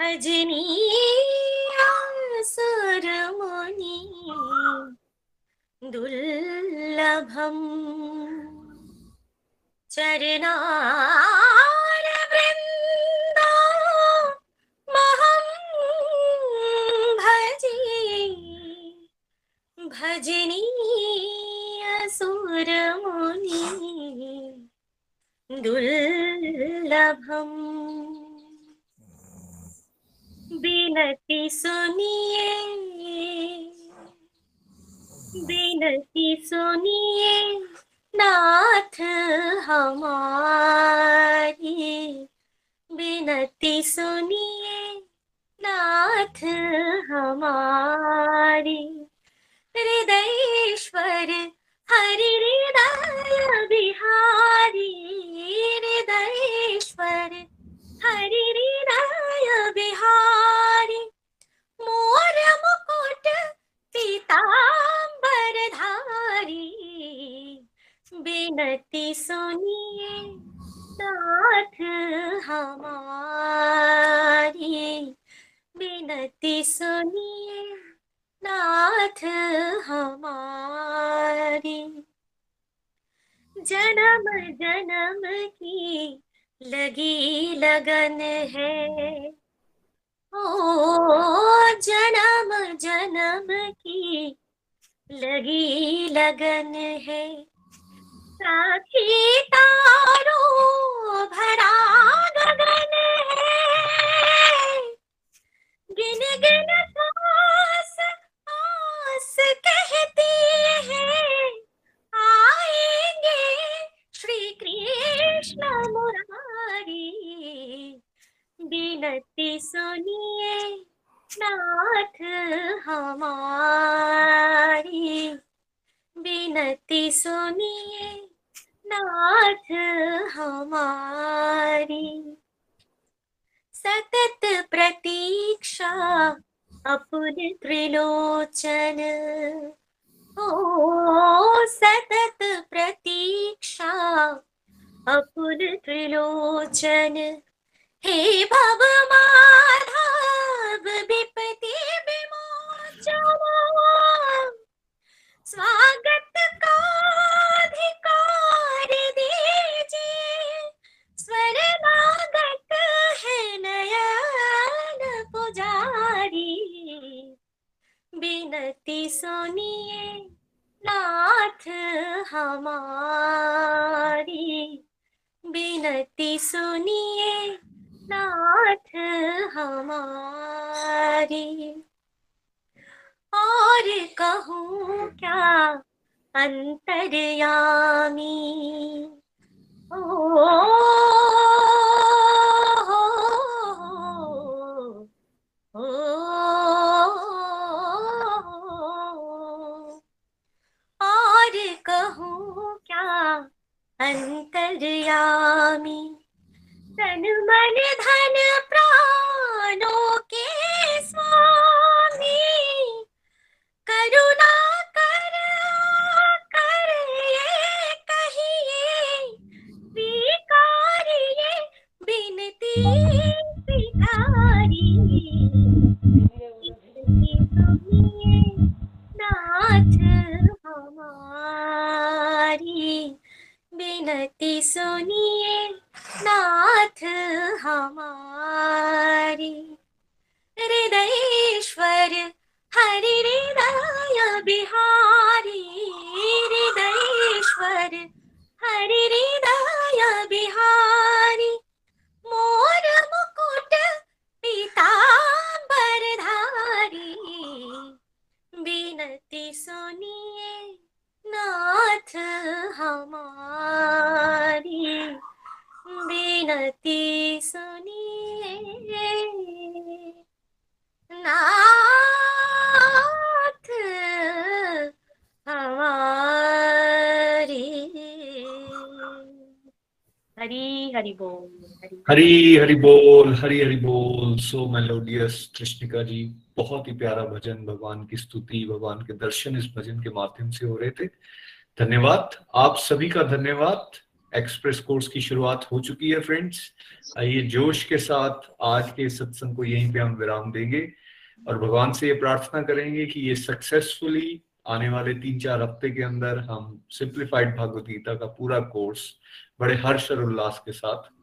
भजनीयासुरमुनि दुर्लभम्। चरणारवृन्दमहं भजे। भजनीयसुरमुनि दुर्लभम। बेनती सुनिए बेनती सुनिए, नाथ हमारी। बेनती सुनिए, नाथ हमारी। हृदयेश्वर, हरि हृदय बिहारी। हृदयेश्वर हरि हृदय बिहारी मोर मुकुट पीतांबर धारी बिनती सुनिए, नाथ हमारी। बिनती सुनिए, नाथ हमारी। जन्म जन्म की लगी लगन है। ओ, जन्म जन्म की लगी लगन है। साथी तारो भरा गगन है। गिन गिन आस कहती है। आएँगे श्री कृष्ण मुरारी बिनती सुनिए नाथ हमारी। बिनती सुनिए नाथ हमारी। सतत प्रतीक्षा अपुर त्रिलोचन। ओ सतत प्रतीक्षा अपुर त्रिलोचन। हे भव माधव, विपति विमोचन स्वागत का अधिकार दीजिए। स्वर लागत है नयन पुजारी। बिनती सुनिए नाथ हमारी। बिनती सुनिए नाथ हमारी। और कहूँ क्या अंतर्यामी? ओ, ओ, और कहूँ क्या अंतर्यामी तन मन धन प्राणों के स्वामी। करुणा कर कर ये कहिए। स्वीकारिए बिनती स्वीकारी बिनती सुनिए, नाथ। बिनती सुनिए, नाथ हमारी। हृदयेश्वर, हरि हृदय बिहारी। हृदयेश्वर, हरि हृदय बिहारी। मोर मुकुट पीतांबर धारी। बिनती सुनिए नाथ हमारी बिनती सुनिए। नाथ हमारी। हरी हरि बोल। हरि, हरी बोल, हरी, हरि बोल। सो मेलोडियस कृष्णिका जी बहुत ही प्यारा भजन। भगवान की स्तुति, भगवान के दर्शन इस भजन के माध्यम से हो रहे थे। धन्यवाद। आप सभी का धन्यवाद। एक्सप्रेस कोर्स की शुरुआत हो चुकी है फ्रेंड्स आइए जोश के साथ आज के सत्संग को यहीं पे हम विराम देंगे और भगवान से ये प्रार्थना करेंगे कि ये सक्सेसफुली आने वाले तीन चार हफ़्ते के अंदर हम सिंप्लीफाइड भागवत गीता का पूरा कोर्स बड़े हर्ष और उल्लास के साथ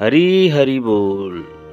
हरी हरी बोल।